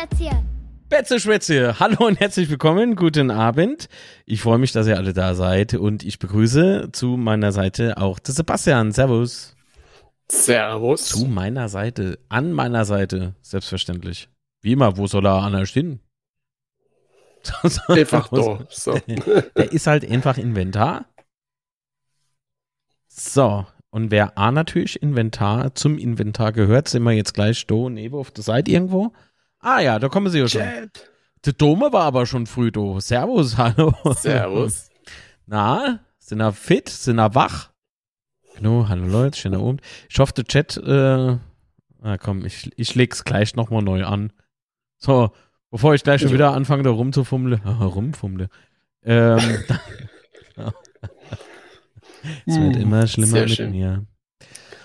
Betzeschwätzchen. Betzeschwätze, hallo und herzlich willkommen, guten Abend. Ich freue mich, dass ihr alle da seid und ich begrüße zu meiner Seite auch den Sebastian. Servus. Servus. Zu meiner Seite, an meiner Seite, selbstverständlich. Wie immer, wo soll er anders stehen? Einfach da. So. Der ist halt einfach Inventar. So, und wer A natürlich Inventar zum Inventar gehört, sind wir jetzt gleich da neben auf der Seite irgendwo. Ah ja, da kommen sie ja schon. Chat. Der Dome war aber schon früh da. Servus, hallo. Servus. Na, sind er fit? Sind er wach? Genau, hallo Leute, schöner Abend. Ich hoffe, der Chat, äh, na komm, ich, ich leg's gleich nochmal neu an. So, bevor ich gleich schon wieder anfange, da rumzufummeln. Rumfummeln. Ähm, es wird Hm, immer schlimmer sehr mit schön. mir.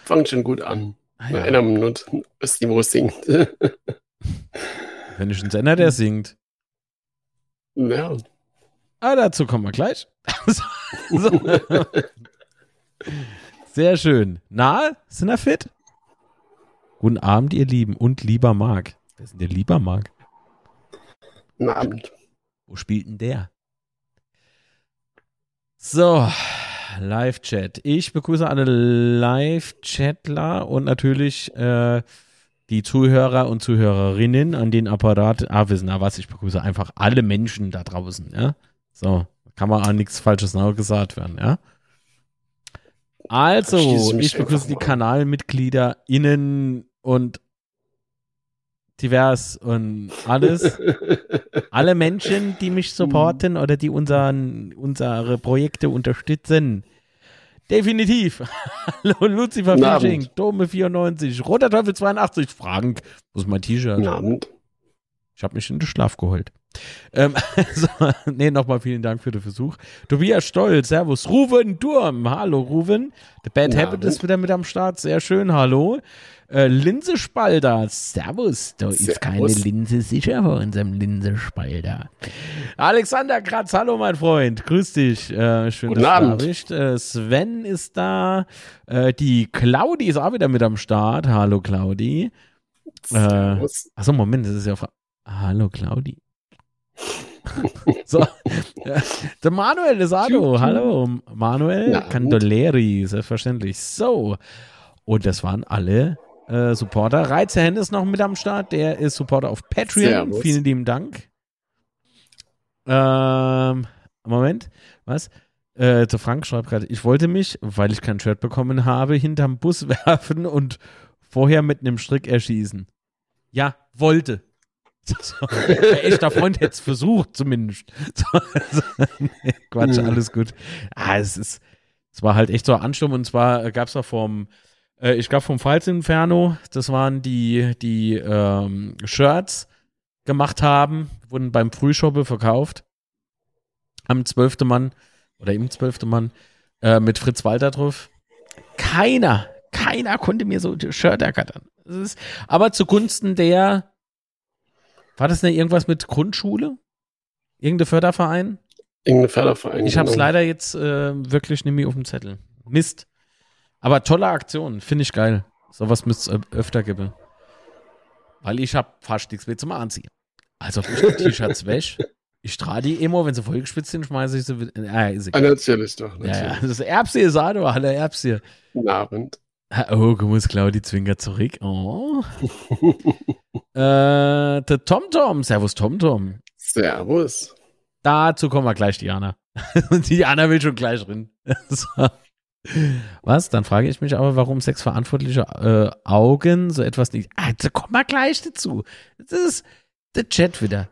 Fangt schon gut an. Ah, ja. einer Minute, bis Niveau singt. Wenn ich einen Sender, der singt. ja. Ah, dazu kommen wir gleich. so. Sehr schön. Na, sind wir fit? Guten Abend, ihr Lieben und lieber Marc. Wer ist denn der lieber Marc? Guten Abend. Wo spielt denn der? So, Live-Chat. Ich begrüße alle Live-Chatler und natürlich äh, die Zuhörer und Zuhörerinnen an den Apparat. Ah, wissen ja was, ich begrüße einfach alle Menschen da draußen, ja. So, kann man auch nichts Falsches gesagt werden, ja. Also, ich begrüße die mal an. Kanalmitglieder innen und divers und alles alle Menschen, die mich supporten oder die unseren, unsere Projekte unterstützen. Definitiv. Hallo Lucifer. Fishing, Dome 94, Roter Teufel 82, Frank. Wo ist mein T-Shirt? Guten Abend. Ich habe mich in den Schlaf geholt. Ähm, so, nee, nochmal vielen Dank für den Versuch. Tobias Stolz, Servus. Ruven Durm, hallo Ruven. The Bad Guten Habit ist wieder mit am Start, sehr schön, hallo. Äh, Linse Spalter, Servus. Da ist keine Linse sicher vor unserem Linse Spalter. Alexander Kratz, hallo mein Freund, grüß dich. Äh, schön, Guten dass du da Abend. Äh, Sven ist da. Äh, die Claudi ist auch wieder mit am Start. Hallo Claudi. Servus. Achso, Moment, das ist ja. Hallo, Claudi. so, der Manuel ist da. Hallo, Manuel Ja. Candoleri, selbstverständlich. So, und das waren alle äh, Supporter. Reizerhen ist noch mit am Start, der ist Supporter auf Patreon. Servus. Vielen lieben Dank. Ähm, Moment, was? Äh, der Frank schreibt gerade, ich wollte mich, weil ich kein Shirt bekommen habe, hinterm Bus werfen und vorher mit einem Strick erschießen. Ja, wollte. So, ein echter Freund hätte es versucht, zumindest. So, also, nee, Quatsch, Mhm. alles gut. Ah, es ist, es war halt echt so ein Ansturm und zwar gab es da vom, äh, ich glaube vom Falls Inferno, das waren die, die ähm, Shirts gemacht haben, wurden beim Frühschoppe verkauft. Am 12. Mann oder im 12. Mann äh, mit Fritz Walter drauf. Keiner, keiner konnte mir so ein Shirt ergattern. Ist, aber zugunsten der, war das denn irgendwas mit Grundschule? Irgendein Förderverein? Irgendein Förderverein. Ich habe es genau. leider jetzt äh, wirklich nicht mehr auf dem Zettel. Mist. Aber tolle Aktion, finde ich geil. Sowas müsste es öfter geben. Weil ich habe fast nichts mehr zum Anziehen. Also ich die T-Shirts wäsch. Ich trage die immer, wenn sie vollgespitzt sind, schmeiße ich sie. Ah, ist Ah, egal. natürlich doch. Ja, Natürlich. ja. Das Erbsie ist auch da, alle Erbsie. Guten Abend. Oh, guck mal, Claudi Zwinger zurück. Oh. äh, der TomTom. Servus, TomTom. Servus. Dazu kommen wir gleich, Diana. Diana will schon gleich drin. Was? Dann frage ich mich aber, warum sechs verantwortliche äh, Augen so etwas nicht. Ah, da kommen wir gleich dazu. Das ist der Chat wieder.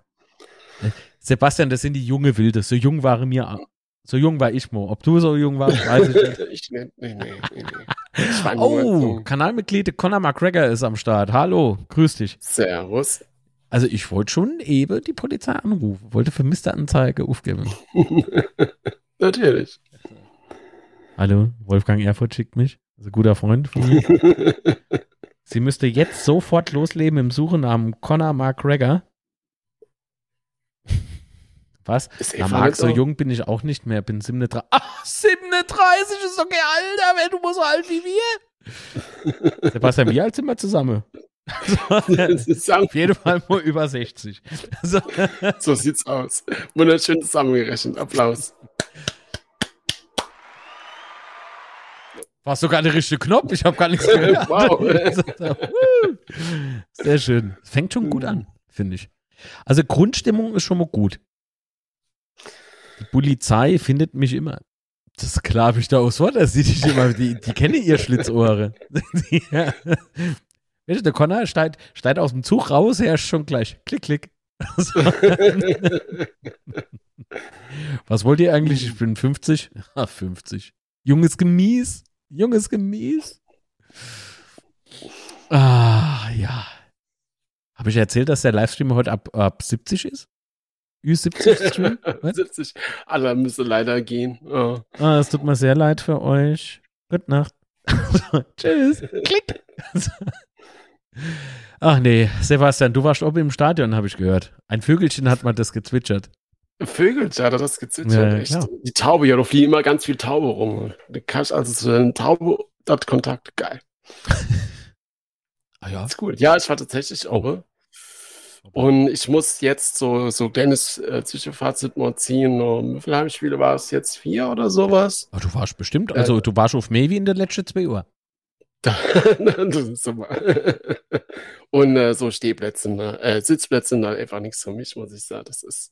Äh, Sebastian, das sind die junge Wilde. So jung waren mir. So jung war ich mal. Ob du so jung warst, weiß ich nicht. ich nee, nee, nee, nee, nee. Oh. Kanalmitglied Conor McGregor ist am Start. Hallo, grüß dich. Servus. Also ich wollte schon eben die Polizei anrufen, wollte vermisste Anzeige aufgeben. Natürlich. Hallo, Wolfgang Erfurt schickt mich. Also guter Freund von mir. Sie müsste jetzt sofort losleben im Suchen nach Conor McGregor. Was? Na, Marc, so jung bin ich auch nicht mehr. Bin 37. Ach, 37 ist okay, Alter, wenn du mal so alt wie wir. Sebastian, wie alt sind wir zusammen? Auf jeden Fall nur über 60. So, so sieht's aus. Wunderschön zusammengerechnet. Applaus. war sogar der richtige Knopf. Ich habe gar nichts gehört. Wow. Sehr schön. Fängt schon gut an, finde ich. Also Grundstimmung ist schon mal gut. Polizei findet mich immer. Das klar, ich da aufs Wort, das sieht ich immer. Die, die kennen ihr Schlitzohre. Ja. Der Connor steigt, steigt aus dem Zug raus, er ist schon gleich. Klick, klick. So. Was wollt ihr eigentlich? Ich bin 50. Ah, 50. Junges Gemies. Junges Gemies. Ah, ja. Habe ich erzählt, dass der Livestream heute ab, ab 70 ist? Ü70 Stream? Was? 70. Alle müssen leider gehen. Oh. Ah, es tut mir sehr leid für euch. Gute Nacht. Tschüss. Klick. Ach nee, Sebastian, du warst oben im Stadion, habe ich gehört. Ein Vögelchen hat mal das gezwitschert. Vögel, ja, das hat gezwitschert. Ja. Die Taube, ja, da fliegen immer ganz viel Taube rum. Du kannst also zu einer Taube, dort Kontakt, geil. Ah ja. Ist gut. Ja, ich war tatsächlich oben. Und ich muss jetzt so, so kleines äh, Zwischenfazit mal ziehen. Um, wie viele Heimspiele war es jetzt? Vier oder sowas? Ah, du warst bestimmt, also du warst auf wie in den letzten zwei Uhr. Und äh, so Stehplätze, ne? äh, Sitzplätze sind halt einfach nichts für mich, muss ich sagen. Das ist.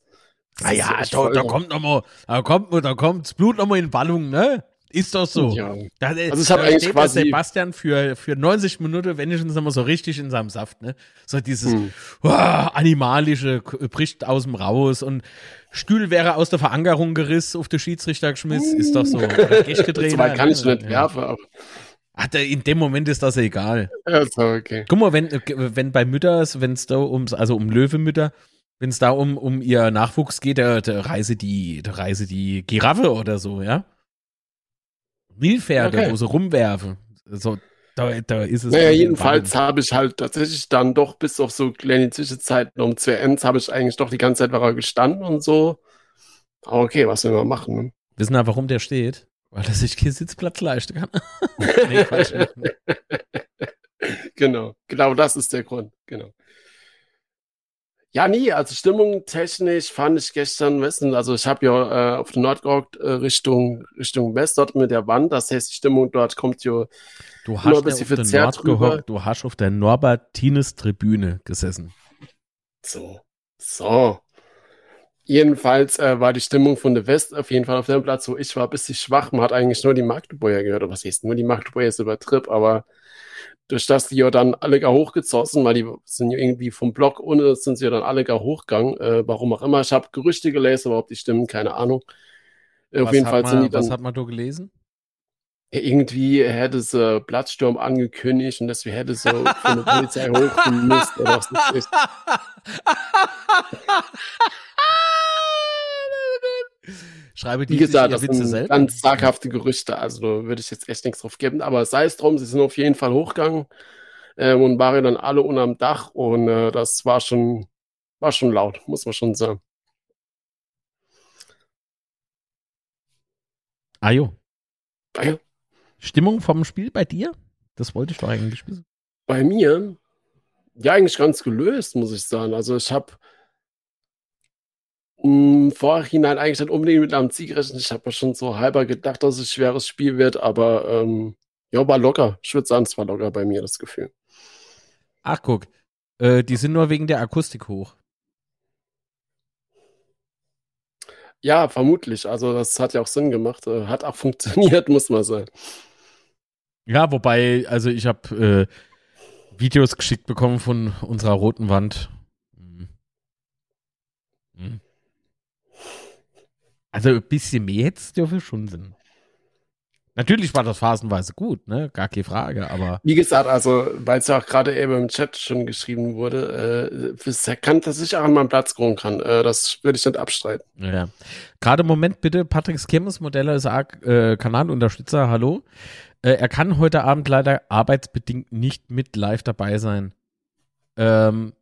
das Ah da, da kommt noch mal, da kommt, da kommt das Blut noch mal in Ballung, ne? Ist doch so. Ja. Da, Also ich hab da eigentlich steht quasi- der Sebastian für, für 90 Minuten wenigstens immer so richtig in seinem Saft, ne? So dieses Hm. uah, animalische k- bricht aus dem raus und Stühl wäre aus der Verankerung gerissen, auf den Schiedsrichter geschmissen, ist doch so. Gäste So weit kann ich nicht ja. werfen, aber. Ach, in dem Moment ist das egal. Ja, so, okay. Guck mal, wenn, äh, wenn bei Mütters, wenn es da ums, also um Löwemütter, wenn es da um, um ihr Nachwuchs geht, da, da reise die, da reise die Giraffe oder so, ja? Wildpferde, Okay. wo sie rumwerfen. So, da, da ist es. Naja, jedenfalls habe ich halt tatsächlich dann doch bis auf so kleine Zwischenzeiten um zwei Ends habe ich eigentlich doch die ganze Zeit war gestanden und so. Aber okay, was will man machen? Ne? Wissen wir, warum der steht? Weil er sich keinen Sitzplatz leisten kann. nee, Quatsch. Genau, genau das ist der Grund. Genau. Ja, nie, also Stimmung technisch fand ich gestern, wissen, also ich habe ja äh, auf der Nordgurk äh, Richtung, Richtung West dort mit der Wand, das heißt, die Stimmung dort kommt ja Du Nur hast ein bisschen ja auf der verzerrt gehockt, du hast auf der Norbertines-Tribüne gesessen. So, so. Jedenfalls äh, war die Stimmung von der West auf jeden Fall auf dem Platz, wo ich war, ein bisschen schwach. Man hat eigentlich nur die Magdeburger gehört. Oder was heißt nur die Magdeburger ist übertrieb, aber durch das die ja dann alle gar hochgezossen, weil die sind ja irgendwie vom Block ohne sind sie ja dann alle gar hochgegangen. Äh, warum auch immer. Ich habe Gerüchte gelesen, aber ob die stimmen, keine Ahnung. Äh, auf Was jeden hat Fall man, sind die Was dann hat man da gelesen? irgendwie hätte sie Blattsturm angekündigt und deswegen hätte sie von der Polizei hochgemüsst oder was nicht ist. Schreibe die Wie gesagt, das sind selber? ganz zaghafte Gerüchte, also da würde ich jetzt echt nichts drauf geben, aber sei es drum, sie sind auf jeden Fall hochgegangen ähm, und waren dann alle unterm Dach und äh, das war schon, war schon laut, muss man schon sagen. Ajo. Ah ja. Stimmung vom Spiel bei dir? Das wollte ich doch eigentlich wissen. Bei mir, ja, eigentlich ganz gelöst, muss ich sagen. Also ich habe im Vorhinein eigentlich nicht unbedingt mit einem Sieg gerechnet. Ich habe mir schon so halber gedacht, dass es ein schweres Spiel wird, aber ähm, ja, war locker. Ich würde sagen, es war locker bei mir, das Gefühl. Ach, guck. Äh, die sind nur wegen der Akustik hoch. Ja, vermutlich. Also das hat ja auch Sinn gemacht. Äh, Hat auch funktioniert, muss man sagen. Ja, wobei, also ich habe äh, Videos geschickt bekommen von unserer roten Wand. Mhm. Mhm. Also ein bisschen mehr hätte es dürfte schon Sinn. Natürlich war das phasenweise gut, ne? Gar keine Frage, aber Wie gesagt, also, weil es ja auch gerade eben im Chat schon geschrieben wurde, äh, es kann, dass ich auch an meinem Platz gründen kann. Äh, das würde ich nicht abstreiten. ja. Gerade im Moment bitte, Patrick Kirmes, Modeller ist äh, Kanalunterstützer, hallo. Äh, er kann heute Abend leider arbeitsbedingt nicht mit live dabei sein. Ähm,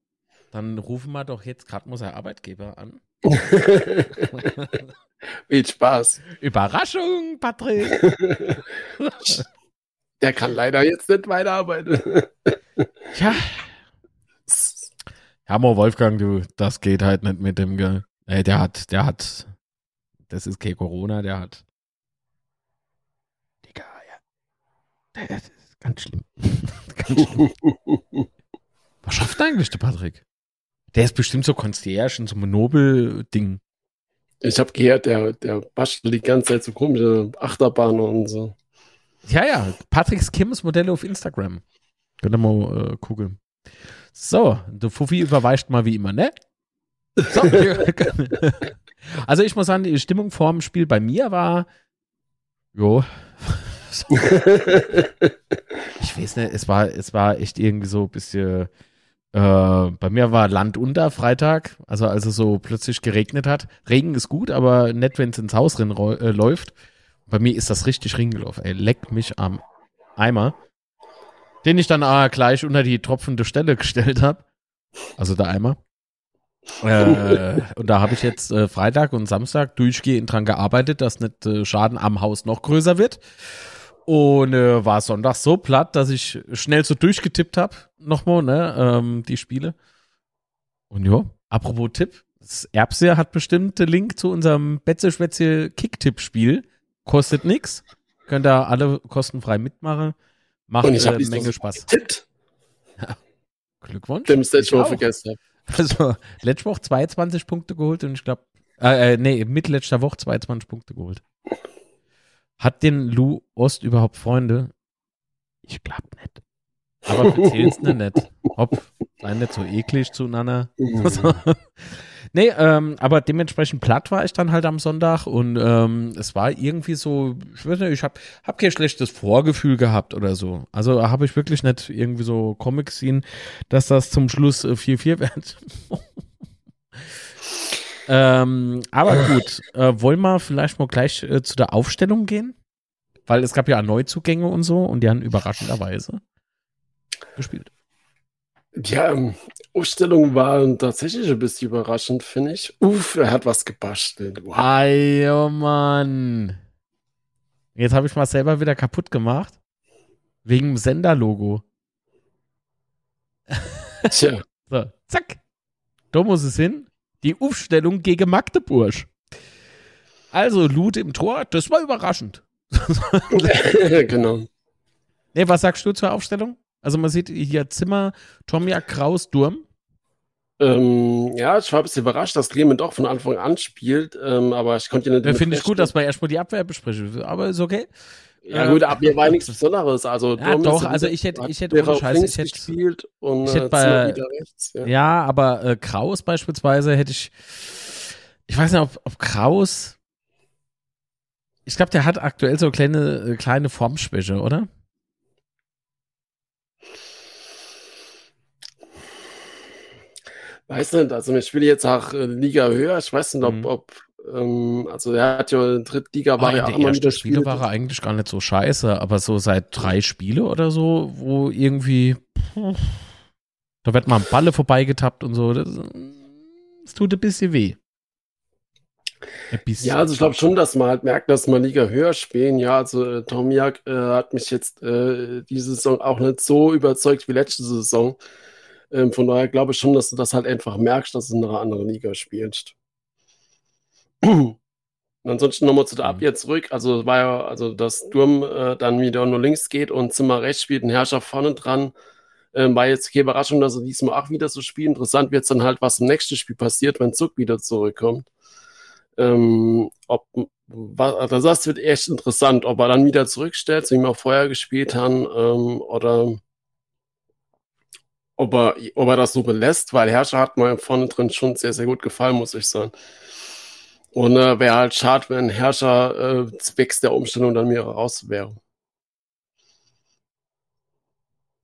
dann rufen wir doch jetzt gerade mal seinen Arbeitgeber an. Viel Spaß. Überraschung, Patrick. Der kann leider jetzt nicht weiterarbeiten. Tja, Hammer Wolfgang, du, das geht halt nicht mit dem, äh, der hat, der hat, das ist kein Corona, der hat. Digga, ja. Das ist ganz schlimm. ganz schlimm. Was schafft eigentlich der Patrick? Der ist bestimmt so Concierge und so Nobel-Ding. Ich habe gehört, der, der bastelt die ganze Zeit so komische Achterbahnen und so. Ja, ja. Patricks Kimms Modelle auf Instagram. Könnt ihr mal äh, gucken. So, der Fuffi überweicht mal wie immer, ne? So. also ich muss sagen, die Stimmung vor dem Spiel bei mir war, jo. So. ich weiß nicht, es war, es war echt irgendwie so ein bisschen, äh, bei mir war Land unter Freitag, also als es so plötzlich geregnet hat. Regen ist gut, aber nicht, wenn es ins Haus drin äh, läuft. Bei mir ist das richtig ringelaufen. Ey, leck mich am Eimer. Den ich dann äh, gleich unter die tropfende Stelle gestellt habe. Also der Eimer. äh, und da habe ich jetzt äh, Freitag und Samstag durchgehend dran gearbeitet, dass nicht äh, Schaden am Haus noch größer wird. Und äh, war Sonntag so platt, dass ich schnell so durchgetippt habe. Nochmal, ne? Ähm, die Spiele. Und ja, apropos Tipp. Das Erbse hat bestimmt den Link zu unserem Betze-Schwätze Kick-Tipp-Spiel. Kostet nix. Könnt ihr alle kostenfrei mitmachen. Macht Und ich äh, Menge Spaß. Getippt, Glückwunsch. es letzte auch. vergessen. Also, letzte Woche 22 Punkte geholt und ich glaube, äh, äh, nee, mit letzter Woche 22 Punkte geholt. Hat den Lou Ost überhaupt Freunde? Ich glaube nicht. Aber erzähl's ne nicht. Hopp, sei nicht so eklig zueinander. So. nee, ähm, aber dementsprechend platt war ich dann halt am Sonntag und ähm, es war irgendwie so, ich weiß nicht, ich habe hab kein schlechtes Vorgefühl gehabt oder so. Also habe ich wirklich nicht irgendwie so Comics gesehen, dass das zum Schluss äh, 4-4 wird. ähm, aber gut, äh, wollen wir vielleicht mal gleich äh, zu der Aufstellung gehen? Weil es gab ja Neuzugänge und so und die haben überraschenderweise gespielt. Die ähm, war tatsächlich ein bisschen überraschend, finde ich. Uff, er hat was gebastelt. Wow. Ei, oh Mann. Jetzt habe ich mal selber wieder kaputt gemacht. Wegen dem Senderlogo. Tja, So, zack. Da muss es hin. Die Aufstellung gegen Magdeburg. Also, Loot im Tor, das war überraschend. genau. Nee, was sagst du zur Aufstellung? Also, man sieht hier Zimmer, Tomja, Kraus, Durm. Ähm, ja, ich war ein bisschen überrascht, dass Clement doch von Anfang an spielt, ähm, aber ich konnte ja nicht. Damit finde ich gut, dass wir erstmal die Abwehr besprechen. Aber ist okay. Ja, gut, ab mir war nichts Besonderes. Also, Ja, doch, also ich hätte- ich hätte ohne Scheiß, ich hätte- gespielt und ich hätte äh, bei- rechts. Ja. Ja, aber äh, Kraus beispielsweise hätte ich. Ich weiß nicht, ob, ob Kraus. Ich glaube, der hat aktuell so kleine, äh, kleine Formschwäche, oder? Weiß nicht, also ich spiele jetzt auch äh, Liga höher. Ich weiß nicht, ob, Mhm. ob ähm, also er hat ja Drittliga war ja in auch immer wieder Spiele war er eigentlich gar nicht so scheiße, aber so seit drei Spiele oder so, wo irgendwie. pff, Da wird mal ein Balle vorbeigetappt und so. Das, das tut ein bisschen weh. Ja, also ich glaube schon, dass man halt merkt, dass man Liga höher spielen. Ja, also äh, Tomiak äh, hat mich jetzt äh, diese Saison auch nicht so überzeugt wie letzte Saison. Ähm, von daher glaube ich schon, dass du das halt einfach merkst, dass du in einer anderen Liga spielst. Und ansonsten nochmal zu der Mhm. Abwehr zurück. Also war ja, also dass Sturm äh, dann wieder nur links geht und Zimmer rechts spielt, ein Herrscher vorne dran. Ähm, war jetzt keine Überraschung, dass er diesmal auch wieder so spielt. Interessant wird es dann halt, was im nächsten Spiel passiert, wenn Zuck wieder zurückkommt. Ähm, ob, wa- also das wird echt interessant, ob er dann wieder zurückstellt, so wie wir vorher gespielt haben, ähm, oder ob er, ob er das so belässt, weil Herrscher hat mir vorne drin schon sehr, sehr gut gefallen, muss ich sagen. Und äh, wäre halt schade, wenn Herrscher äh, zwecks der Umstellung dann wieder raus wäre.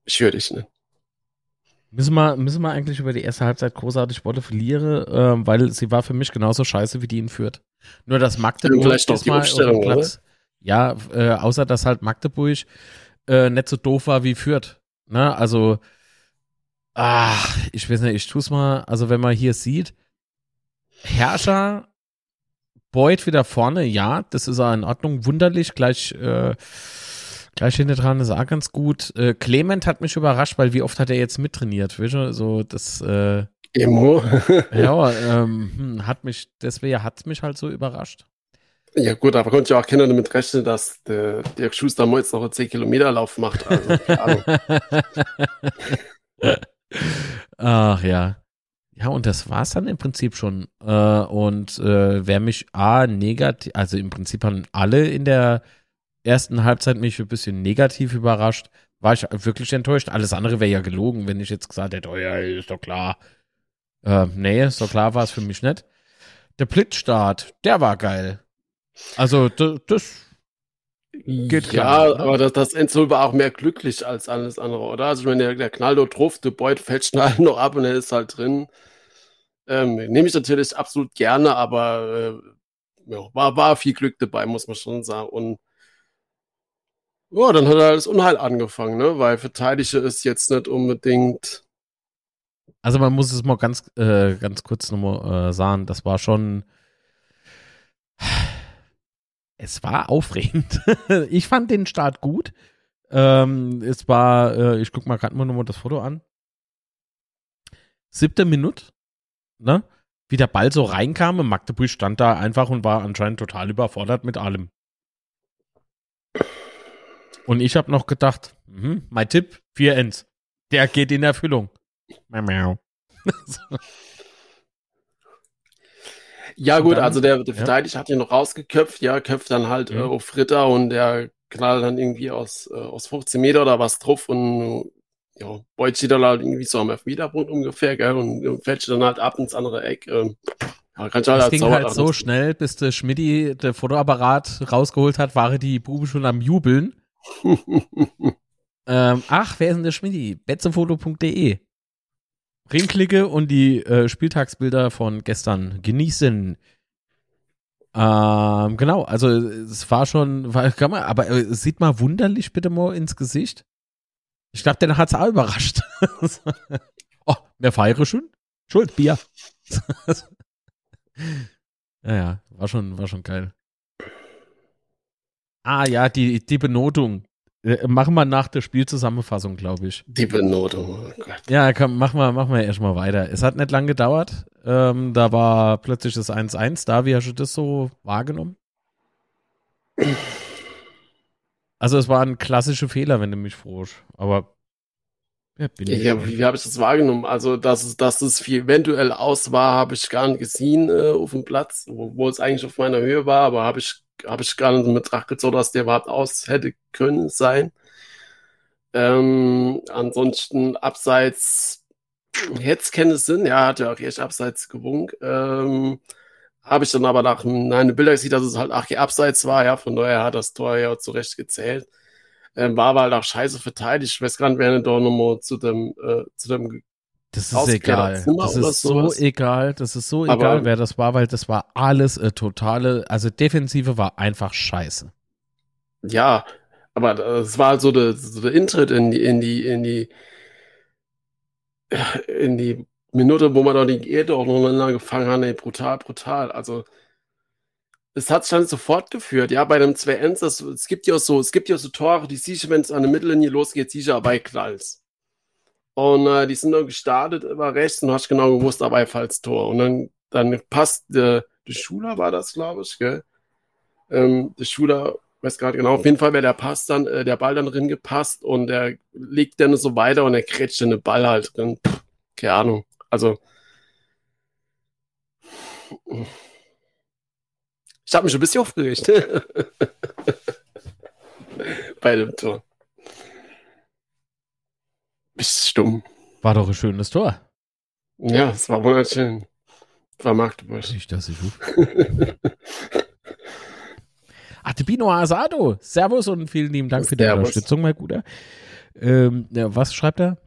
Schwierig, ne? Müssen wir, müssen wir eigentlich über die erste Halbzeit großartig Worte verlieren, ähm, weil sie war für mich genauso scheiße wie die in Fürth. Nur dass Magdeburg Vielleicht noch die Umstellung, Platz, ja, äh, außer dass halt Magdeburg äh, nicht so doof war wie Fürth. Ne? Also, ach, ich weiß nicht, ich tu's mal, also wenn man hier sieht, Herrscher, Boyd wieder vorne, ja, das ist auch in Ordnung, wunderlich, gleich, äh, gleich hinter dran ist auch ganz gut. Äh, Clement hat mich überrascht, weil wie oft hat er jetzt mittrainiert, weißt du? So, das, äh, Emo. ja, ähm, hm, hat mich, deswegen hat es mich halt so überrascht. Ja, gut, aber konnte ja auch keiner damit rechnen, dass der Dirk Schuster mal jetzt noch einen 10-Kilometer-Lauf macht. Also, Ach ja. Ja, und das war es dann im Prinzip schon. Äh, und äh, wer mich A, negativ, also im Prinzip haben alle in der ersten Halbzeit mich ein bisschen negativ überrascht, war ich wirklich enttäuscht. Alles andere wäre ja gelogen, wenn ich jetzt gesagt hätte, oh ja, ist doch klar. Äh, nee, doch klar, war es für mich nicht. Der Blitzstart, der war geil. Also, das geht klar. Ja, ne? aber das, das Enzo war auch mehr glücklich als alles andere, oder? Also, ich meine, der, der Knall dort drauf, der Beut fällt schnell noch ab und er ist halt drin. Ähm, nehme ich natürlich absolut gerne, aber äh, ja, war, war viel Glück dabei, muss man schon sagen. Und ja, dann hat er das Unheil angefangen, ne? Weil Verteidiger ist jetzt nicht unbedingt. Also man muss es mal ganz, äh, ganz kurz nochmal äh, sagen, das war schon es war aufregend. ich fand den Start gut. Ähm, es war, äh, ich guck mal gerade mal nochmal das Foto an. Siebte Minute, ne? Wie der Ball so reinkam und Magdeburg stand da einfach und war anscheinend total überfordert mit allem. Und ich habe noch gedacht, mh, mein Tipp, 4 Ends. Der geht in Erfüllung. Miau. Ja, gut, dann, also der, der Verteidiger ja. hat ihn noch rausgeköpft, ja, köpft dann halt ja. äh, auf Ritter und der knallt dann irgendwie aus, äh, aus 15 Meter oder was drauf und ja, Beut steht dann halt irgendwie so am Elfmeterpunkt ungefähr, gell, und fällt dann halt ab ins andere Eck. Ähm, ja, kann halt das ging halt so schnell, bis der Schmidti der Fotoapparat rausgeholt hat, waren die Buben schon am Jubeln. ähm, ach, wer ist denn der Schmidti? betzefoto.de Rinklicke und die äh, Spieltagsbilder von gestern genießen. Ähm, genau, also es war schon, war, kann man, aber äh, sieht mal wunderlich bitte mal ins Gesicht. Ich glaube, der hat es auch überrascht. oh, mehr feiere schon? Schuld, Bier. ja, ja, war schon, war schon geil. Ah ja, die, die Benotung. Äh, machen wir nach der Spielzusammenfassung, glaube ich. Die Benotung, oh Gott. Ja, komm, mach mal, mach mal erstmal weiter. Es hat nicht lang gedauert. Ähm, da war plötzlich das 1-1 da. Wie hast du das so wahrgenommen? Also es war ein klassischer Fehler, wenn du mich frohst. Aber ja, ja, wie, wie habe ich das wahrgenommen? Also, dass es, dass es eventuell aus war, habe ich gar nicht gesehen äh, auf dem Platz, wo, wo, es eigentlich auf meiner Höhe war, aber habe ich habe ich gar nicht in Betracht gezogen, dass der überhaupt aus hätte können sein. Ähm, ansonsten abseits hätte es keinen Sinn, ja, hat ja auch echt abseits gewunken. Ähm, habe ich dann aber nach einem Bilder gesehen, dass es halt ach, abseits war, ja, von daher hat das Tor ja zurecht gezählt. Ähm, war aber halt auch scheiße verteidigt. Ich weiß gar nicht, wer denn da nochmal zu dem, äh, zu dem das ist egal. Das ist so egal. Das ist so aber egal, wer das war, weil das war alles äh, totale, also Defensive war einfach scheiße. Ja, aber es war so der, so der Intritt in die, in die, in die, in die Minute, wo man da die Erde auch noch gefangen hat, ey, brutal, brutal. Also, es hat sich dann sofort geführt, ja, bei dem 2-1, es gibt ja so, es gibt ja so Tore, die siehst du, wenn es an der Mittellinie losgeht, siehst du bei Knalls. Und äh, die sind dann gestartet über rechts und hast genau gewusst, falls Tor. Und dann, dann passt der, der Schuler war das, glaube ich, gell? Ähm, der Schuler, weiß gerade genau, auf jeden Fall wäre der Pass dann, äh, der Ball dann drin gepasst und er liegt dann so weiter und er kretscht den Ball halt drin. Pff, keine Ahnung. Also. Ich habe mich ein bisschen aufgeregt. Bei dem Tor. Bist stumm. War doch ein schönes Tor. Ja, es war wunderschön. War Magdeburg. Nicht, dass ich Atebino Asado. Servus und vielen lieben Dank für die Servus. Unterstützung, mein Guter. Ähm, ja, was schreibt er?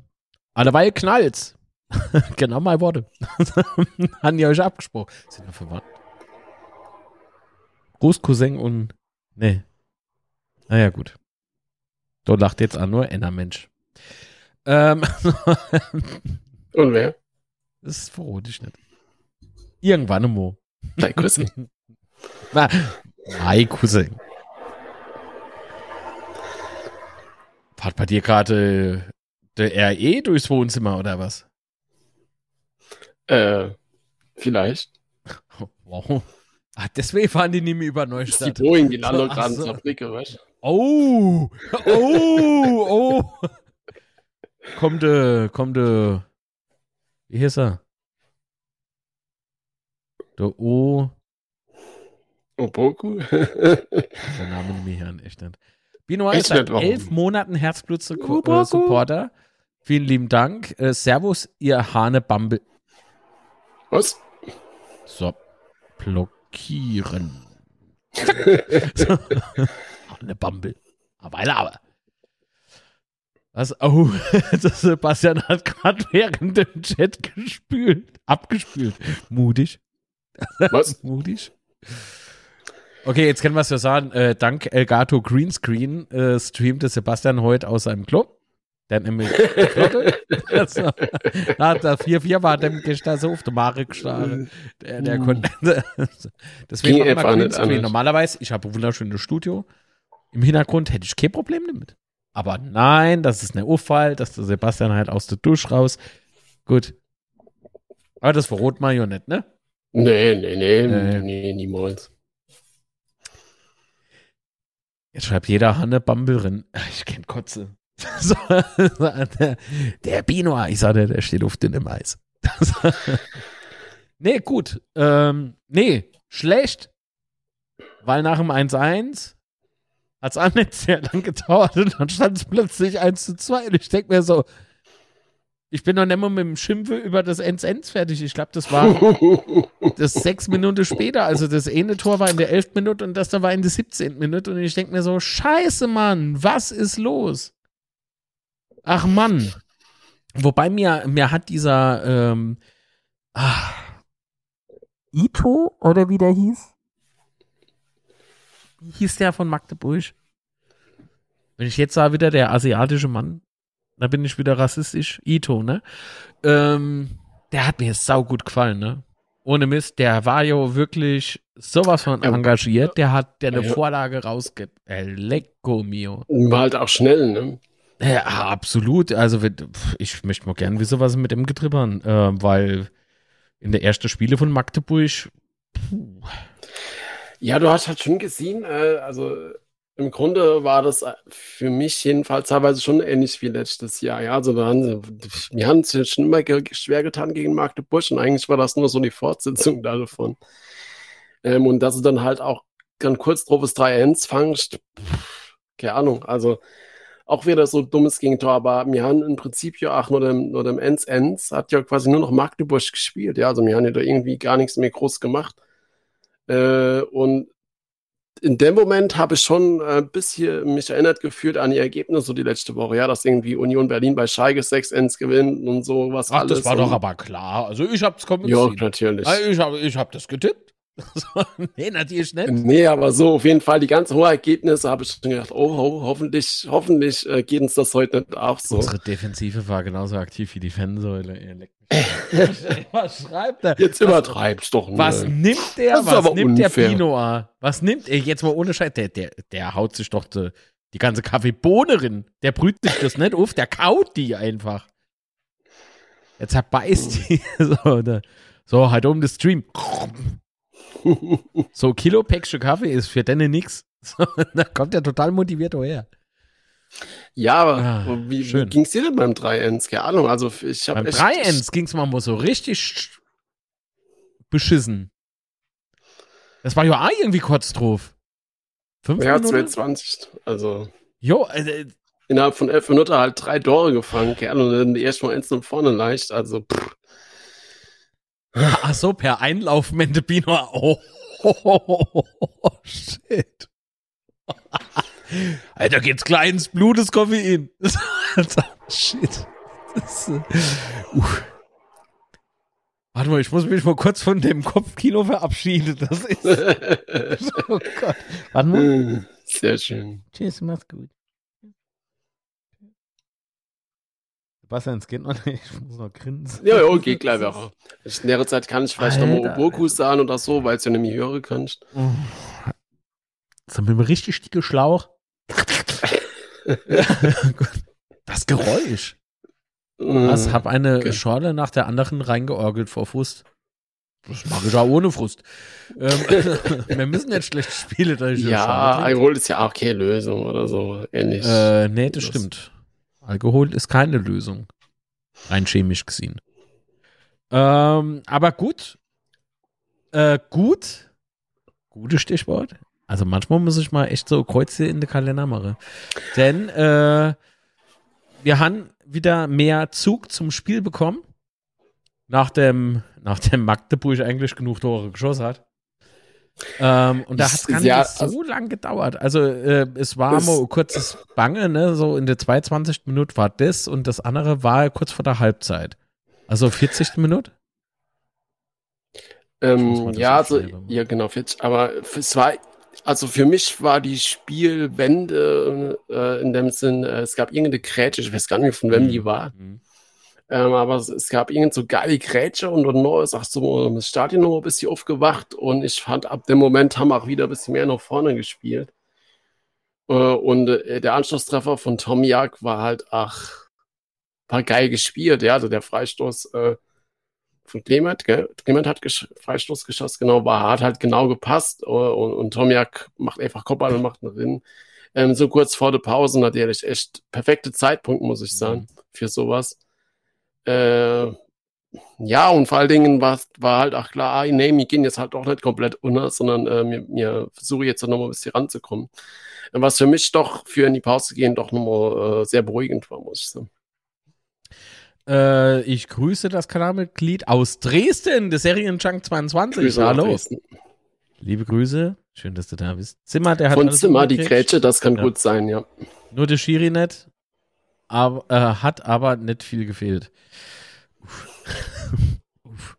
Alleweil knallt's. genau meine Worte. Haben die euch abgesprochen. Sind wir verwandt? Großcousin und. Nee. Naja, gut. Du lacht jetzt an nur Enner Mensch. Ähm, Und wer? Das verrate ich nicht. Irgendwann im Dein Cousin. mein Cousin. Fahrt bei dir gerade der RE durchs Wohnzimmer oder was? Äh, vielleicht. Wow. Ah, deswegen fahren die nicht mehr über Das ist die Neustadt. Boeing, die landet Ach gerade in Saarbrücke, weißt du? Oh, oh, oh. Kommt, äh, kommt, äh, wie hieß er? Der O, Oboku? der Name nicht mehr an, echt nicht. Bino ist seit elf Monaten. Herzblut-Supporter. Vielen lieben Dank. Äh, Servus, ihr Hane Bumble. Was? So, blockieren. so. Hane Bumble. Aber, aber. Was? Oh, das Sebastian hat gerade während dem Chat gespült. Abgespült. Mutig. Was? Mutig. Okay, jetzt können wir es ja sagen. Äh, dank Elgato Greenscreen äh, streamte Sebastian heute aus seinem Club. Der hat nämlich also, na, der 4-4 war dem gestern so auf der Mare geschlagen. Der, der Uh. konnte. Deswegen Ging machen wir Greenscreen. Normalerweise, ich habe ein wunderschönes Studio. Im Hintergrund hätte ich kein Problem damit. Aber nein, das ist ein Auffall, dass der Sebastian halt aus der Dusche raus. Gut. Aber das verrot man ja nicht, ne? Nee, nee, nee, Nee. nee, niemals. Jetzt schreibt jeder Hanne Bambelrin. Ich kenn Kotze. So, der, der Binoa, ich sage, der steht auf dünnem Eis. nee, gut. Ähm, nee, schlecht. Weil nach dem 1-1 hat es auch nicht sehr lang gedauert und dann stand es plötzlich 1 zu 2. Und ich denke mir so, ich bin noch nicht mal mit dem Schimpfe über das 1-1 fertig. Ich glaube, das war das sechs Minuten später. Also das eine Tor war in der 11. Minute und das da war in der 17. Minute. Und ich denke mir so, scheiße, Mann, was ist los? Ach Mann. Wobei mir, mir hat dieser ähm, ah, Ito oder wie der hieß? Wie hieß der von Magdeburg? Wenn ich jetzt sage, wieder der asiatische Mann, da bin ich wieder rassistisch. Ito, ne? Ähm, der hat mir saugut gefallen, ne? Ohne Mist, der war ja wirklich sowas von engagiert. Der hat der eine Ja. Vorlage rausgibt. El Lecco mio. War halt auch schnell, ne? Ja, absolut. Also ich möchte mal gern wissen, was mit dem getribbern, äh, weil in der ersten Spiele von Magdeburg, puh, Ja, du hast halt schon gesehen, äh, also im Grunde war das äh, für mich jedenfalls teilweise schon ähnlich wie letztes Jahr. Ja, also da haben wir haben es ja schon immer schwer getan gegen Magdeburg und eigentlich war das nur so die Fortsetzung da davon. Ähm, und dass du dann halt auch dann kurz drauf das 3-1 fangst, pff, keine Ahnung, also auch wieder so dummes Gegentor, aber wir haben im Prinzip ja auch nur dem, nur dem Ends Ends hat ja quasi nur noch Magdeburg gespielt, ja, also wir haben ja da irgendwie gar nichts mehr groß gemacht. Äh, und in dem Moment habe ich schon ein bisschen mich erinnert gefühlt an die Ergebnisse so die letzte Woche, ja, dass irgendwie Union Berlin bei Schalke 6 Ends gewinnt und sowas ach, alles. das war doch und, aber klar. Also ich hab's kommen Ja, natürlich. Ich habe ich hab das getippt. Nee, natürlich nicht. Nee, aber so auf jeden Fall die ganzen hohen Ergebnisse habe ich schon gedacht, oh, ho, hoffentlich, hoffentlich äh, geht uns das heute nicht auch so. Unsere Defensive war genauso aktiv wie die Fansäule. Was schreibt er? Jetzt übertreibst doch Was ne? nimmt der? Das ist Was aber nimmt der unfair. Binoa? Was nimmt er? Jetzt mal ohne Scheiß. Der, der, der haut sich doch die, die ganze Kaffeebohnerin. Der brüht sich das nicht auf, der kaut die einfach. Jetzt zerbeißt die. So, da, so halt um das Stream. So, Kilo Päckchen Kaffee ist für deine nix. So, da kommt er total motiviert her. Ja, aber Ah, wie, wie schön. ging es dir denn beim 3-1? Keine Ahnung, also ich habe Beim echt... 3-1 ging es mal so richtig beschissen. Das war ja auch irgendwie kurz drauf. Fünf Ja, Minuten? 220. Also Jo, äh, innerhalb von elf Minuten halt drei Tore gefangen, Ahnung, und dann erst mal eins nach vorne leicht, also pff. ach so, per Einlauf Mentebino. Oh, oh, oh, oh, oh, shit. Alter, geht's klar ins Blut, das Koffein. Alter, shit. Das, äh, uff. Warte mal, ich muss mich mal kurz von dem Kopfkino verabschieden. Das ist. Oh Gott. Warte mal. Sehr schön. Tschüss, mach's gut. Sebastian, es geht noch nicht. Ich muss noch grinsen. Ja, ja, geht gleich wieder. In der Zeit kann ich vielleicht nochmal. Oboku sagen oder so, weil es ja nämlich hören kannst. Das ist mit einem richtig dicken Schlauch. das Geräusch. Was? Äh, Hab eine okay. Schorle nach der anderen reingeorgelt vor Frust. Das mag ich auch ohne Frust. Ähm, wir müssen jetzt schlechte Spiele durch Ja, Alkohol ist ja auch keine Lösung oder so ähnlich. Äh, nee, das Das- stimmt. Alkohol ist keine Lösung. Rein chemisch gesehen. Ähm, aber gut. Äh, gut. Gutes Stichwort. Also manchmal muss ich mal echt so Kreuze in den Kalender machen. Denn äh, wir haben wieder mehr Zug zum Spiel bekommen. Nach dem, nachdem Magdeburg eigentlich genug Tore geschossen hat. Ähm, und da hat es gar nicht Ja, so also- lang gedauert. Also äh, es war mal kurzes Bange, ne? So in der 22. Minute war das und das andere war kurz vor der Halbzeit. Also 40. Minute? Ähm, ja, also, ja, genau, 40. Aber es war, also für mich war die Spielwende äh, in dem Sinn, äh, es gab irgendeine Grätsche, ich weiß gar nicht, von wem die war, Mhm. Ähm, aber es, es gab irgendeine so geile Grätsche und dann noch, sagst du, das Stadion noch ein bisschen aufgewacht und ich fand, ab dem Moment haben wir auch wieder ein bisschen mehr nach vorne gespielt. Äh, und äh, der Anschlusstreffer von Tomiak war halt, ach, war geil gespielt, ja, also der Freistoß, äh, von Clement, gell? Clement hat gesch Freistoß geschossen, genau, war, hat halt genau gepasst äh, und, und Tomiak macht einfach Kopfball und macht einen Rin. Ähm, so kurz vor der Pause natürlich echt perfekte Zeitpunkt, muss ich sagen, für sowas. Äh, ja, und vor allen Dingen war, war halt auch klar, ah, nee, wir gehen jetzt halt auch nicht komplett unter, sondern äh, wir, wir versuchen jetzt noch mal ein bisschen ranzukommen. Was für mich doch für in die Pause gehen doch nochmal äh, sehr beruhigend war, muss ich sagen. Äh, ich grüße das Kanalmitglied aus Dresden, des Serienjunk 22. Grüße Hallo. Liebe Grüße. Schön, dass du da bist. Zimmer, der hat Von Zimmer die. Grätsche, das kann Ja. gut sein, ja. Nur der Schiri nicht. Aber, äh, hat aber nicht viel gefehlt. Uff. Uff.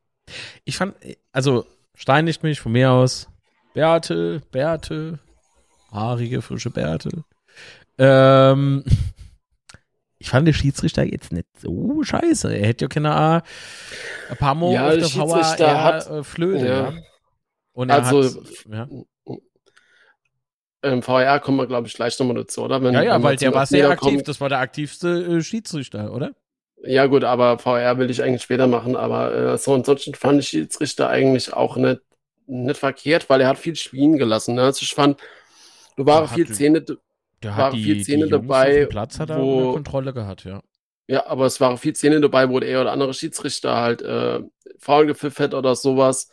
Ich fand, also steinigt mich von mir aus. Bärte, Bärte, haarige, frische Bärte. Ähm, ich fand den Schiedsrichter jetzt nicht so scheiße. Er hätte ja keine Ahnung, ein paar Mal Ja, auf der der Schiedsrichter VR hat- äh, Flöte. Ja. Ja. Und er Also- hat, ja. Ähm, VR kommen wir, glaube ich, gleich nochmal dazu, oder? Wenn, ja, ja, weil der war sehr aktiv. Das war der aktivste äh, Schiedsrichter, oder? Ja, gut, aber VR will ich eigentlich später machen, aber äh, so ansonsten fand ich Schiedsrichter eigentlich auch nicht, nicht verkehrt, weil er hat viel spielen gelassen. Ne? Also ich fand, du waren viel die- Szene, Der War hat die, viel die Szene Jungs dabei, Platz hat er wo- Kontrolle gehabt, ja. ja, aber es waren viel Szene dabei, wo der oder andere Schiedsrichter halt äh, faul gepfiffen hat oder sowas.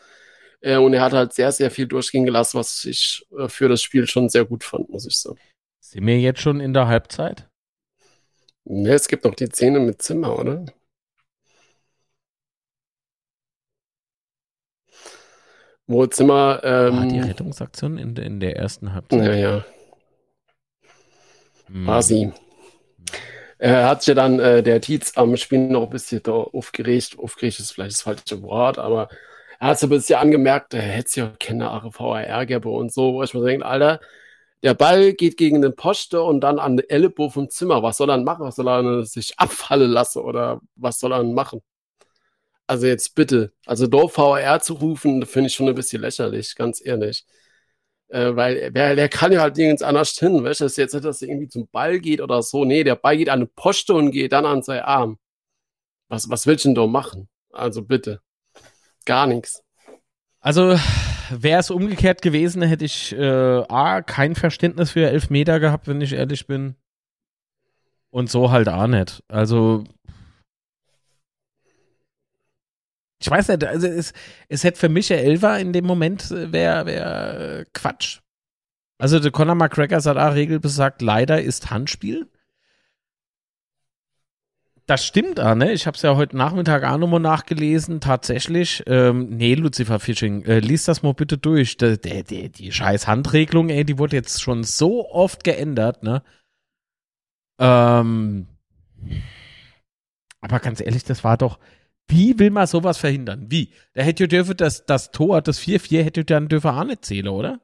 Äh, und er hat halt sehr, sehr viel durchgehen gelassen, was ich äh, für das Spiel schon sehr gut fand, muss ich sagen. Sind wir jetzt schon in der Halbzeit? Ne, es gibt noch die Szene mit Zimmer, oder? Wo Zimmer, die ähm, Rettungsaktion in, der- in der ersten Halbzeit? naja, Hm. war sie. Er hat sich ja dann, äh, der Tietz am Spiel noch ein bisschen da aufgeregt. Aufgeregt ist vielleicht das falsche Wort, aber er hat so ein bisschen angemerkt, er hätte ja keine ARVR gäbe und so, wo ich mir denke, Alter, der Ball geht gegen den Poste und dann an den Ellenbogen vom Zimmer. Was soll er machen? Was soll er sich abfallen lassen oder was soll er machen? Also jetzt bitte, also da VR zu rufen, finde ich schon ein bisschen lächerlich, ganz ehrlich. Äh, weil der, der kann ja halt nirgends anders hin, weißt du, das jetzt nicht, dass er irgendwie zum Ball geht oder so. Nee, der Ball geht an den Poste und geht dann an seinen Arm. Was, was willst du denn da machen? Also bitte. Gar nichts. Also, wäre es umgekehrt gewesen, hätte ich äh, A, kein Verständnis für Elfmeter gehabt, wenn ich ehrlich bin. Und so halt auch nicht. Also, ich weiß nicht, also es, es hätte für mich Elfer in dem Moment wäre wär, äh, Quatsch. Also der Conor McGregor hat auch regelbesagt, leider ist Handspiel. Das stimmt auch, ne? Ich habe es ja heute Nachmittag auch nochmal nachgelesen. Tatsächlich, ähm, nee, Lucifer Fishing, äh, lies das mal bitte durch. Der, der, die scheiß Handregelung, ey, die wurde jetzt schon so oft geändert, ne? Ähm, aber ganz ehrlich, das war doch, wie will man sowas verhindern? Wie? Da hätte ja dürfen das, das Tor, das 4-4 hätte dann dürfen auch nicht zählen, oder?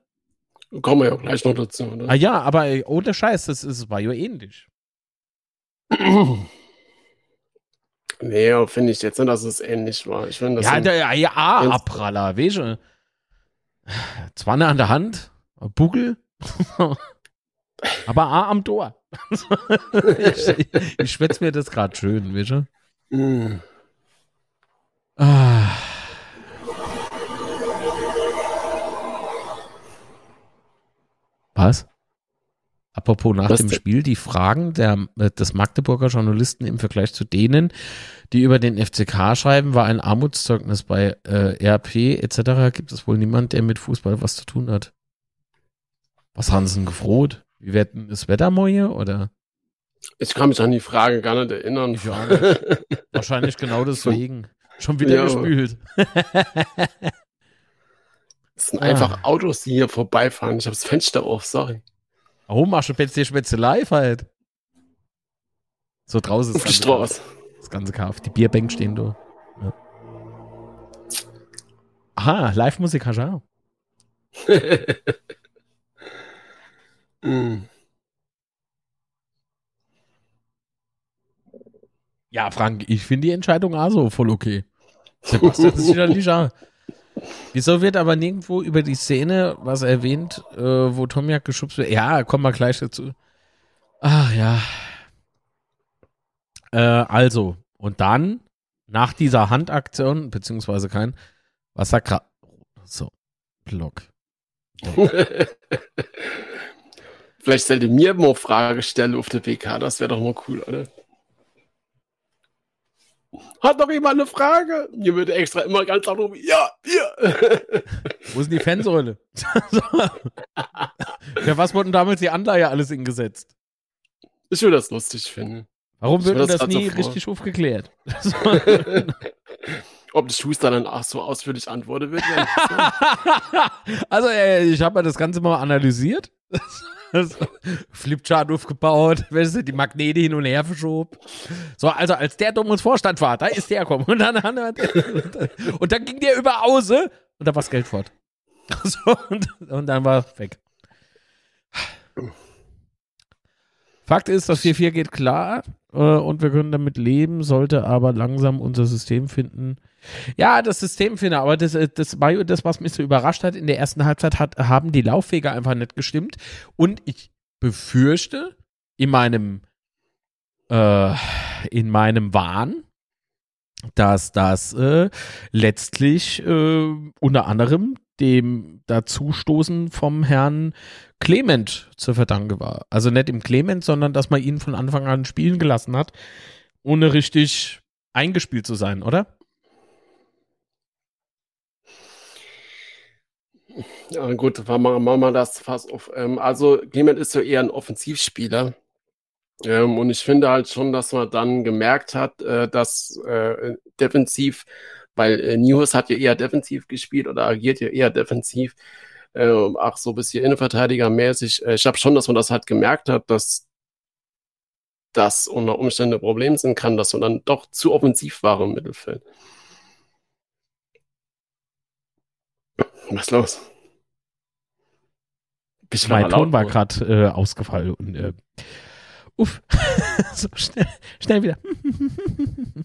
Kommen wir ja gleich noch dazu, oder? Ah ja, aber ohne Scheiß, das, ist, war ja ähnlich. nee, finde ich jetzt nicht, dass es ähnlich war. Ich finde, das Ja, der, ja, ja, ah, Abpraller, weißt du? Zwanne an der Hand, Buckel, aber A am Tor. ich ich schwätze mir das gerade schön, weißt du? Mm. Ah. Was? Apropos nach Was dem? Spiel, die Fragen der, äh, des Magdeburger Journalisten im Vergleich zu denen, die über den FCK schreiben, war ein Armutszeugnis bei äh, RP etc. Gibt es wohl niemand, der mit Fußball was zu tun hat. Was haben sie denn gefroht? Wie wird denn das Wetter morgen? Oder Ich kann mich an die Frage gar nicht erinnern. Auch wahrscheinlich genau deswegen. Schon wieder Ja. gespült. Es sind Ah. einfach Autos, die hier vorbeifahren. Ich habe das Fenster auf, sorry. Warum machst du jetzt die live halt? So draußen Auf ist die das ganze- Straße. Das ganze Kaff. Die Bierbänke stehen da. Ja. Aha, Live-Musik hast du auch. Mm. Ja, Frank, ich finde die Entscheidung also voll okay. Sebastian ist sicherlich auch. Wieso wird aber nirgendwo über die Szene was erwähnt, äh, wo Tomiak geschubst wird? Ja, kommen wir gleich dazu. Ach ja. Äh, also, und dann, nach dieser Handaktion, beziehungsweise kein, was sagt gerade, so, Block. Vielleicht sollte mir mal Frage stellen auf der PK, das wäre doch mal cool, oder? Hat noch jemand eine Frage? Mir würde extra immer ganz laut rufen, ja, hier. Wo ist denn die Fansäule? so. Für was wurden damals die Anleihe alles ingesetzt? ich würde das lustig finden. Warum wird das das grad so nie vor. richtig aufgeklärt? So. Ob der Schuster dann ach so ausführlich antwortet wird. wäre interessant. also, äh, ich habe das Ganze mal analysiert. Also, Flipchart aufgebaut, weißt du, die Magnete hin und her verschob. So, also als der damals Vorstand war, da ist der gekommen. Und dann, und dann ging der über Ause und da war das Geld fort. So, und, und dann war weg. Fakt ist, das 4-4 geht klar äh, und wir können damit leben, sollte aber langsam unser System finden. Ja, das System finden, aber das, äh, das war das, was mich so überrascht hat. In der ersten Halbzeit hat, haben die Laufwege einfach nicht gestimmt und ich befürchte in meinem äh, in meinem Wahn, dass das äh, letztlich äh, unter anderem dem Dazustoßen vom Herrn Clement zu verdanken war. Also nicht im Clement, sondern dass man ihn von Anfang an spielen gelassen hat, ohne richtig eingespielt zu sein, oder? Ja, gut, machen wir das fast auf. Ähm, also, Clement ist ja eher ein Offensivspieler. Ähm, und ich finde halt schon, dass man dann gemerkt hat, äh, dass äh, defensiv, weil äh, Newhouse hat ja eher defensiv gespielt oder agiert ja eher defensiv, äh, auch so ein bisschen Innenverteidigermäßig. Äh, ich habe schon, dass man das halt gemerkt hat, dass das unter Umständen ein Problem sein kann, dass man dann doch zu offensiv war im Mittelfeld. Was ist los? Bist Mein Ton war gerade äh, ausgefallen und äh, uff, so schnell, schnell wieder.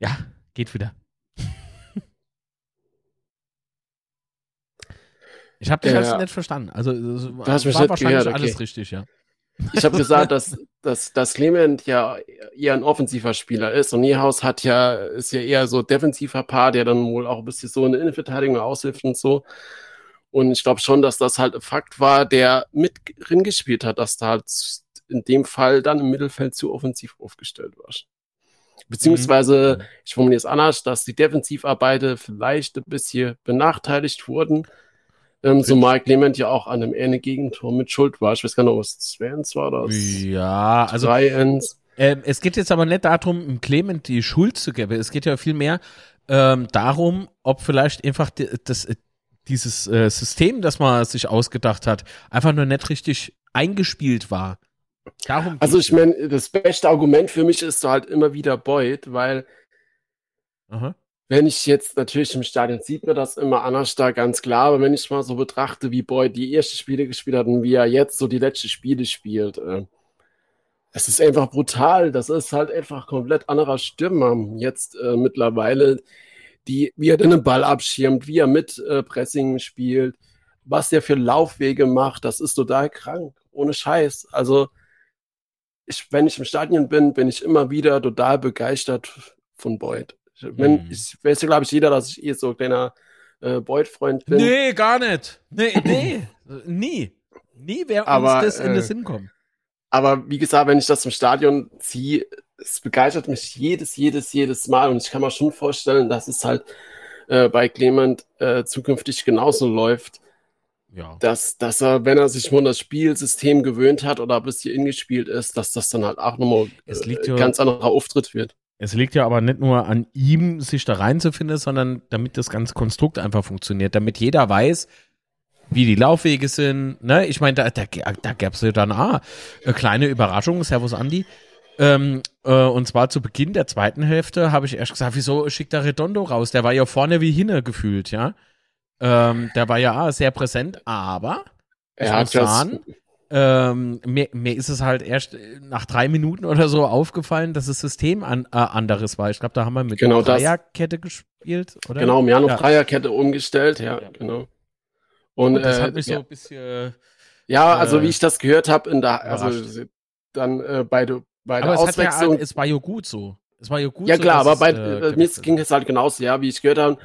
ja, geht wieder. Ich habe dich Ja, jetzt ja. nicht verstanden. Also mich war wahrscheinlich gehört, alles okay. richtig, ja. Ich habe gesagt, dass, dass, dass Clement ja eher ein offensiver Spieler ist und Niehaus hat ja, ist ja eher so defensiver Paar, der dann wohl auch ein bisschen so in der Innenverteidigung aushilft und so. Und ich glaube schon, dass das halt ein Fakt war, der mit drin gespielt hat, dass da halt in dem Fall dann im Mittelfeld zu offensiv aufgestellt war. Beziehungsweise, Mhm. ich formuliere es anders, dass die Defensivarbeiter vielleicht ein bisschen benachteiligt wurden. Ähm, zumal Clement ja auch an einem ähnlichen Gegentor mit Schuld war. Ich weiß gar nicht, ob es 2-1 war oder Ja, also 3-1. Ähm, es geht jetzt aber nicht darum, Clement die Schuld zu geben. Es geht ja vielmehr ähm, darum, ob vielleicht einfach di- das, äh, dieses äh, System, das man sich ausgedacht hat, einfach nur nicht richtig eingespielt war. Darum Also ich meine, das beste Argument für mich ist so halt immer wieder Boyd, weil Aha. Wenn ich jetzt natürlich im Stadion sieht man das immer anders da, ganz klar, aber wenn ich mal so betrachte, wie Boyd die ersten Spiele gespielt hat und wie er jetzt so die letzten Spiele spielt, äh, es ist einfach brutal. Das ist halt einfach komplett anderer Stürmer jetzt äh, mittlerweile, die, wie er den Ball abschirmt, wie er mit äh, Pressing spielt, was der für Laufwege macht, das ist total krank, ohne Scheiß. Also ich, wenn ich im Stadion bin, bin ich immer wieder total begeistert von Boyd. Ich, wenn, Mhm. ich weiß ja, glaube ich, jeder, dass ich eh so ein kleiner äh, Boyd-Freund bin. Nee, gar nicht. Nee, nee. Nie. Nie wäre uns Aber, das in den äh, Sinn kommen. Aber wie gesagt, wenn ich das im Stadion ziehe, es begeistert mich jedes, jedes, jedes Mal. Und ich kann mir schon vorstellen, dass es halt äh, bei Clement äh, zukünftig genauso läuft, Ja. dass, dass er, wenn er sich nur an das Spielsystem gewöhnt hat oder bis hier ingespielt ist, dass das dann halt auch nochmal Es liegt äh, ganz anderer Auftritt wird. Es liegt ja aber nicht nur an ihm, sich da reinzufinden, sondern damit das ganze Konstrukt einfach funktioniert, damit jeder weiß, wie die Laufwege sind. Ne? Ich meine, da, da, da gäbe es ja dann ah, eine kleine Überraschung. Servus, Andi. Ähm, äh, und zwar zu Beginn der zweiten Hälfte habe ich erst gesagt, wieso schickt der Redondo raus? Der war ja vorne wie hinne gefühlt, ja. Ähm, der war ja ah, sehr präsent, aber Er hat das, sagen, ähm, mir, mir ist es halt erst äh, nach drei Minuten oder so aufgefallen, dass das System an, äh, anderes war. Ich glaube, da haben wir mit Genau. Dreierkette gespielt, oder? genau, wir haben auf Ja. Dreierkette umgestellt, ja, Ja. genau. Und, Und das äh, hat mich so ja, ein bisschen. ja, also äh, wie ich das gehört habe, in der, also dann äh, bei, der bei der Aber es, hat ja, Auswechslung es war ja gut so. Es war ja gut Ja so. klar, dass aber bei, es, äh, mir ging es halt genauso, ja, wie ich gehört habe,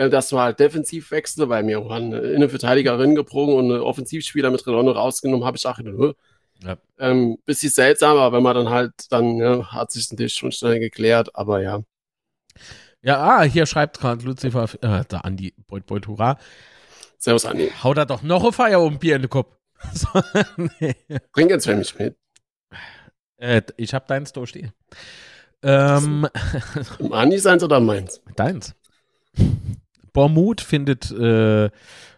äh, dass wir halt defensiv wechseln, weil mir waren eine Innenverteidigerin gebrochen und eine Offensivspieler mit Redondo rausgenommen, habe ich auch gedacht? Ja. ähm, bisschen seltsam, aber wenn man dann halt, dann ja, hat sich natürlich schon schnell geklärt, aber ja. Ja, ah, hier schreibt gerade Lucifer, äh, da Andi, Beut, Beut, hurra. Servus Andi. Haut da doch noch ein Feierabendbier in den Kopf. So, nee. Trink jetzt für mich mit. äh, ich hab deins da stehen. Ähm, Im Andi seins oder meins? Deins. Bormut findet äh,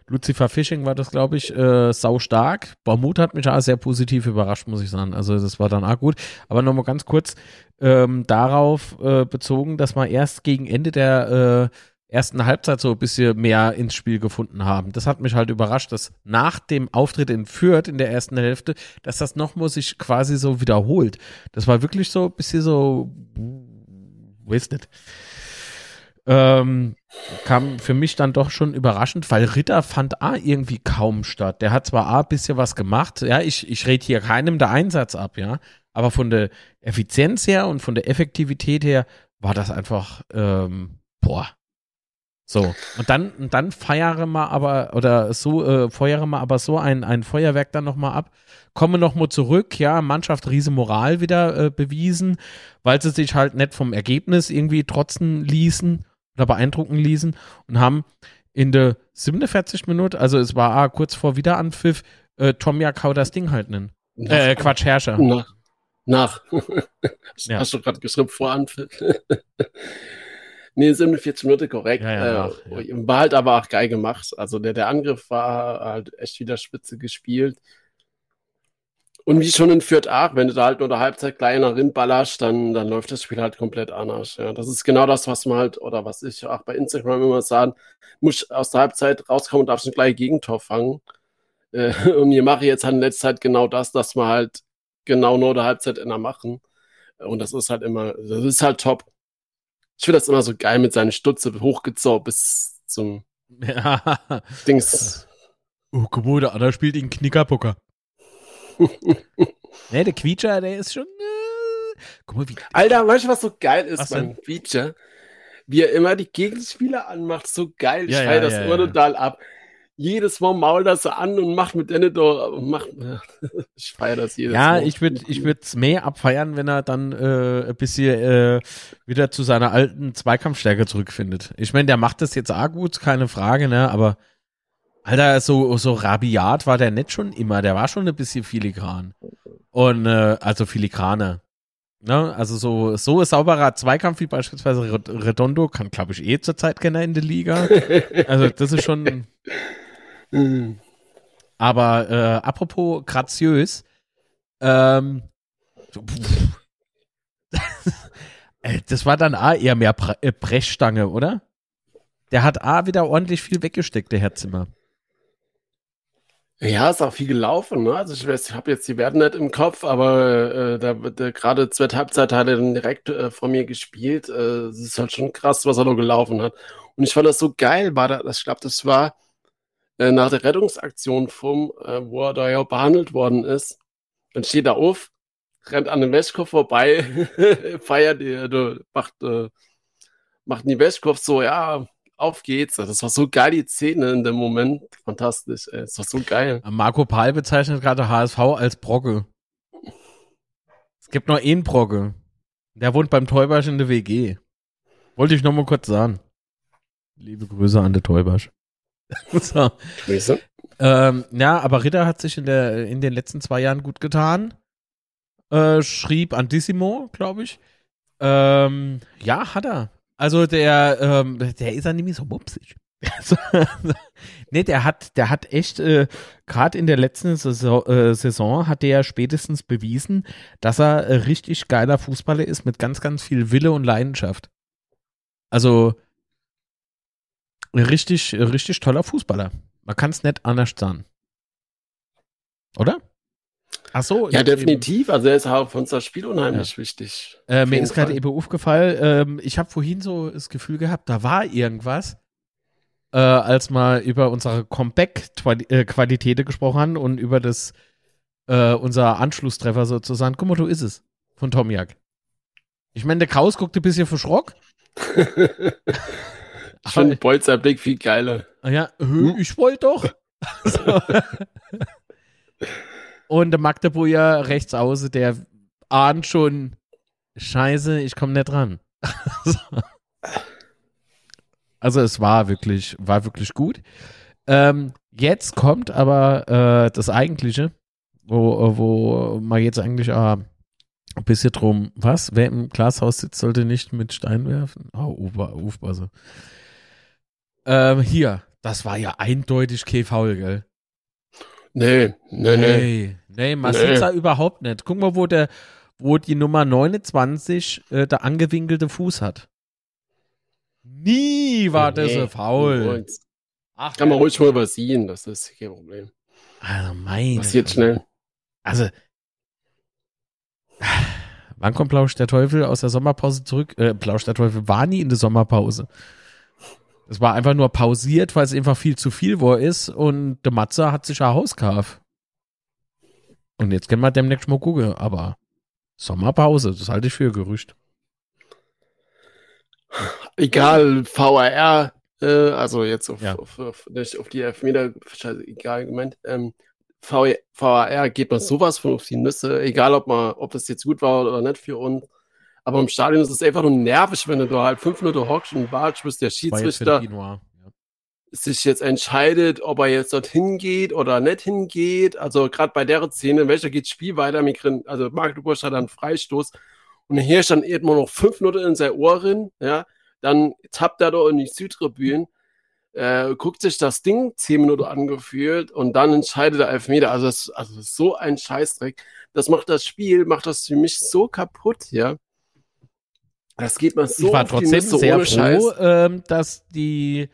Lucifer Fishing war das, glaube ich, äh, sau stark. Bormut hat mich auch sehr positiv überrascht, muss ich sagen. Also das war dann auch gut. Aber nochmal ganz kurz ähm, darauf äh, bezogen, dass wir erst gegen Ende der äh, ersten Halbzeit so ein bisschen mehr ins Spiel gefunden haben. Das hat mich halt überrascht, dass nach dem Auftritt in Fürth in der ersten Hälfte, dass das nochmal sich quasi so wiederholt. Das war wirklich so ein bisschen so, weiß nicht. Ähm, kam für mich dann doch schon überraschend, weil Ritter fand A irgendwie kaum statt. Der hat zwar A ein bisschen was gemacht, ja, ich, ich rede hier keinem der Einsatz ab, ja, aber von der Effizienz her und von der Effektivität her war das einfach, ähm, boah. So, und dann, und dann feiere mal aber, oder so, äh, feuere mal aber so ein, ein Feuerwerk dann nochmal ab, komme nochmal zurück, ja, Mannschaft riesen Moral wieder äh, bewiesen, weil sie sich halt nicht vom Ergebnis irgendwie trotzen ließen oder beeindrucken ließen und haben in der 47 Minute, also es war ah, kurz vor Wiederanpfiff, äh, Tomja Kau das Ding halt nennen. Äh, Quatsch, Herrscher. Nach. Nach. Ja. Hast du gerade geschrieben, vor Anpfiff? nee, 47 Minuten korrekt. Ja, ja, äh, nach, ja. War halt aber auch geil gemacht. Also der, der Angriff war halt echt wieder spitze gespielt. Und wie schon in Fürth auch, wenn du da halt nur der Halbzeit kleiner rinballerst, dann, dann läuft das Spiel halt komplett anders. Ja. Das ist genau das, was man halt, oder was ich auch bei Instagram immer sagen, muss aus der Halbzeit rauskommen und darfst ein gleich Gegentor fangen. Äh, und wir machen jetzt halt in letzter Zeit genau das, dass wir halt genau nur der Halbzeit in der machen. Und das ist halt immer, das ist halt top. Ich finde das immer so geil mit seinen Stutze hochgezogen bis zum Ja. Dings. Oh, guck mal, der Anna spielt in Knickerbocker. ne, der Quietscher, der ist schon. Äh, guck mal, wie. Alter, weißt du, was so geil ist Was beim Feature? Wie er immer die Gegenspieler anmacht, so geil. Ich Ja, ja, das ja, immer ja. total ab. Jedes Mal mault das so an und macht mit denen doch, macht, ich feier das jedes Ja, Mal. ich würde ich würd's mehr abfeiern, wenn er dann äh, ein bisschen äh, wieder zu seiner alten Zweikampfstärke zurückfindet. Ich meine, der macht das jetzt auch gut, keine Frage, ne? Aber Alter, so, so rabiat war der nicht schon immer, der war schon ein bisschen filigran. Und äh, also filigraner. Ne? Also so, so sauberer Zweikampf wie beispielsweise Red- Redondo kann, glaube ich, eh zurzeit keiner in der Liga. Also das ist schon. Aber äh, apropos graziös, ähm. Äh, das war dann A eher mehr äh, Brechstange, oder? Der hat A wieder ordentlich viel weggesteckt, der Herr Zimmer. Ja, ist auch viel gelaufen, ne? Also ich weiß, ich habe jetzt die Werte nicht im Kopf, aber äh, da wird äh, gerade zweite Halbzeit hat er dann direkt äh, vor mir gespielt. Äh, Es ist halt schon krass, was er noch gelaufen hat. Und ich fand das so geil, war da, das, ich glaube, das war äh, nach der Rettungsaktion vom, äh, wo er da ja behandelt worden ist. Dann steht er auf, rennt an dem Wäschkopf vorbei, feiert, äh, macht, äh, macht den Wäschkopf so, ja, auf geht's. Das war so geil, die Szene in dem Moment. Fantastisch, ey. Das war so geil. Marco Paul bezeichnet gerade HSV als Brocke. Es gibt noch einen Brocke. Der wohnt beim Teubasch in der WG. Wollte ich noch mal kurz sagen. Liebe Grüße an der Teubasch. so. Grüße. Ähm, ja, aber Ritter hat sich in, der, in den letzten zwei Jahren gut getan. Äh, schrieb Antissimo, glaube ich. Ähm, ja, hat er. Also der, ähm, der ist ja nämlich so mupsig. nee, der hat, der hat echt, äh, gerade in der letzten Saison, äh, Saison hat der spätestens bewiesen, dass er äh, richtig geiler Fußballer ist mit ganz, ganz viel Wille und Leidenschaft. Also richtig, richtig toller Fußballer. Man kann es nicht anders sagen. Oder? Ach so. Ja, definitiv. Also er ist auch für unser Spiel unheimlich ja. wichtig. Äh, mir ist gerade eben aufgefallen, ähm, ich habe vorhin so das Gefühl gehabt, da war irgendwas, äh, als wir über unsere Comeback-Qualitäten gesprochen haben und über das, äh, unser Anschlusstreffer sozusagen. Guck mal, du ist es. Von Tomjak. Ich meine, der Kraus guckte ein bisschen verschrock. ich finde Bolzer Blick viel geiler. Ah ja, ich wollte doch. so. Und der Magdeburger rechts außen, der ahnt schon, scheiße, ich komme nicht dran. also es war wirklich, war wirklich gut. Ähm, jetzt kommt aber äh, das Eigentliche, wo, wo man jetzt eigentlich äh, ein bisschen drum, was? Wer im Glashaus sitzt, sollte nicht mit Stein werfen? Oh, aufpasse. Ähm, hier, das war ja eindeutig kein gell? Nee, nee, nee. Nee, man nee. überhaupt nicht. Guck mal, wo der, wo die Nummer 29 äh, der angewinkelte Fuß hat. Nie war nee, das so faul. Ach, Kann man ruhig mal übersehen, das ist kein Problem. Also mein. Passiert schnell. Also. Wann kommt Plausch der Teufel aus der Sommerpause zurück? Äh, Plausch der Teufel war nie in der Sommerpause. Es war einfach nur pausiert, weil es einfach viel zu viel war ist und der Matze hat sich ein Haus gekauft. Und jetzt können wir demnächst mal gucken, aber Sommerpause, das halte ich für Gerücht. Egal, VAR, äh, also jetzt auf, ja. auf, auf, auf die Elfmeter, egal gemeint, ähm, VAR geht man sowas von auf die Nüsse, egal ob man, ob das jetzt gut war oder nicht für uns. Aber im Stadion ist es einfach nur nervig, wenn du da halt fünf Minuten hockst und wartest, bis der Schiedsrichter. Sich jetzt entscheidet, ob er jetzt dorthin geht oder nicht hingeht. Also gerade bei der Szene, welcher geht das Spiel weiter? Also Magdeburg hat dann Freistoß und hier stand immer noch fünf Minuten in sein Ohr drin, ja. Dann tappt er da in die Südtribüne, äh, guckt sich das Ding zehn Minuten angefühlt und dann entscheidet er Elfmeter. Also, das, also so ein Scheißdreck. Das macht das Spiel, macht das für mich so kaputt, ja. Das geht mir so Ich war trotzdem sehr froh, ähm, dass die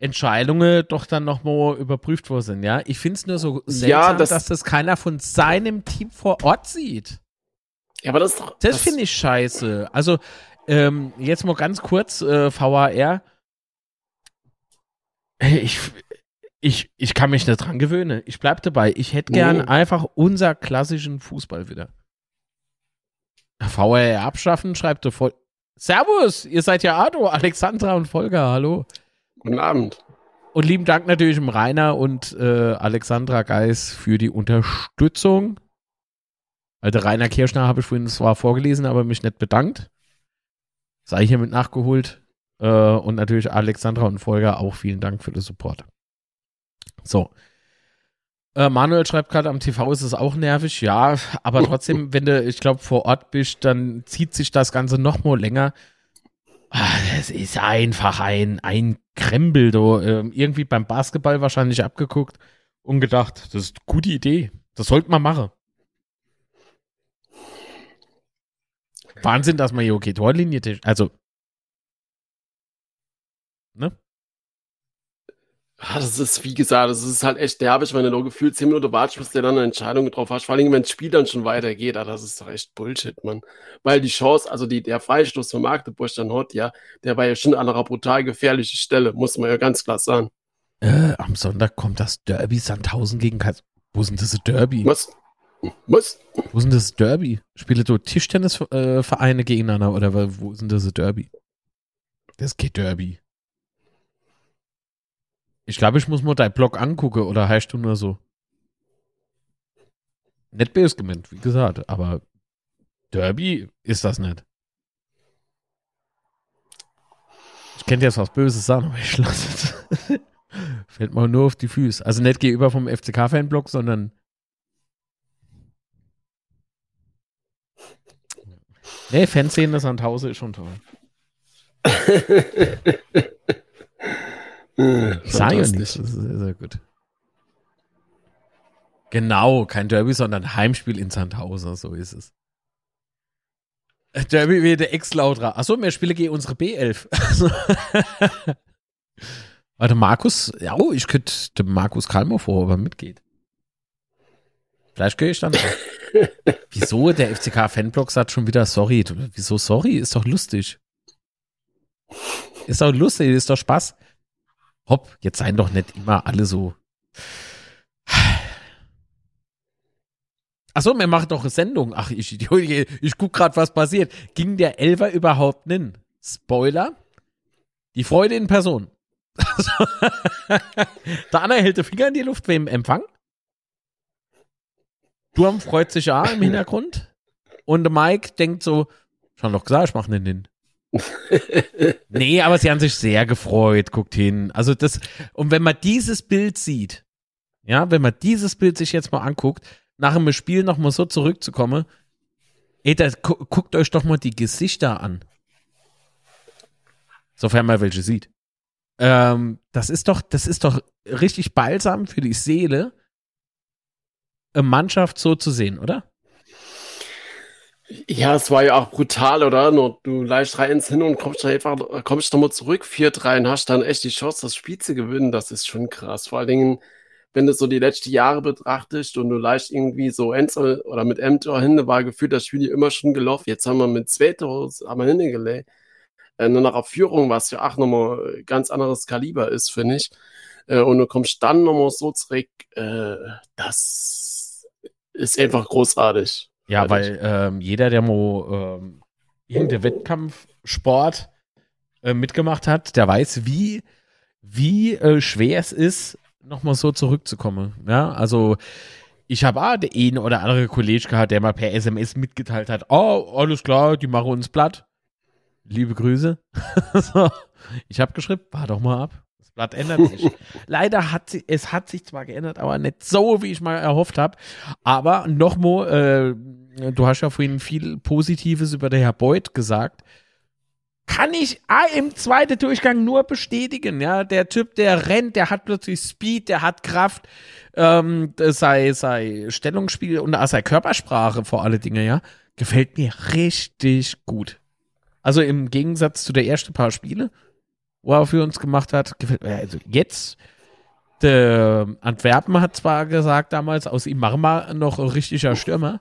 Entscheidungen doch dann nochmal überprüft worden sind, ja. Ich finde es nur so seltsam, ja, das, dass das keiner von seinem Team vor Ort sieht. Ja, aber das Das, das finde ich scheiße. Also, ähm, jetzt mal ganz kurz, äh, VAR. Ich, ich, ich kann mich nicht dran gewöhnen. Ich bleib dabei. Ich hätte gern nee. einfach unser klassischen Fußball wieder. VR abschaffen, schreibt er voll. Servus, ihr seid ja Ado, Alexandra und Volker, hallo. Guten Abend. Und lieben Dank natürlich dem Rainer und äh, Alexandra Geis für die Unterstützung. Also Rainer Kirschner habe ich vorhin zwar vorgelesen, aber mich nicht bedankt. Sei hiermit nachgeholt. Äh, und natürlich Alexandra und Volker auch vielen Dank für den Support. So. Äh, Manuel schreibt gerade, am TV ist es auch nervig, ja, aber trotzdem, wenn du, ich glaube, vor Ort bist, dann zieht sich das Ganze noch mal länger. Es ist einfach ein, ein Krempel, du. Ähm, irgendwie beim Basketball wahrscheinlich abgeguckt und gedacht, das ist eine gute Idee. Das sollte man machen. Wahnsinn, dass man hier okay Torlinie, also, ne? Ja, das ist, wie gesagt, das ist halt echt derbig, wenn du nur gefühlt 10 Minuten wartest, bis du dann eine Entscheidung drauf hast. Vor allem, wenn das Spiel dann schon weitergeht. Ah, das ist doch echt Bullshit, Mann. Weil die Chance, also die, der Freistoß von Magdeburg dann hat, ja, der war ja schon an einer brutal gefährlichen Stelle, muss man ja ganz klar sagen. Äh, am Sonntag kommt das Derby Sandhausen gegen Kaiser. Wo sind diese Derby? Was? Was? Wo sind das Derby? Spiele du Tischtennisvereine gegeneinander oder wo sind das Derby? Das geht Derby. Ich glaube, ich muss mal deinen Blog angucken oder heißt du nur so? Nicht böse gemeint, wie gesagt, aber Derby ist das nicht. Ich könnte jetzt was Böses sagen, aber ich lasse es. Fällt mal nur auf die Füße. Also nicht gegenüber vom FCK-Fanblog, sondern. Nee, Fanszene des Sandhause ist schon toll. ich sage ja nicht. Das ist sehr, sehr gut. Genau, kein Derby, sondern Heimspiel in Sandhausen, so ist es. Derby wie der Ex-Lautra. Achso, wir spielen gegen unsere B11. Warte, Markus, ja, oh, ich könnte dem Markus Kalmer vor, ob er mitgeht. Vielleicht gehe ich dann. Wieso? Der FCK-Fanblog sagt schon wieder sorry. Wieso sorry? Ist doch lustig. Ist doch lustig, ist doch Spaß. Hopp, jetzt seien doch nicht immer alle so. Achso, wir machen doch eine Sendung. Ach, ich, ich, ich guck gerade, was passiert. Ging der Elfer überhaupt nin? Spoiler. Die Freude in Person. der Anna hält den Finger in die Luft wem Empfang. Durm freut sich ja im Hintergrund. Und Mike denkt so, schon doch gesagt, ich mach den hin. nee, aber sie haben sich sehr gefreut, guckt hin. Also das, und wenn man dieses Bild sieht, ja, wenn man dieses Bild sich jetzt mal anguckt, nach dem Spiel nochmal so zurückzukommen, ey, da, gu guckt euch doch mal die Gesichter an. Sofern man welche sieht. Ähm, das ist doch, das ist doch richtig balsam für die Seele, eine Mannschaft so zu sehen, oder? Ja, es war ja auch brutal, oder? Nur du leicht rein hin und kommst da einfach, kommst nochmal zurück, 4-3 und hast dann echt die Chance, das Spiel zu gewinnen. Das ist schon krass. Vor allen Dingen, wenn du so die letzten Jahre betrachtest und du leicht irgendwie so Enzo oder mit Emtor hin, war gefühlt das Spiel immer schon gelaufen. Jetzt haben wir mit zwei haben wir hingelegt. Äh, nur nach der Führung, was ja auch nochmal ganz anderes Kaliber ist, finde ich. Äh, und du kommst dann nochmal so zurück, äh, das ist einfach großartig. Ja, weil ähm, jeder, der mal ähm, irgendeinen Wettkampfsport äh, mitgemacht hat, der weiß, wie, wie äh, schwer es ist, nochmal so zurückzukommen. Ja, also ich habe auch den einen oder andere Kollege gehabt, der mal per SMS mitgeteilt hat, oh, alles klar, die machen uns platt. Liebe Grüße. so, ich habe geschrieben, war doch mal ab. Das Blatt ändert sich. Leider hat sie, es hat sich zwar geändert, aber nicht so, wie ich mal erhofft habe. Aber nochmal, äh, du hast ja vorhin viel Positives über den Herr Beuth gesagt kann ich ah, im zweiten Durchgang nur bestätigen. Ja, der Typ, der rennt, der hat plötzlich Speed, der hat Kraft, ähm, sei, sei Stellungsspiel und auch sei Körpersprache vor alle Dinge, ja, gefällt mir richtig gut. Also im Gegensatz zu der ersten paar Spiele, wo er für uns gemacht hat, also jetzt, der Antwerpen hat zwar gesagt damals, aus ihm machen wir noch ein richtiger Stürmer.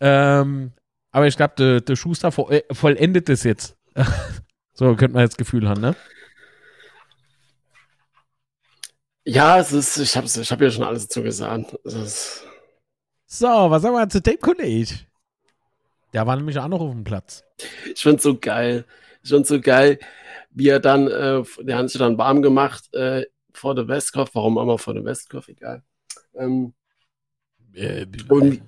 Ähm, aber ich glaube, der, der Schuster äh, vollendet es jetzt. so könnte man jetzt Gefühl haben, ne? Ja, es ist, ich habe ich hab ja schon alles dazu gesagt. So, was sagen wir zu dem Kollege? Der war nämlich auch noch auf dem Platz. Ich find's so geil. Find's so geil, wie er dann, äh, der hat sich dann warm gemacht äh, vor der Westkopf. Warum immer vor der Westkopf? Egal. Ähm, äh, und,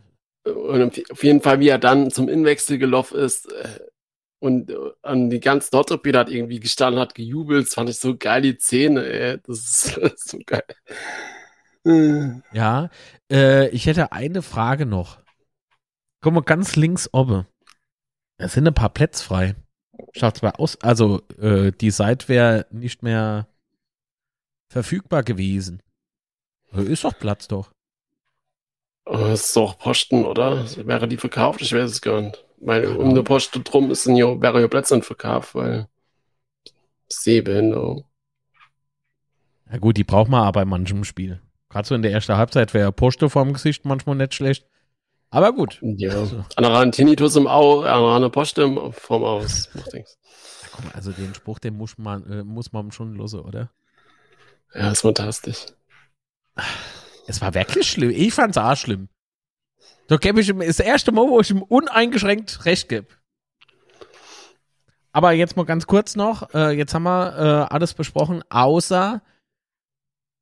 und, auf jeden Fall, wie er dann zum Innenwechsel gelaufen ist, äh, und an die ganze Nordtribüne hat irgendwie gestanden, hat gejubelt. Das fand ich so geil, die Szene, ey. Das ist, das ist so geil. Ja, äh, ich hätte eine Frage noch. Guck mal, ganz links oben. Es sind ein paar Plätze frei. Schaut zwar aus, also äh, die Seite wäre nicht mehr verfügbar gewesen. Ist doch Platz doch. Das ist doch Posten, oder? Wäre die verkauft? Ich weiß es gar nicht. Weil ja. um die Post drum ist ja, wäre ja Plätze verkauft, weil Sehbehinderung. Ja gut, die braucht man aber bei manchem Spiel. Gerade so in der ersten Halbzeit wäre Poste vorm Gesicht manchmal nicht schlecht. Aber gut. Ja. Also. An Tinnitus im Au, an einer Poste vom Aus. Ja, komm, also den Spruch, den muss man, äh, muss man schon losen, oder? Ja, ist fantastisch. Es war wirklich schlimm. Ich fand es auch schlimm. Da gebe ich ihm das erste Mal, wo ich ihm uneingeschränkt recht gebe. Aber jetzt mal ganz kurz noch. Äh, jetzt haben wir äh, alles besprochen, außer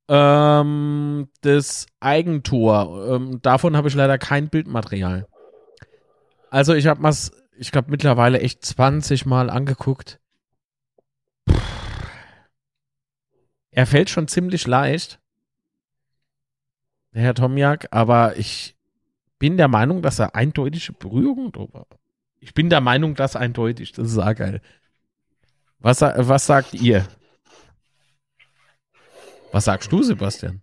ähm, das Eigentor. Ähm, davon habe ich leider kein Bildmaterial. Also ich habe was, ich glaube mittlerweile echt 20 Mal angeguckt. Er fällt schon ziemlich leicht, Herr Tomjak, aber ich bin der Meinung, dass er eindeutige Berührung drüber. Ich bin der Meinung, dass eindeutig. Das ist auch geil. Was, was sagt ihr? Was sagst du, Sebastian?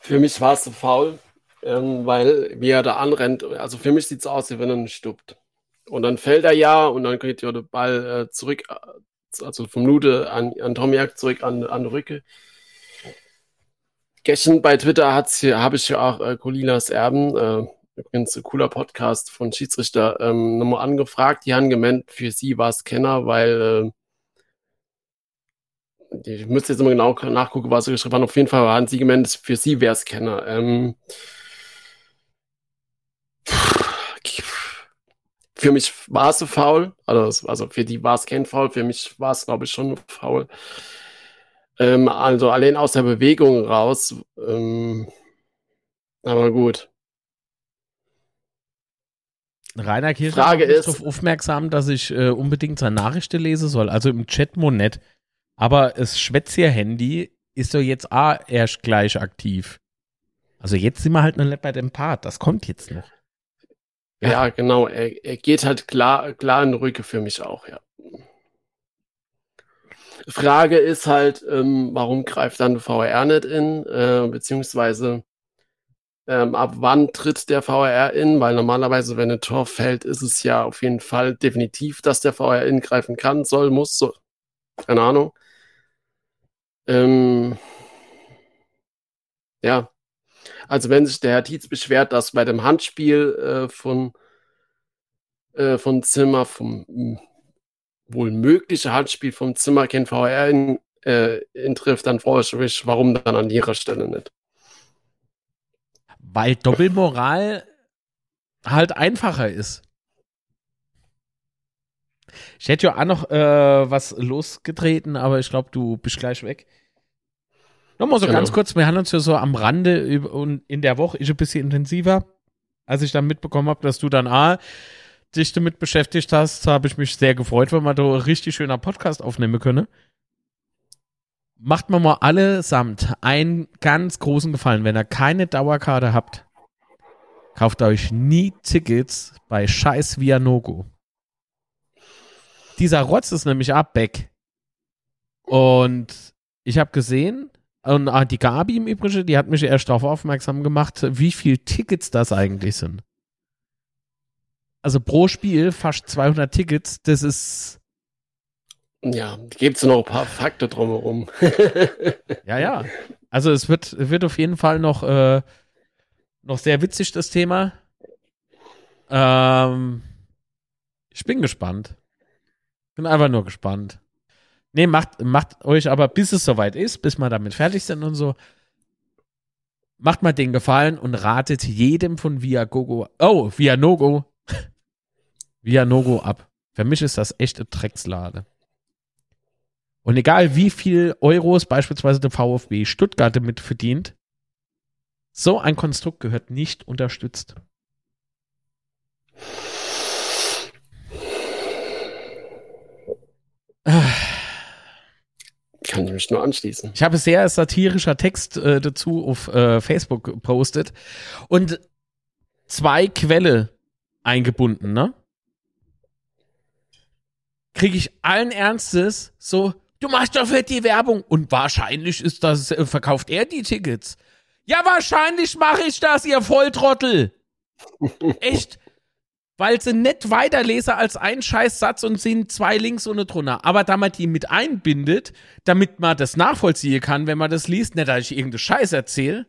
Für mich war es so faul, ähm, weil wie er da anrennt, also für mich sieht es aus, wie wenn er nicht stuppt. Und dann fällt er ja und dann geht ja der Ball äh, zurück, äh, also vom Nude an, an Tomiak zurück an, an Rücke. Gestern bei Twitter habe ich ja auch äh, Colinas Erben, äh, übrigens ein cooler Podcast von Schiedsrichter, ähm, nochmal angefragt. Die haben gemeint, für sie war es Kenner, weil äh, ich müsste jetzt immer genau nachgucken, was sie geschrieben haben. Auf jeden Fall haben sie gemeint, für sie wäre es Kenner. Ähm, für mich war es so faul. Also, also für die war es kein Foul. Für mich war es, glaube ich, schon faul. Ähm, also allein aus der Bewegung raus. Ähm, aber gut. Rainer Kircher Frage ist darauf aufmerksam, dass ich äh, unbedingt seine Nachrichten lesen soll. Also im Chat nicht. Aber das Schwätzier-Handy ist doch jetzt auch erst gleich aktiv. Also jetzt sind wir halt noch nicht bei dem Part. Das kommt jetzt noch. Ja, ja genau. Er, er, geht halt klar, klar in Rücke für mich auch, ja. Frage ist halt, ähm, warum greift dann VR nicht in, äh, beziehungsweise ähm, ab wann tritt der VR in? Weil normalerweise, wenn ein Tor fällt, ist es ja auf jeden Fall definitiv, dass der VR in greifen kann, soll, muss, so, keine Ahnung. Ähm, ja, also wenn sich der Herr Tietz beschwert, dass bei dem Handspiel äh, von, äh, von Zimmer, vom hm, wohl mögliche Handspiel vom Zimmer kein VR in, äh, in trifft, dann freue ich mich, warum dann an ihrer Stelle nicht. Weil Doppelmoral halt einfacher ist. Ich hätte ja auch noch äh, was losgetreten, aber ich glaube, du bist gleich weg. Nochmal so genau. ganz kurz, wir haben uns ja so am Rande und in der Woche ist ein bisschen intensiver. Als ich dann mitbekommen habe, dass du dann A, dich damit beschäftigt hast, habe ich mich sehr gefreut, weil man da ein richtig schöner Podcast aufnehmen können. Macht mir mal allesamt einen ganz großen Gefallen. Wenn ihr keine Dauerkarte habt, kauft euch nie Tickets bei Scheiß Via Nogo. Dieser Rotz ist nämlich abback. Und ich habe gesehen, und ah, die Gabi im Übrigen, die hat mich erst darauf aufmerksam gemacht, wie viele Tickets das eigentlich sind. Also pro Spiel fast 200 Tickets, das ist. Ja, gibt es noch ein paar Fakten drumherum. ja, ja. Also es wird, wird auf jeden Fall noch, äh, noch sehr witzig, das Thema. Ähm, ich bin gespannt. Bin einfach nur gespannt. Nee, macht, macht euch aber, bis es soweit ist, bis wir damit fertig sind und so, macht mal den Gefallen und ratet jedem von Viagogo, oh, Vianogo, Vianogo ab. Für mich ist das echte Dreckslade. Und egal wie viel Euros beispielsweise der VfB Stuttgart damit verdient, so ein Konstrukt gehört nicht unterstützt. Ah. Kann ich mich nur anschließen. Ich habe sehr satirischer Text äh, dazu auf äh, Facebook gepostet und zwei Quelle eingebunden, ne? Kriege ich allen Ernstes so, du machst doch für die Werbung und wahrscheinlich ist das, äh, verkauft er die Tickets. Ja, wahrscheinlich mache ich das, ihr Volltrottel. Echt? Weil sie nicht weiterlesen als ein Scheißsatz und sind zwei Links ohne drunter. Aber da man die mit einbindet, damit man das nachvollziehen kann, wenn man das liest, nicht, dass ich irgendeine Scheiß erzähle.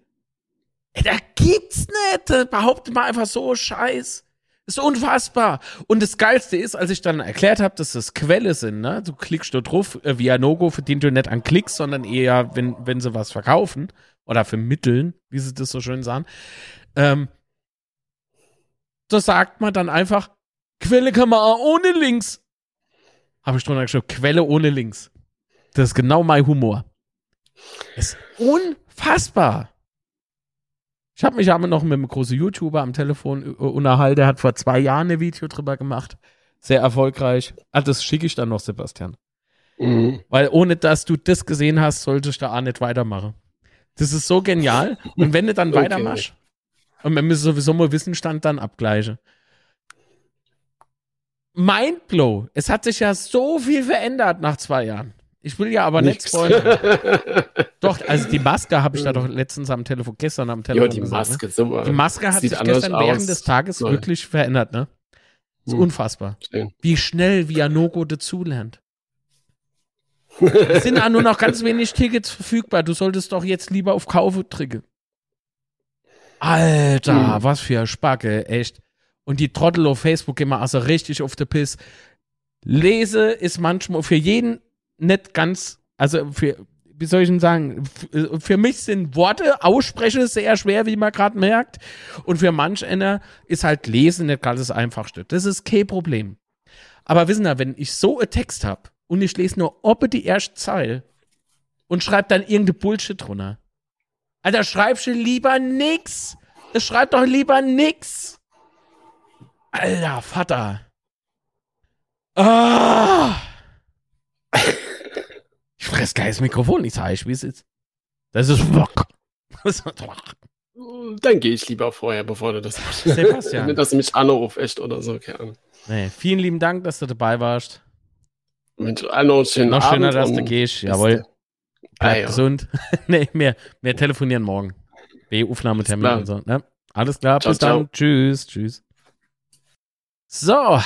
Da gibt's nicht. Behauptet mal einfach so Scheiß. Ist unfassbar. Und das Geilste ist, als ich dann erklärt habe, dass das Quelle sind, ne? Du klickst dort drauf, äh, via Nogo verdient du nicht an Klicks, sondern eher, wenn, wenn sie was verkaufen oder vermitteln, wie sie das so schön sagen. Ähm, da sagt man dann einfach, Quelle kann man auch ohne Links. Habe ich drunter geschrieben, Quelle ohne Links. Das ist genau mein Humor. ist unfassbar. Ich habe mich aber noch mit einem großen YouTuber am Telefon unterhalten, der hat vor zwei Jahren ein Video drüber gemacht. Sehr erfolgreich. Ah, das schicke ich dann noch, Sebastian. Mhm. Weil ohne dass du das gesehen hast, sollte ich da auch nicht weitermachen. Das ist so genial. Und wenn du dann okay. weitermachst, und wir müssen sowieso mal Wissensstand dann abgleichen. Mindblow. Es hat sich ja so viel verändert nach zwei Jahren. Ich will ja aber Nichts. nicht spoilern. doch, also die Maske habe ich da doch letztens am Telefon, gestern am Telefon. Ja, die gesagt, Maske, ne? super. Die Maske hat Sieht sich gestern aus. während des Tages Nein. wirklich verändert, ne? Ist hm. unfassbar. Schön. Wie schnell Vianogo dazulernt. es sind ja nur noch ganz wenig Tickets verfügbar. Du solltest doch jetzt lieber auf Kaufe tricken. Alter, hm. was für Spacke, echt. Und die Trottel auf Facebook immer also richtig auf der Piss. Lese ist manchmal für jeden nicht ganz, also für, wie soll ich denn sagen, für mich sind Worte aussprechen sehr schwer, wie man gerade merkt. Und für manch einer ist halt Lesen nicht ganz das Einfachste. Das ist kein Problem. Aber wissen Sie, wenn ich so einen Text habe und ich lese nur ob die erste Zeile und schreibe dann irgendeine Bullshit drunter. Alter, schreibst du lieber nix. Es schreibt doch lieber nix. Alter, Vater. Ah. Ich fress das Mikrofon, ich sage, wie es ist. Das ist Dann gehe ich lieber vorher, bevor du das machst. Sebastian. Dass du mich anrufst, echt oder so, keine Ahnung. Nee, vielen lieben Dank, dass du dabei warst. Mit allen schönen Noch schöner, dass du gehst. Jawohl. Bleib ah, ja. gesund. nee, mehr, mehr telefonieren morgen. B-Aufnahmetermin und so. Ne? Alles klar, ciao, bis dann. Ciao. Tschüss, tschüss. So.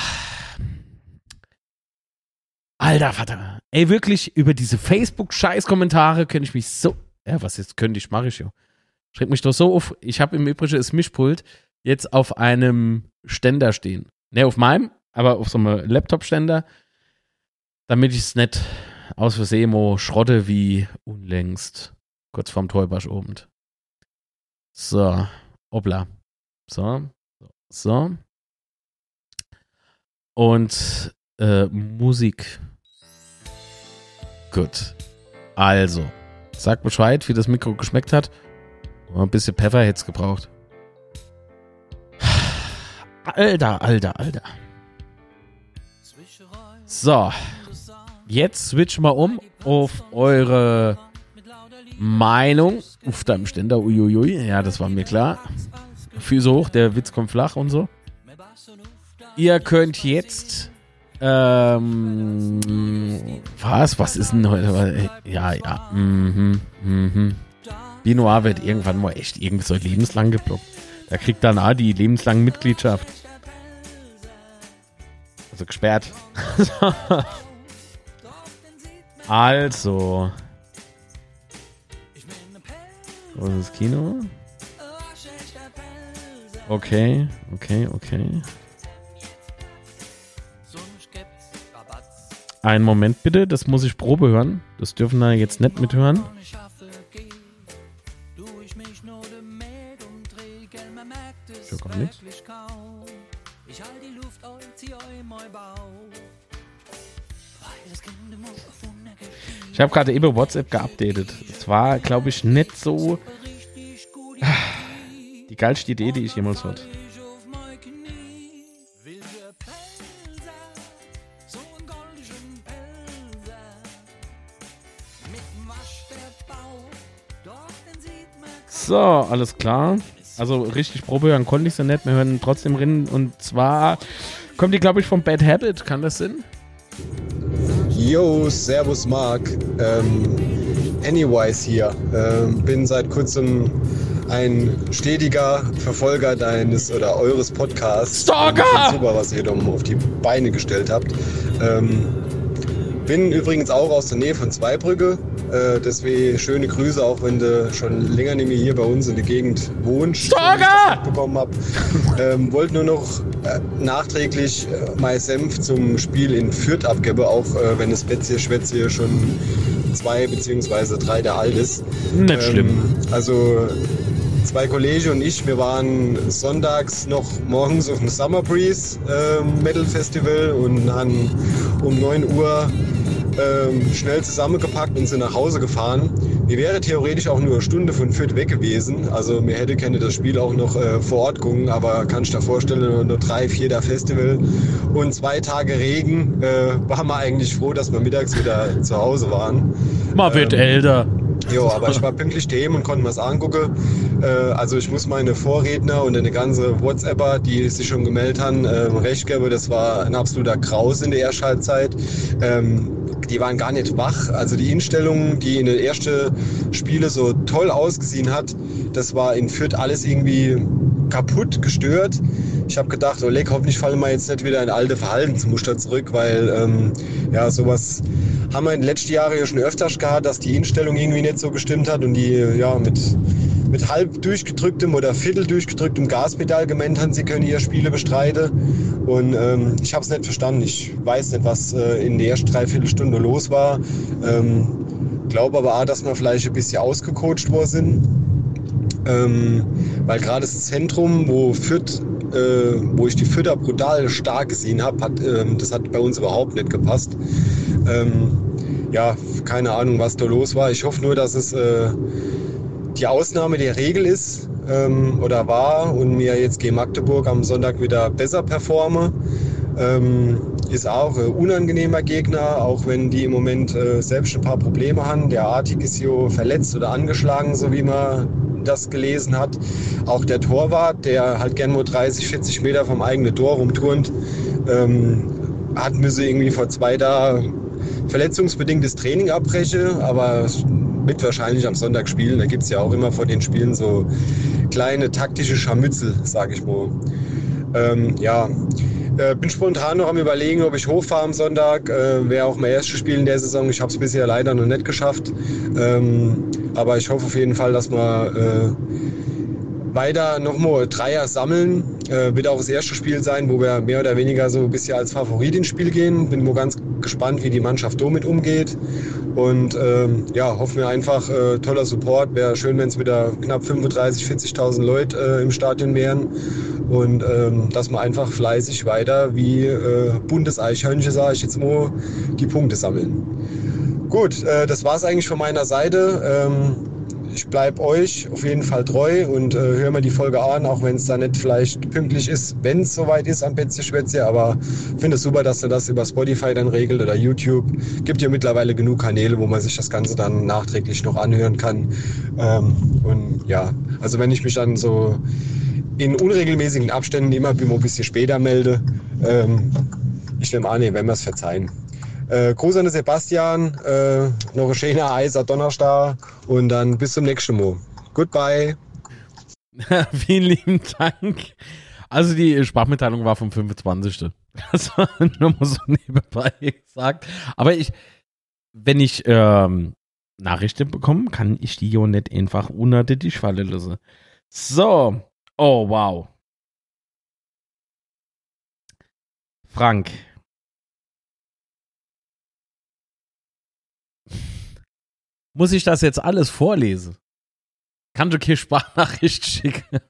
Alter Vater. Ey, wirklich, über diese Facebook-Scheiß-Kommentare könnte ich mich so. Ja, was jetzt könnte ich, mache ich ja. Schreckt mich doch so auf. Ich habe im Übrigen das Mischpult jetzt auf einem Ständer stehen. Ne, auf meinem, aber auf so einem Laptop-Ständer, damit ich es nicht aus Versehen mo schrotte wie unlängst kurz vorm Täubersch oben. So, obla. So, so. Und äh, Musik Gut. Also, sag Bescheid, wie das Mikro geschmeckt hat. Ein bisschen Pfeffer hätte gebraucht. Alter, alter, alter. So. Jetzt switch mal um auf eure Meinung. Auf deinem Ständer, uiuiui. Ja, das war mir klar. Füße hoch, der Witz kommt flach und so. Ihr könnt jetzt ähm, was? Was ist denn heute? Ja, ja. Mhm, mhm. Binoir wird irgendwann mal echt irgendwie so lebenslang geblockt. Da kriegt dann auch die lebenslange Mitgliedschaft. Also gesperrt. also. Das Kino? Okay, okay, okay. Einen Moment bitte, das muss ich Probe hören. Das dürfen wir jetzt nicht mithören. So kommt nichts. Ich habe gerade eben WhatsApp geupdatet. Es war, glaube ich, nicht so die geilste Idee, die ich jemals hatte. So, alles klar. Also richtig Probe hören konnte ich so nicht. Wir hören trotzdem rein. Und zwar kommt die, glaube ich, vom Bad Habit. Kann das Sinn? Yo, Servus Marc. Ähm, anyways hier. Ähm, bin seit kurzem ein stetiger Verfolger deines oder eures Podcasts. Stalker! Super, was ihr da auf die Beine gestellt habt. Ähm, bin übrigens auch aus der Nähe von Zweibrücke Äh, deswegen schöne Grüße, auch wenn du schon länger nicht mehr hier bei uns in der Gegend wohnst. Stalker! bekommen hab. Ähm, wollte nur noch äh, nachträglich äh, mein Senf zum Spiel in Fürth abgeben, auch äh, wenn das Betzier Schwätzier schon zwei beziehungsweise drei der alt ist. Nicht schlimm. Ähm, also zwei Kollegen und ich, wir waren sonntags noch morgens auf dem Summer Breeze äh, Metal Festival und haben um 9 Uhr ähm, schnell zusammengepackt und sind nach Hause gefahren. Wir wäre theoretisch auch nur eine Stunde von Fürth weg gewesen. Also mir hätte gerne das Spiel auch noch äh, vor Ort gucken, aber kann ich da vorstellen, nur drei, vier der Festival und zwei Tage Regen, äh, waren wir eigentlich froh, dass wir mittags wieder zu Hause waren. Mal wird Ähm, älter. Jo, aber ich war pünktlich daheim und konnte mir das angucken. Äh, also ich muss meine Vorredner und eine ganze WhatsApper, die sich schon gemeldet haben, ähm, recht geben. Das war ein absoluter Kraus in der Ersthalbzeit. Ähm, die waren gar nicht wach. Also die Einstellung, die in den ersten Spiele so toll ausgesehen hat, das war in Fürth alles irgendwie kaputt, gestört. Ich habe gedacht, oh leck, hoffentlich fallen wir jetzt nicht wieder in alte Verhaltensmuster zurück, weil ähm, ja sowas haben wir in den letzten Jahren ja schon öfters gehabt, dass die Einstellung irgendwie nicht so gestimmt hat und die ja mit, mit halb durchgedrücktem oder viertel durchgedrücktem Gaspedal gemeint haben, sie können ihr Spiele bestreiten. Und ähm, ich habe es nicht verstanden. Ich weiß nicht, was äh, in der ersten Dreiviertelstunde los war. Ähm, glaube aber auch, dass wir vielleicht ein bisschen ausgecoacht worden sind. Ähm, weil gerade das Zentrum, wo Fürth, äh, wo ich die Fürther brutal stark gesehen habe, hat, ähm, das hat bei uns überhaupt nicht gepasst. Ähm, ja, keine Ahnung, was da los war. Ich hoffe nur, dass es äh, die Ausnahme der Regel ist ähm, oder war und mir jetzt gegen Magdeburg am Sonntag wieder besser performe. Ähm, ist auch ein unangenehmer Gegner, auch wenn die im Moment äh, selbst ein paar Probleme haben. Der Artig ist hier verletzt oder angeschlagen, so wie man das gelesen hat. Auch der Torwart, der halt gern nur 30, 40 Meter vom eigenen Tor rumturnt, ähm, hat müsse irgendwie vor zwei Tagen verletzungsbedingtes Training abbrechen, aber wird wahrscheinlich am Sonntag spielen. Da gibt es ja auch immer vor den Spielen so kleine taktische Scharmützel, sage ich mal. Ähm, ja, äh, bin spontan noch am überlegen, ob ich hochfahre am Sonntag. Äh, Wäre auch mein erstes Spiel in der Saison. Ich habe es bisher leider noch nicht geschafft. Ähm, aber ich hoffe auf jeden Fall, dass wir weiter nochmal Dreier sammeln. Äh, wird auch das erste Spiel sein, wo wir mehr oder weniger so bisschen als Favorit ins Spiel gehen. Bin mal ganz gespannt, wie die Mannschaft damit umgeht. Und ähm, ja, hoffen wir einfach, äh, toller Support. Wäre schön, wenn es wieder knapp 35.000, 40.000 Leute äh, im Stadion wären. Und ähm, dass wir einfach fleißig weiter wie äh, buntes Eichhörnchen, sage ich jetzt mal, die Punkte sammeln. Gut, äh, das war es eigentlich von meiner Seite. Ähm, ich bleibe euch auf jeden Fall treu und äh, höre mir die Folge an, auch wenn es da nicht vielleicht pünktlich ist, wenn es soweit ist am Betze Schwätze. Aber finde es super, dass du das über Spotify dann regelt oder YouTube. Gibt ja mittlerweile genug Kanäle, wo man sich das Ganze dann nachträglich noch anhören kann. Ähm, und ja, also wenn ich mich dann so in unregelmäßigen Abständen immer ein bisschen später melde, ähm, ich nehme an, ihr werden mir es verzeihen. Äh, Gruß an den Sebastian, äh, noch ein schöner Eiser Donnerstag und dann bis zum nächsten Mal. Goodbye. Vielen lieben Dank. Also die Sprachmitteilung war vom 25. Das war nur mal so nebenbei gesagt. Aber ich, wenn ich ähm, Nachrichten bekomme, kann ich die ja nicht einfach unter den Tisch fallen lassen. So. Oh, wow. Frank. Muss ich das jetzt alles vorlesen? Kann du keine Sprachnachricht schicken?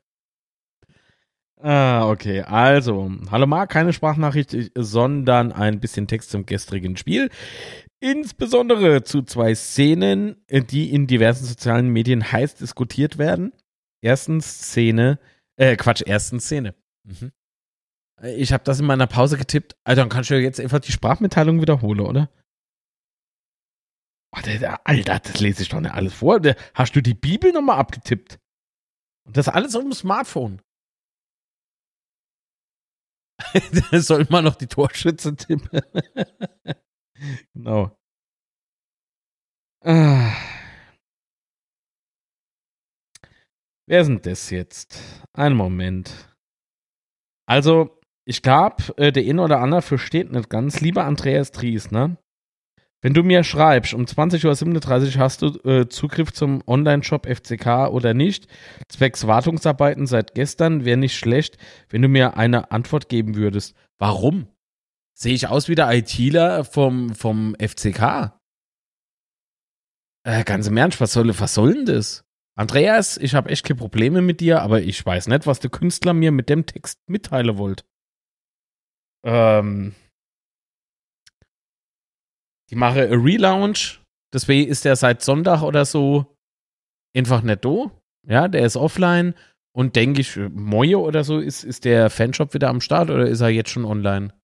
Ah, okay. Also, hallo Marc, keine Sprachnachricht, sondern ein bisschen Text zum gestrigen Spiel. Insbesondere zu zwei Szenen, die in diversen sozialen Medien heiß diskutiert werden. Erstens Szene, äh, Quatsch, erstens Szene. Mhm. Ich habe das in meiner Pause getippt. Also, dann kannst du jetzt einfach die Sprachmitteilung wiederholen, oder? Der, Alter, das lese ich doch nicht alles vor. Hast du die Bibel nochmal abgetippt? Und das alles auf dem Smartphone. da soll man noch die Torschütze tippen. genau. Ah. Wer sind das jetzt? Einen Moment. Also, ich glaube, äh, der eine oder andere versteht nicht ganz. Lieber Andreas Dries, ne? Wenn du mir schreibst, um 20.37 Uhr hast du äh, Zugriff zum Online-Shop FCK oder nicht, zwecks Wartungsarbeiten seit gestern, wäre nicht schlecht, wenn du mir eine Antwort geben würdest. Warum? Sehe ich aus wie der ITler vom, vom FCK? Äh, ganz im Ernst, was soll, was soll denn das? Andreas, ich habe echt keine Probleme mit dir, aber ich weiß nicht, was der Künstler mir mit dem Text mitteilen wollt. Ähm, die mache a Relaunch. Deswegen ist der seit Sonntag oder so einfach nicht da. Ja, der ist offline. Und denke ich, Moje oder so, ist, ist der Fanshop wieder am Start oder ist er jetzt schon online?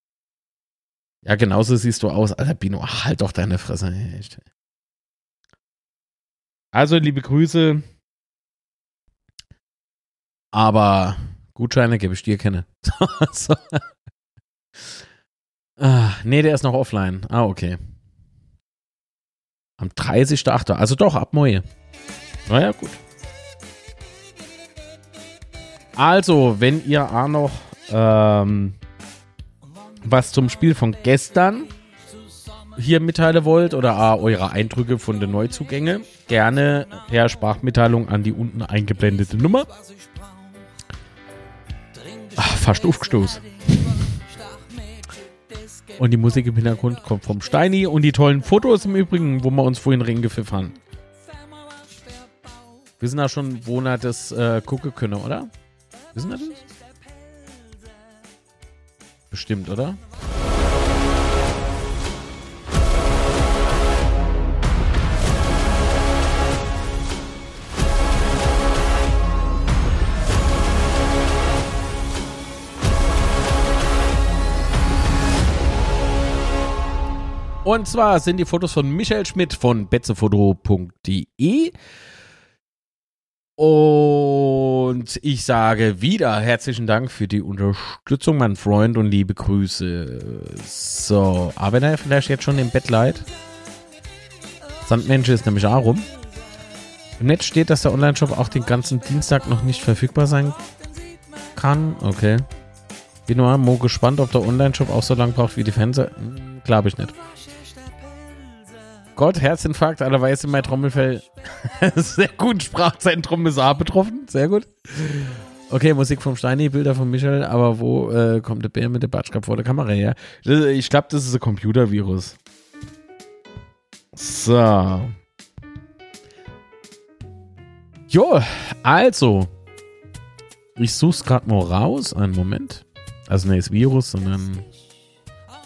Ja, genauso siehst du aus. Alter, Bino, halt doch deine Fresse. Also, liebe Grüße. Aber Gutscheine gebe ich dir keine. ah, nee, der ist noch offline. Ah, okay. Am 30.8. Also doch, ab Moje. Naja, gut. Also, wenn ihr auch noch ähm, was zum Spiel von gestern hier mitteilen wollt oder auch eure Eindrücke von den Neuzugängen, gerne per Sprachmitteilung an die unten eingeblendete Nummer. Ach, fast aufgestoßen. Und die Musik im Hintergrund kommt vom Steini und die tollen Fotos im Übrigen, wo wir uns vorhin reingepfiffen haben. Wir sind da schon, wo wir das äh, gucken können, oder? Wissen wir das? Bestimmt, oder? Und zwar sind die Fotos von Michael Schmidt von betzefoto.de. Und ich sage wieder herzlichen Dank für die Unterstützung, mein Freund, und liebe Grüße. So, aber wenn er vielleicht jetzt schon im Bett leid. Sandmensch ist nämlich auch rum. Im Netz steht, dass der Online-Shop auch den ganzen Dienstag noch nicht verfügbar sein kann. Okay. Bin nur mal gespannt, ob der Online-Shop auch so lange braucht wie die Fernseher. Hm, Glaube ich nicht. Gott, Herzinfarkt, allerweise in mein Trommelfell. Sehr gut, Sprachzentrum ist auch betroffen. Sehr gut. Okay, Musik vom Steini, Bilder von Michael, aber wo äh, kommt der Bär mit der Batschka vor der Kamera her? Das, ich glaube, das ist ein Computervirus. So. Jo, also. Ich such's gerade mal raus. Einen Moment. Also, ne, ist Virus, sondern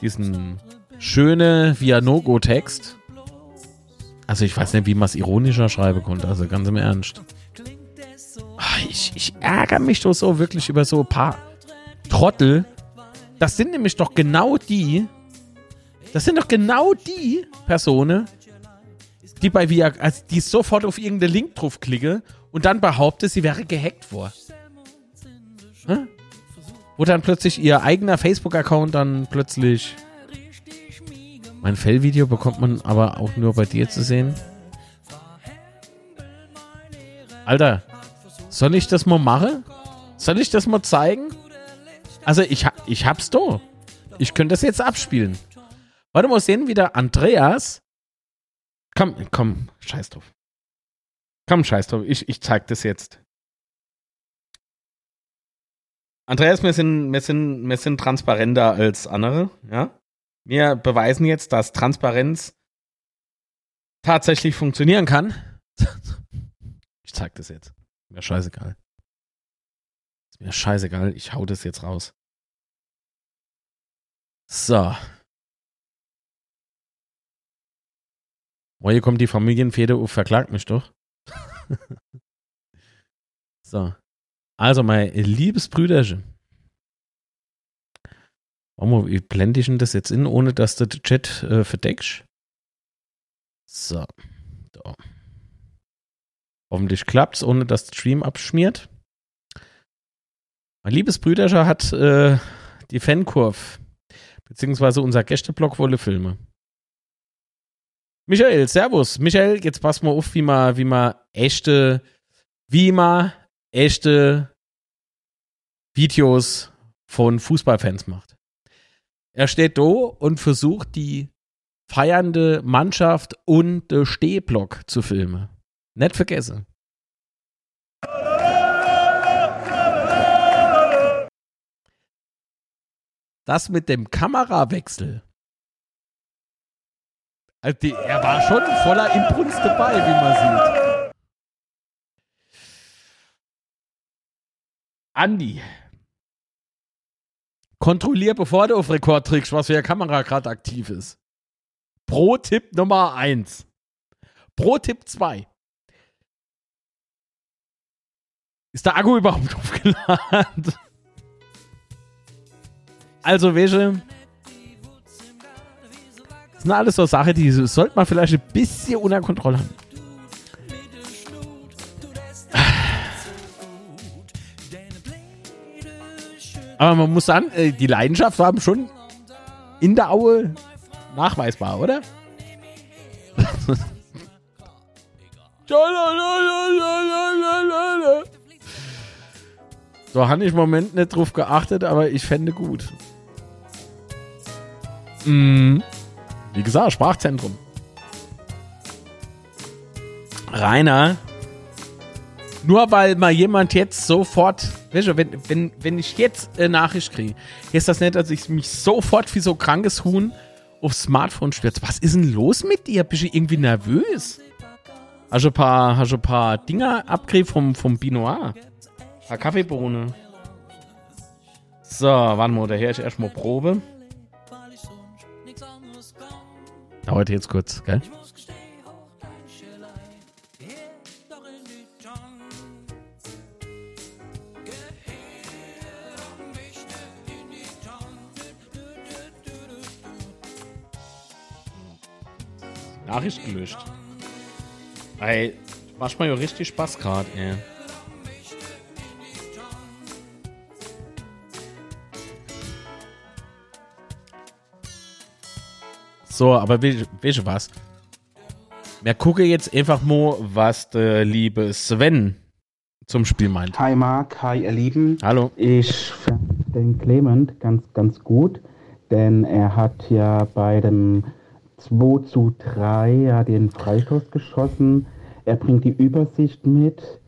diesen schöne Vianogo-Text. Also ich weiß nicht, wie man es ironischer schreiben konnte, also ganz im Ernst. Ach, ich, ich ärgere mich doch so wirklich über so ein paar Trottel. Das sind nämlich doch genau die, das sind doch genau die Personen, die bei Via, also die sofort auf irgendeinen Link draufklicke und dann behauptet, sie wäre gehackt worden. Hm? Wo dann plötzlich ihr eigener Facebook-Account dann plötzlich mein Fellvideo bekommt man aber auch nur bei dir zu sehen. Alter, soll ich das mal machen? Soll ich das mal zeigen? Also ich, ich hab's da. Ich könnte das jetzt abspielen. Warte mal sehen, wie der Andreas. Komm, komm, scheiß drauf. Komm, scheiß drauf. Ich, ich zeig das jetzt. Andreas, wir sind, wir sind, wir sind transparenter als andere, ja? Wir beweisen jetzt, dass Transparenz tatsächlich funktionieren kann. Ich zeig das jetzt. Mir scheißegal. Ist mir scheißegal. Ich hau das jetzt raus. So. Oh, hier kommt die Familienfehde auf, verklagt mich doch. so. Also, mein liebes Brüderchen. Warum, wie blende ich denn das jetzt in, ohne dass du den Chat äh, verdeckst? So. so. Hoffentlich klappt's, ohne dass der Stream abschmiert. Mein liebes Brüderscher hat äh, die Fankurve, beziehungsweise unser Gästeblock Wolle Filme. Michael, Servus. Michael, jetzt pass mal auf, wie man, wie man echte, wie man echte Videos von Fußballfans macht. Er steht da und versucht, die feiernde Mannschaft und der Stehblock zu filmen. Nicht vergessen. Das mit dem Kamerawechsel. Also die, er war schon voller Impuls dabei, wie man sieht. Andi. Kontrollier, bevor du auf Rekord trickst, was für eine Kamera gerade aktiv ist. Pro-Tipp Nummer 1. Pro-Tipp 2. Ist der Akku überhaupt aufgeladen? Also, welche? Das sind alles so Sachen, die sollte man vielleicht ein bisschen unter Kontrolle haben. Aber man muss sagen, äh, die Leidenschaft war schon in der Aue nachweisbar, oder? so habe ich im Moment nicht drauf geachtet, aber ich fände gut. Mhm. Wie gesagt, Sprachzentrum. Rainer, nur weil mal jemand jetzt sofort, weißt du, wenn, wenn, wenn ich jetzt eine Nachricht kriege, ist das nicht, dass ich mich sofort wie so krankes Huhn aufs Smartphone stürze. Was ist denn los mit dir? Bist du irgendwie nervös? Hast du ein paar, hast ein paar Dinger abgekriegt vom, vom Binoir? Ein paar Kaffeebohne. So, warte mal, da her ich erstmal Probe. Dauert jetzt kurz, gell? Nachricht gelöscht. Ey, machst mal ja richtig Spaß gerade, ey. So, aber weißt du was? Wir gucken jetzt einfach mal, was der liebe Sven zum Spiel meint. Hi Marc, hi ihr Lieben. Hallo. Ich finde den Clement ganz, ganz gut, denn er hat ja bei dem 2 zu 3 ja den Freistoß geschossen. Er bringt die Übersicht mit.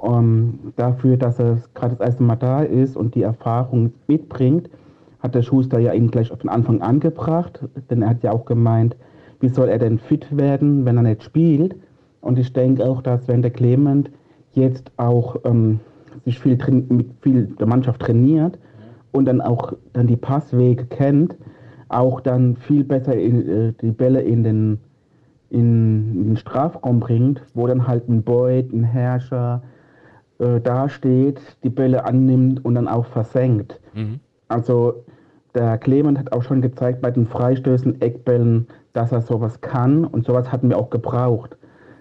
Um, dafür, dass er gerade das erste Mal da ist und die Erfahrung mitbringt, hat der Schuster ja ihn gleich auf den Anfang angebracht, denn er hat ja auch gemeint, wie soll er denn fit werden, wenn er nicht spielt? Und ich denke auch, dass wenn der Clement jetzt auch ähm, sich viel mit viel der Mannschaft trainiert und dann auch dann die Passwege kennt, auch dann viel besser in, äh, die Bälle in den, in, den Strafraum bringt, wo dann halt ein Beut, ein Herrscher äh, dasteht, die Bälle annimmt und dann auch versenkt. Mhm. Also der Clement hat auch schon gezeigt bei den Freistößen, Eckbällen, dass er sowas kann und sowas hatten wir auch gebraucht.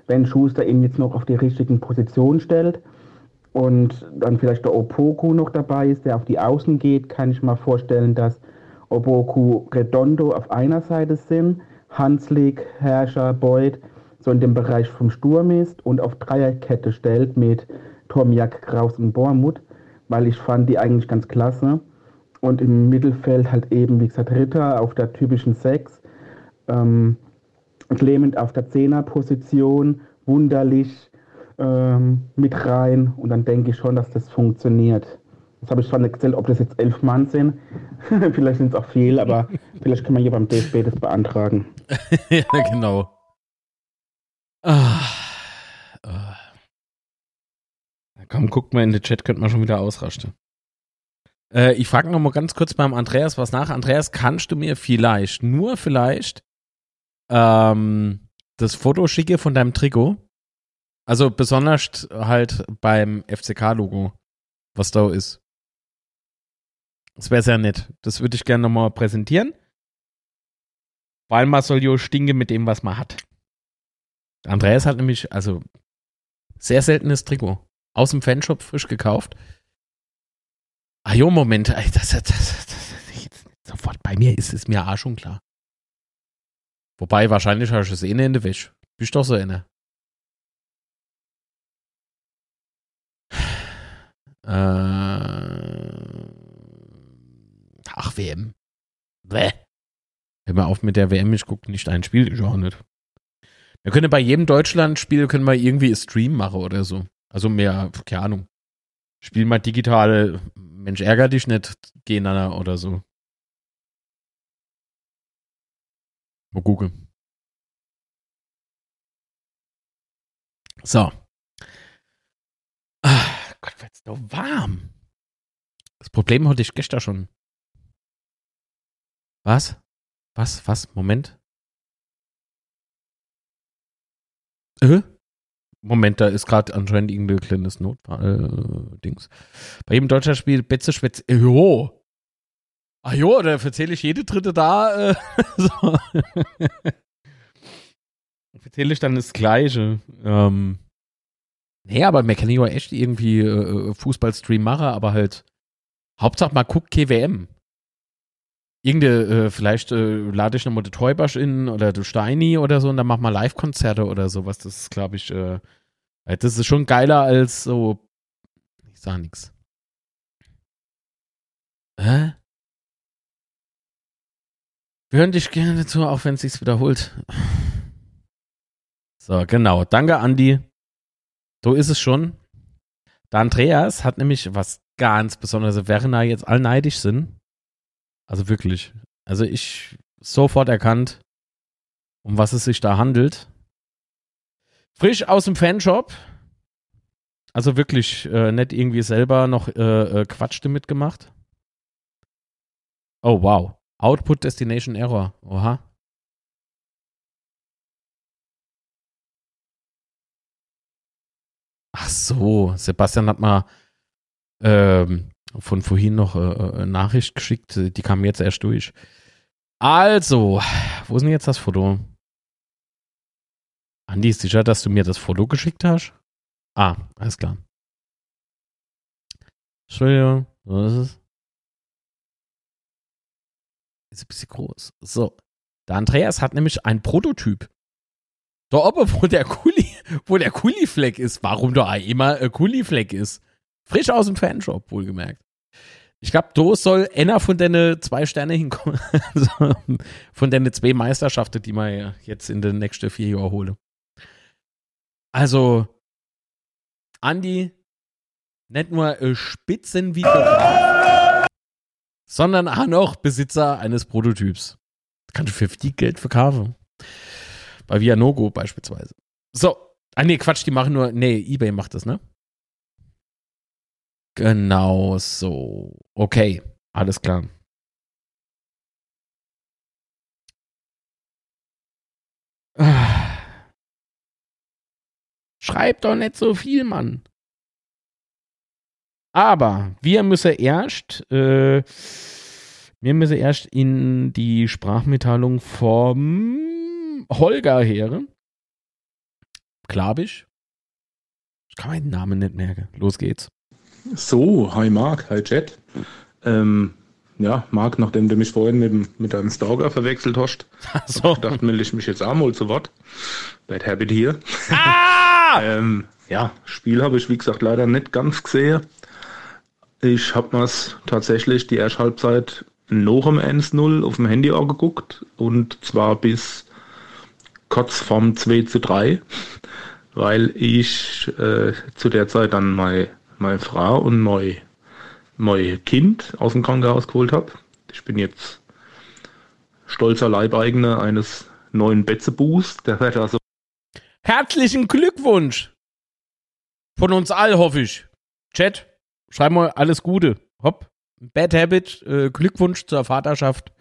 Wenn Schuster ihn jetzt noch auf die richtigen Positionen stellt und dann vielleicht der Opoku noch dabei ist, der auf die Außen geht, kann ich mal vorstellen, dass Opoku Redondo auf einer Seite sind, Hanslik, Herrscher, Beuth so in dem Bereich vom Sturm ist und auf Dreierkette stellt mit Tomiak, Kraus und Bormuth, weil ich fand die eigentlich ganz klasse. Und im Mittelfeld halt eben, wie gesagt, Ritter auf der typischen Sechs. Ähm, Clement auf der Zehnerposition, wunderlich ähm, mit rein. Und dann denke ich schon, dass das funktioniert. Das habe ich zwar nicht gezählt, ob das jetzt elf Mann sind. vielleicht sind es auch viel, aber vielleicht kann man hier beim DFB das beantragen. ja, genau. Ah, ah. Komm, guckt mal in den Chat, könnte man schon wieder ausrasten. Äh, ich frage noch mal ganz kurz beim Andreas was nach. Andreas, kannst du mir vielleicht, nur vielleicht, ähm, das Foto schicke von deinem Trikot? Also besonders halt beim FCK-Logo, was da ist. Das wäre sehr nett. Das würde ich gerne nochmal präsentieren. Weil man soll ja stinken mit dem, was man hat. Andreas hat nämlich, also, sehr seltenes Trikot. Aus dem Fanshop frisch gekauft. Ah jo, Moment, das, das, das, das, sofort bei mir ist es mir auch schon klar. Wobei, wahrscheinlich hast du es eh in der Wäsche. Bist doch so eine. Äh, ach, WM. Bäh. Wenn mir auf mit der WM, ich gucke nicht ein Spiel, ich auch nicht. Wir können bei jedem Deutschland-Spiel können wir irgendwie Stream machen oder so. Also mehr, keine Ahnung. Spiel mal digital, Mensch, ärger dich nicht gegeneinander oder so. Mal gucken. So. Ah, Gott, wird's doch warm. Das Problem hatte ich gestern schon. Was? Was? Was? Moment. Äh? Moment, da ist gerade anscheinend irgendein kleines Notfall-Dings. Äh, Bei jedem deutscher Spiel Betze Schwätze. Äh, jo. Ach jo, da erzähle ich jede dritte da. Äh, so. erzähle ich dann das Gleiche. Ähm, nee, aber man kann ja echt irgendwie äh, Fußballstream machen, aber halt Hauptsache mal guckt KWM. Irgende, äh, vielleicht äh, lade ich nochmal den Teubasch in oder du Steini oder so und dann mach mal Live-Konzerte oder sowas. Das ist, glaube ich, äh, das ist schon geiler als so. Ich sag nix. Hä? Wir hören dich gerne zu, auch wenn es sich wiederholt. So, genau. Danke, Andi. So ist es schon. Der Andreas hat nämlich was ganz Besonderes, während da jetzt all neidisch sind. Also wirklich. Also ich sofort erkannt, um was es sich da handelt. Frisch aus dem Fanshop. Also wirklich äh, nicht irgendwie selber noch äh, äh, Quatsch damit gemacht. Oh wow. Output Destination Error. Oha. Ach so, Sebastian hat mal ähm, von vorhin noch äh, äh Nachricht geschickt. Die kam jetzt erst durch. Also, wo ist denn jetzt das Foto? Andi, ist sicher, dass du mir das Foto geschickt hast? Ah, alles klar. Entschuldigung, was ist es? Ist ein bisschen groß. So. Der Andreas hat nämlich einen Prototyp. Da oben, wo der Kuli, wo der Kuli-Fleck ist, warum da immer ein Kuli-Fleck ist. Frisch aus dem Fanshop, wohlgemerkt. Ich glaube, da soll einer von den zwei Sterne hinkommen. von den zwei Meisterschaften, die man jetzt in den nächsten vier Jahren holen. Also, Andi, nicht nur Spitzenvideograf, sondern auch noch Besitzer eines Prototyps. Kannst du für viel Geld verkaufen. Bei Vianogo beispielsweise. So. Ah, nee, Quatsch, die machen nur. Nee, eBay macht das, ne? Genau so. Okay, alles klar. Schreibt doch nicht so viel, Mann. Aber wir müssen erst, äh, wir müssen erst in die Sprachmitteilung vom Holger her. Klabisch. Ich kann meinen Namen nicht merken. Los geht's. So, hi Marc, hi Jet. Ähm, ja, Marc, nachdem du mich vorhin mit, mit einem Stalker verwechselt hast, so. ich gedacht, melde ich mich jetzt auch mal zu Wort. Bad Habit hier. Ah! ähm, ja, Spiel habe ich, wie gesagt, leider nicht ganz gesehen. Ich habe mir tatsächlich die erste Halbzeit noch im 1-0 auf dem Handy angeguckt und zwar bis kurz vorm 2 zu 3, weil ich äh, zu der Zeit dann mal meine Frau und mein, mein Kind aus dem Krankenhaus geholt habe. Ich bin jetzt stolzer Leibeigene eines neuen Betzebus. Der wird also. Herzlichen Glückwunsch! Von uns all, hoffe ich. Chat, schreib mal alles Gute. Hopp. Bad Habit, äh, Glückwunsch zur Vaterschaft.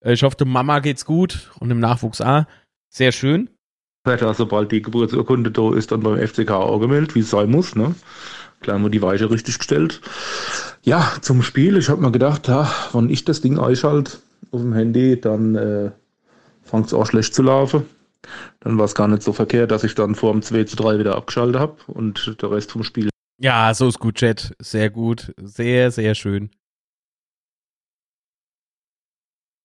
Äh, ich hoffe, Mama geht's gut und im Nachwuchs auch. Sehr schön. Sobald die Geburtsurkunde da ist, dann beim FCK auch gemeldet, wie es sein muss. Ne? Klar haben wir die Weiche richtig gestellt. Ja, zum Spiel. Ich habe mir gedacht, ja, wenn ich das Ding einschalte auf dem Handy, dann äh, fängt es auch schlecht zu laufen. Dann war es gar nicht so verkehrt, dass ich dann vor dem 2 zu 3 wieder abgeschaltet habe und der Rest vom Spiel. Ja, so ist gut, Chat. Sehr gut. Sehr, sehr schön.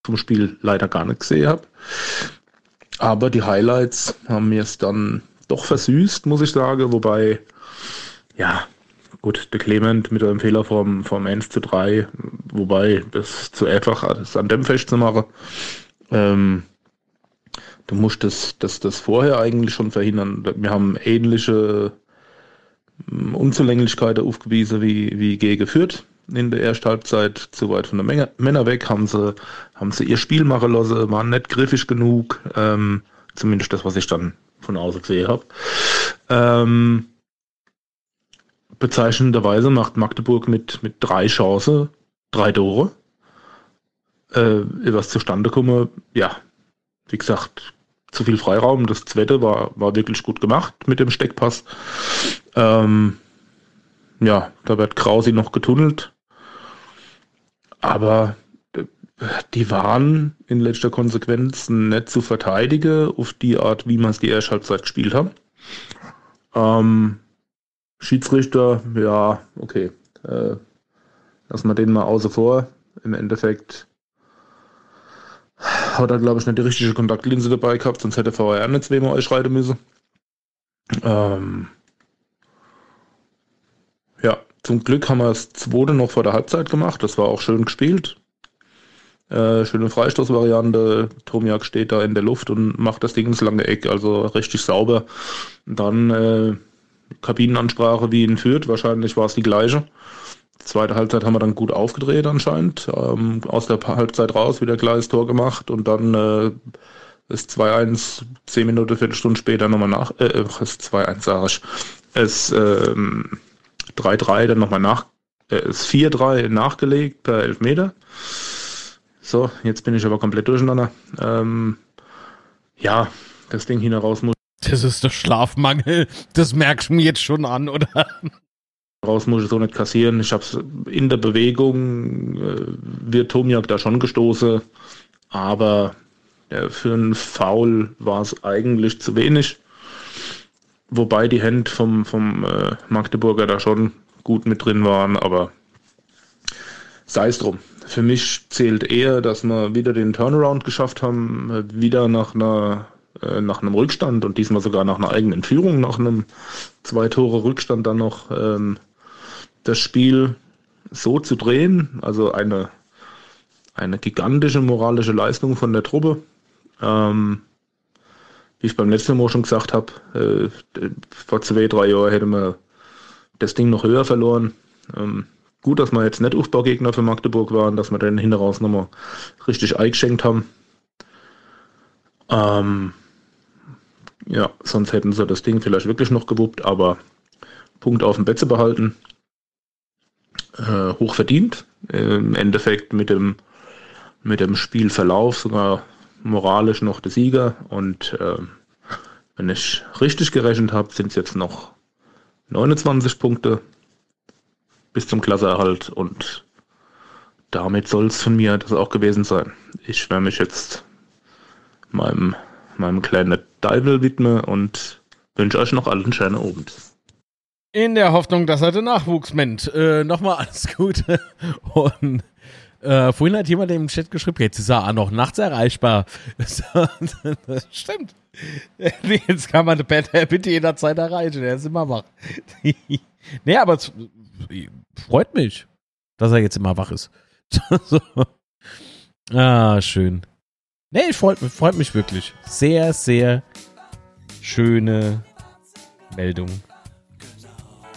Vom Spiel leider gar nicht gesehen habe. Aber die Highlights haben mir es dann doch versüßt, muss ich sagen. Wobei, ja, Gut, der Clement mit einem Fehler vom, vom 1 zu 3, wobei das zu einfach ist, an dem festzumachen. Ähm, du musst das, das, das vorher eigentlich schon verhindern. Wir haben ähnliche ähm, Unzulänglichkeiten aufgewiesen wie, wie gegen Fürth in der ersten Halbzeit. Zu weit von der Menge, Männer weg haben sie, haben sie ihr Spiel machen lassen, waren nicht griffig genug. Ähm, zumindest das, was ich dann von außen gesehen habe. Ähm, bezeichnenderweise macht Magdeburg mit, mit drei Chancen drei Tore. Äh, was zustande komme, ja, wie gesagt, zu viel Freiraum. Das zweite war, war wirklich gut gemacht mit dem Steckpass. Ähm, ja, da wird Krausi noch getunnelt. Aber äh, die waren in letzter Konsequenz nicht zu verteidigen auf die Art, wie man es die erste Halbzeit gespielt hat. Ähm, Schiedsrichter, ja, okay. Äh, lassen wir den mal außen vor. Im Endeffekt hat er, glaube ich, nicht die richtige Kontaktlinse dabei gehabt, sonst hätte VR nicht zweimal einschreiten müssen. Ähm, ja, zum Glück haben wir das zweite noch vor der Halbzeit gemacht. Das war auch schön gespielt. Äh, schöne Freistoßvariante. Tomiak steht da in der Luft und macht das Ding ins lange Eck, also richtig sauber. Dann äh, Kabinenansprache wie in Fürth, wahrscheinlich war es die gleiche. Zweite Halbzeit haben wir dann gut aufgedreht anscheinend. Ähm, aus der Halbzeit raus wieder gleiches Tor gemacht und dann äh, ist 2-1, 10 Minuten, Viertelstunde später nochmal nach, äh, ist 2-1 sag ich, es ähm, 3-3 dann nochmal nach, äh, ist 4-3 nachgelegt per Elfmeter. So, jetzt bin ich aber komplett durcheinander. Ähm, ja, das Ding hin raus muss das ist der Schlafmangel. Das merkst du mir jetzt schon an, oder? Raus muss ich so nicht kassieren. Ich hab's in der Bewegung, äh, wird Tomiak da schon gestoßen, aber ja, für einen Foul war es eigentlich zu wenig. Wobei die Hände vom, vom äh, Magdeburger da schon gut mit drin waren, aber sei es drum. Für mich zählt eher, dass wir wieder den Turnaround geschafft haben, wieder nach einer äh, nach einem Rückstand und diesmal sogar nach einer eigenen Führung, nach einem zwei Tore Rückstand dann noch ähm, das Spiel so zu drehen. Also eine, eine gigantische moralische Leistung von der Truppe. Ähm, wie ich beim letzten Mal schon gesagt habe, äh, vor zwei, drei Jahren hätte man das Ding noch höher verloren. Ähm, gut, dass wir jetzt nicht Aufbaugegner für Magdeburg waren, dass wir dann hinten raus nochmal richtig eingeschenkt haben. Ähm, ja, sonst hätten sie das Ding vielleicht wirklich noch gewuppt, aber Punkt auf dem Betze behalten. Äh, hoch verdient. Im Endeffekt mit dem, mit dem Spielverlauf sogar moralisch noch der Sieger. Und äh, wenn ich richtig gerechnet habe, sind es jetzt noch 29 Punkte bis zum Klasseerhalt und damit soll es von mir das auch gewesen sein. Ich werde mich jetzt meinem meinem kleinen Teufel widme und wünsche euch noch allen schönen Abend. In der Hoffnung, dass er den Nachwuchs mengt. Äh, Nochmal alles Gute. Und äh, vorhin hat jemand im Chat geschrieben, jetzt ist er auch noch nachts erreichbar. stimmt. Jetzt kann man Bad Habit jederzeit erreichen. Er ist immer wach. nee, aber es freut mich, dass er jetzt immer wach ist. ah, schön. Nee, freut, freut mich wirklich. Sehr, sehr schöne Meldung.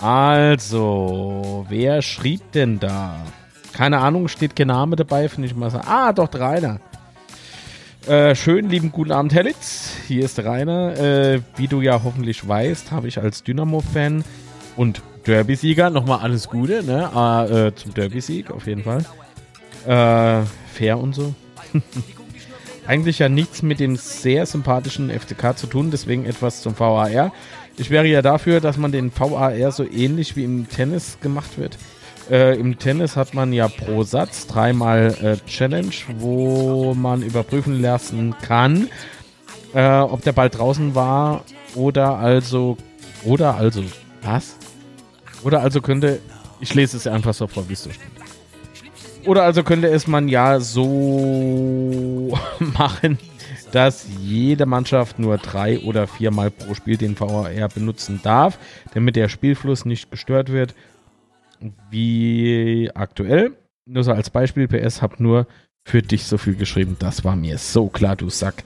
Also, wer schrieb denn da? Keine Ahnung, steht kein Name dabei, finde ich mal so. Ah, doch, Rainer. Äh, schönen lieben guten Abend, Herr Litz. Hier ist Rainer. Äh, wie du ja hoffentlich weißt, habe ich als Dynamo-Fan und Derby-Sieger nochmal alles Gute, ne? Äh, äh, zum Derby-Sieg auf jeden Fall. Äh, fair und so. eigentlich ja nichts mit dem sehr sympathischen FCK zu tun, deswegen etwas zum VAR. Ich wäre ja dafür, dass man den VAR so ähnlich wie im Tennis gemacht wird. Äh, Im Tennis hat man ja pro Satz dreimal äh, Challenge, wo man überprüfen lassen kann, äh, ob der Ball draußen war oder also oder also was? Oder also könnte ich lese es einfach so vor, wie es so steht. Oder also könnte es man ja so machen, dass jede Mannschaft nur drei oder viermal pro Spiel den VAR benutzen darf, damit der Spielfluss nicht gestört wird, wie aktuell. Nur so als Beispiel, PS hat nur für dich so viel geschrieben. Das war mir so klar, du Sack.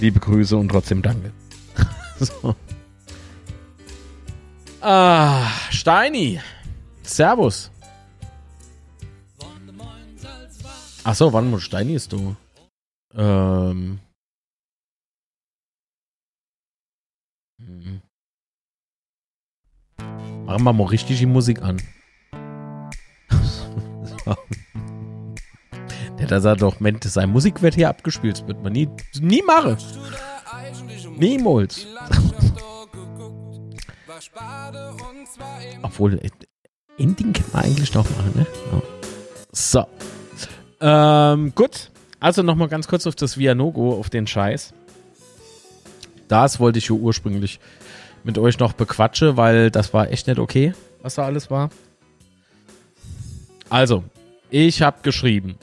Liebe Grüße und trotzdem danke. so. Ah, Steini. Servus. Ach so, wann muss Steini ist du? Ähm. Hm. Machen wir mal richtig die Musik an. Der da sagt doch, Mensch, seine Musik wird hier abgespielt. Das wird man nie, nie machen. Niemals. Obwohl, Ending kann man eigentlich noch machen, ne? So. Ähm, gut. Also nochmal ganz kurz auf das Vianogo, auf den Scheiß. Das wollte ich ja ursprünglich mit euch noch bequatsche, weil das war echt nicht okay, was da alles war. Also, ich habe geschrieben,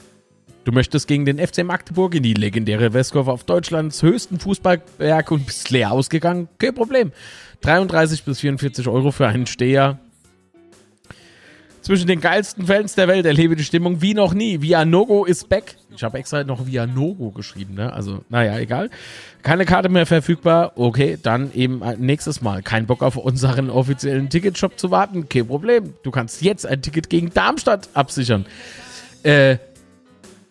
du möchtest gegen den FC Magdeburg in die legendäre Westkurve auf Deutschlands höchsten Fußballberg und bist leer ausgegangen. Kein Problem. 33 bis 44 Euro für einen Steher zwischen den geilsten Fans der Welt erlebe die Stimmung wie noch nie. Vianogo ist back. Ich habe extra noch Vianogo geschrieben, ne? Also, naja, egal. Keine Karte mehr verfügbar. Okay, dann eben nächstes Mal. Kein Bock auf unseren offiziellen Ticketshop zu warten. Kein Problem. Du kannst jetzt ein Ticket gegen Darmstadt absichern. Äh,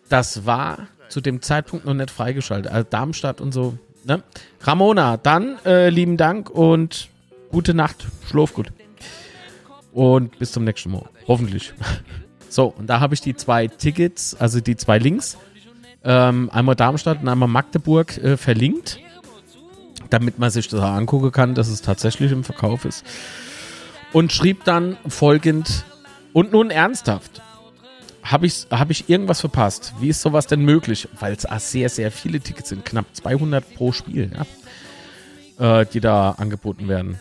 das war zu dem Zeitpunkt noch nicht freigeschaltet. Also Darmstadt und so. Ne? Ramona, dann äh, lieben Dank und gute Nacht. Schlaf gut. Und bis zum nächsten Mal. Hoffentlich. So, und da habe ich die zwei Tickets, also die zwei Links. Ähm, einmal Darmstadt und einmal Magdeburg äh, verlinkt. Damit man sich das auch angucken kann, dass es tatsächlich im Verkauf ist. Und schrieb dann folgend: Und nun ernsthaft. Habe ich, hab ich irgendwas verpasst? Wie ist sowas denn möglich? Weil es sehr, sehr viele Tickets sind. Knapp 200 pro Spiel, ja? äh, die da angeboten werden.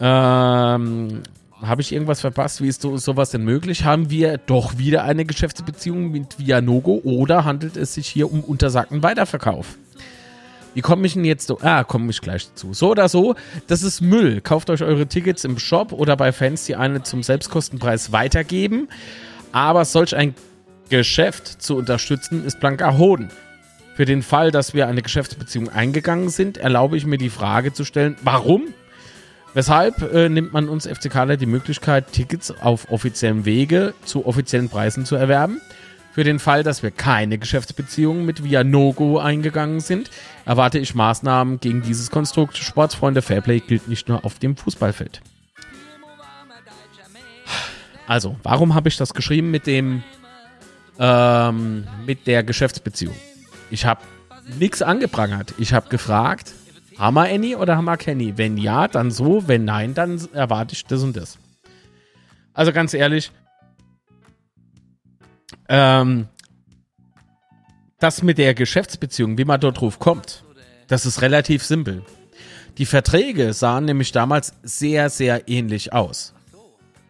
Ähm, habe ich irgendwas verpasst? Wie ist so, sowas denn möglich? Haben wir doch wieder eine Geschäftsbeziehung mit Vianogo oder handelt es sich hier um untersagten Weiterverkauf? Wie komme ich denn jetzt so? Ah, komme ich gleich dazu. So oder so, das ist Müll. Kauft euch eure Tickets im Shop oder bei Fans, die eine zum Selbstkostenpreis weitergeben. Aber solch ein Geschäft zu unterstützen, ist blanker Hoden. Für den Fall, dass wir eine Geschäftsbeziehung eingegangen sind, erlaube ich mir die Frage zu stellen, warum Weshalb äh, nimmt man uns FCKler die Möglichkeit, Tickets auf offiziellem Wege zu offiziellen Preisen zu erwerben? Für den Fall, dass wir keine Geschäftsbeziehungen mit Via Nogo eingegangen sind, erwarte ich Maßnahmen gegen dieses Konstrukt. Sportsfreunde Fairplay gilt nicht nur auf dem Fußballfeld. Also, warum habe ich das geschrieben mit dem ähm, mit der Geschäftsbeziehung? Ich habe nichts angeprangert. Ich habe gefragt, wir Annie oder wir Kenny? Wenn ja, dann so. Wenn nein, dann erwarte ich das und das. Also ganz ehrlich, ähm, das mit der Geschäftsbeziehung, wie man dort drauf kommt, das ist relativ simpel. Die Verträge sahen nämlich damals sehr, sehr ähnlich aus.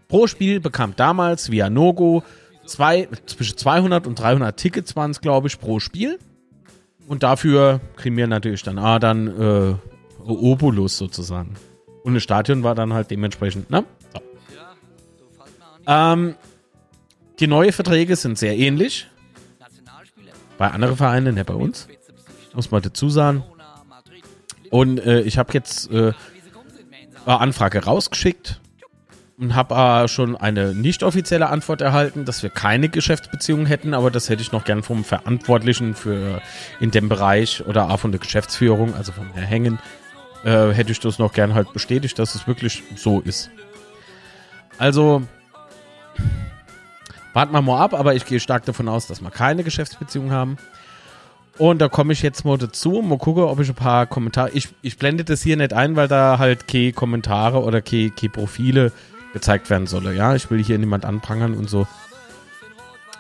Pro Spiel bekam damals via Nogo zwei, zwischen 200 und 300 Tickets waren es, glaube ich, pro Spiel. Und dafür kriegen wir natürlich dann, ah, dann äh, Obolus sozusagen. Und das Stadion war dann halt dementsprechend, ne? So. Ähm, die neuen Verträge sind sehr ähnlich. Bei anderen Vereinen, nicht bei uns. Muss man dazu sagen. Und äh, ich habe jetzt äh, eine Anfrage rausgeschickt und habe äh, schon eine nicht offizielle Antwort erhalten, dass wir keine Geschäftsbeziehungen hätten, aber das hätte ich noch gern vom Verantwortlichen für in dem Bereich oder auch von der Geschäftsführung, also vom Herr Hängen, äh, hätte ich das noch gern halt bestätigt, dass es wirklich so ist. Also warten wir mal ab, aber ich gehe stark davon aus, dass wir keine Geschäftsbeziehungen haben. Und da komme ich jetzt mal dazu, mal gucken, ob ich ein paar Kommentare. Ich, ich blende das hier nicht ein, weil da halt keine Kommentare oder keine, keine Profile gezeigt werden solle. Ja, ich will hier niemand anprangern und so.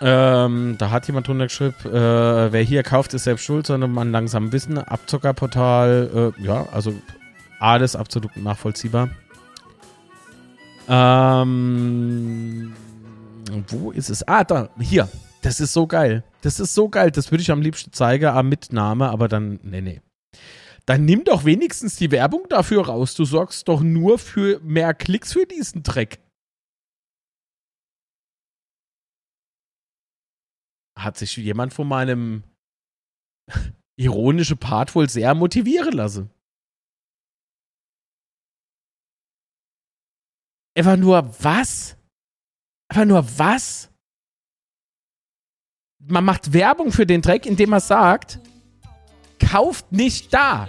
Ähm, da hat jemand drunter geschrieben, äh, wer hier kauft, ist selbst schuld, sondern man langsam wissen. Abzockerportal, äh, ja, also alles absolut nachvollziehbar. Ähm, wo ist es? Ah, da, hier. Das ist so geil. Das ist so geil. Das würde ich am liebsten zeigen, am Mitnahme, aber dann, nee, nee dann nimm doch wenigstens die Werbung dafür raus. Du sorgst doch nur für mehr Klicks für diesen Dreck. hat sich jemand von meinem ironischen Part wohl sehr motivieren lassen. Einfach nur was? Einfach nur was? Man macht Werbung für den Dreck, indem man sagt, kauft nicht da.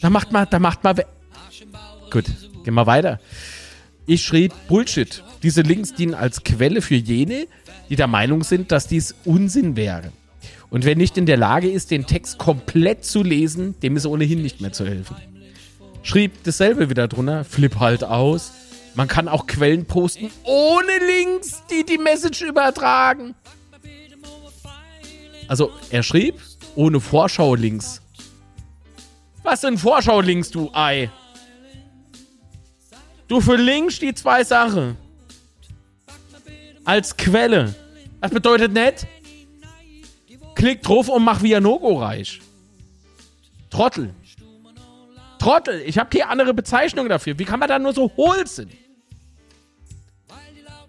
Da macht man, da macht man. Gut, gehen wir weiter. Ich schrieb Bullshit. Diese Links dienen als Quelle für jene, die der Meinung sind, dass dies Unsinn wäre. Und wer nicht in der Lage ist, den Text komplett zu lesen, dem ist ohnehin nicht mehr zu helfen. Schrieb dasselbe wieder drunter, flip halt aus. Man kann auch Quellen posten ohne Links, die die Message übertragen. Also, er schrieb ohne Vorschau-Links. Was sind Vorschau-Links, du Ei? Du verlinkst die zwei Sachen. Als Quelle. Das bedeutet nicht, klick drauf und mach via No-Go reich. Trottel. Trottel. Ich habe hier andere Bezeichnungen dafür. Wie kann man da nur so hohl sein?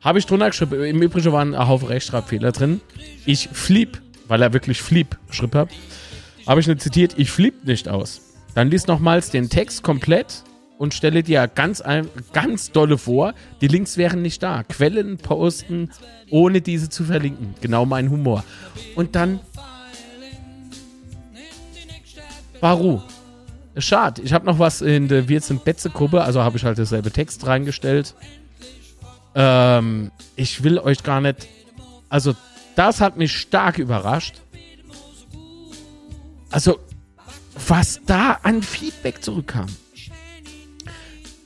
Habe ich drunter geschrieben. Im Übrigen waren ein Haufen Rechtschreibfehler drin. Ich fliep, weil er wirklich fliep geschrieben hat. Habe ich nicht zitiert, ich fliep nicht aus. Dann lies nochmals den Text komplett und stelle dir ganz, ganz dolle vor, die Links wären nicht da. Quellen posten, ohne diese zu verlinken. Genau mein Humor. Und dann. Baru. Schade. Ich habe noch was in der Wir sind Betze-Gruppe, also habe ich halt dasselbe Text reingestellt. Ähm, ich will euch gar nicht. Also, das hat mich stark überrascht. Also, was da an Feedback zurückkam.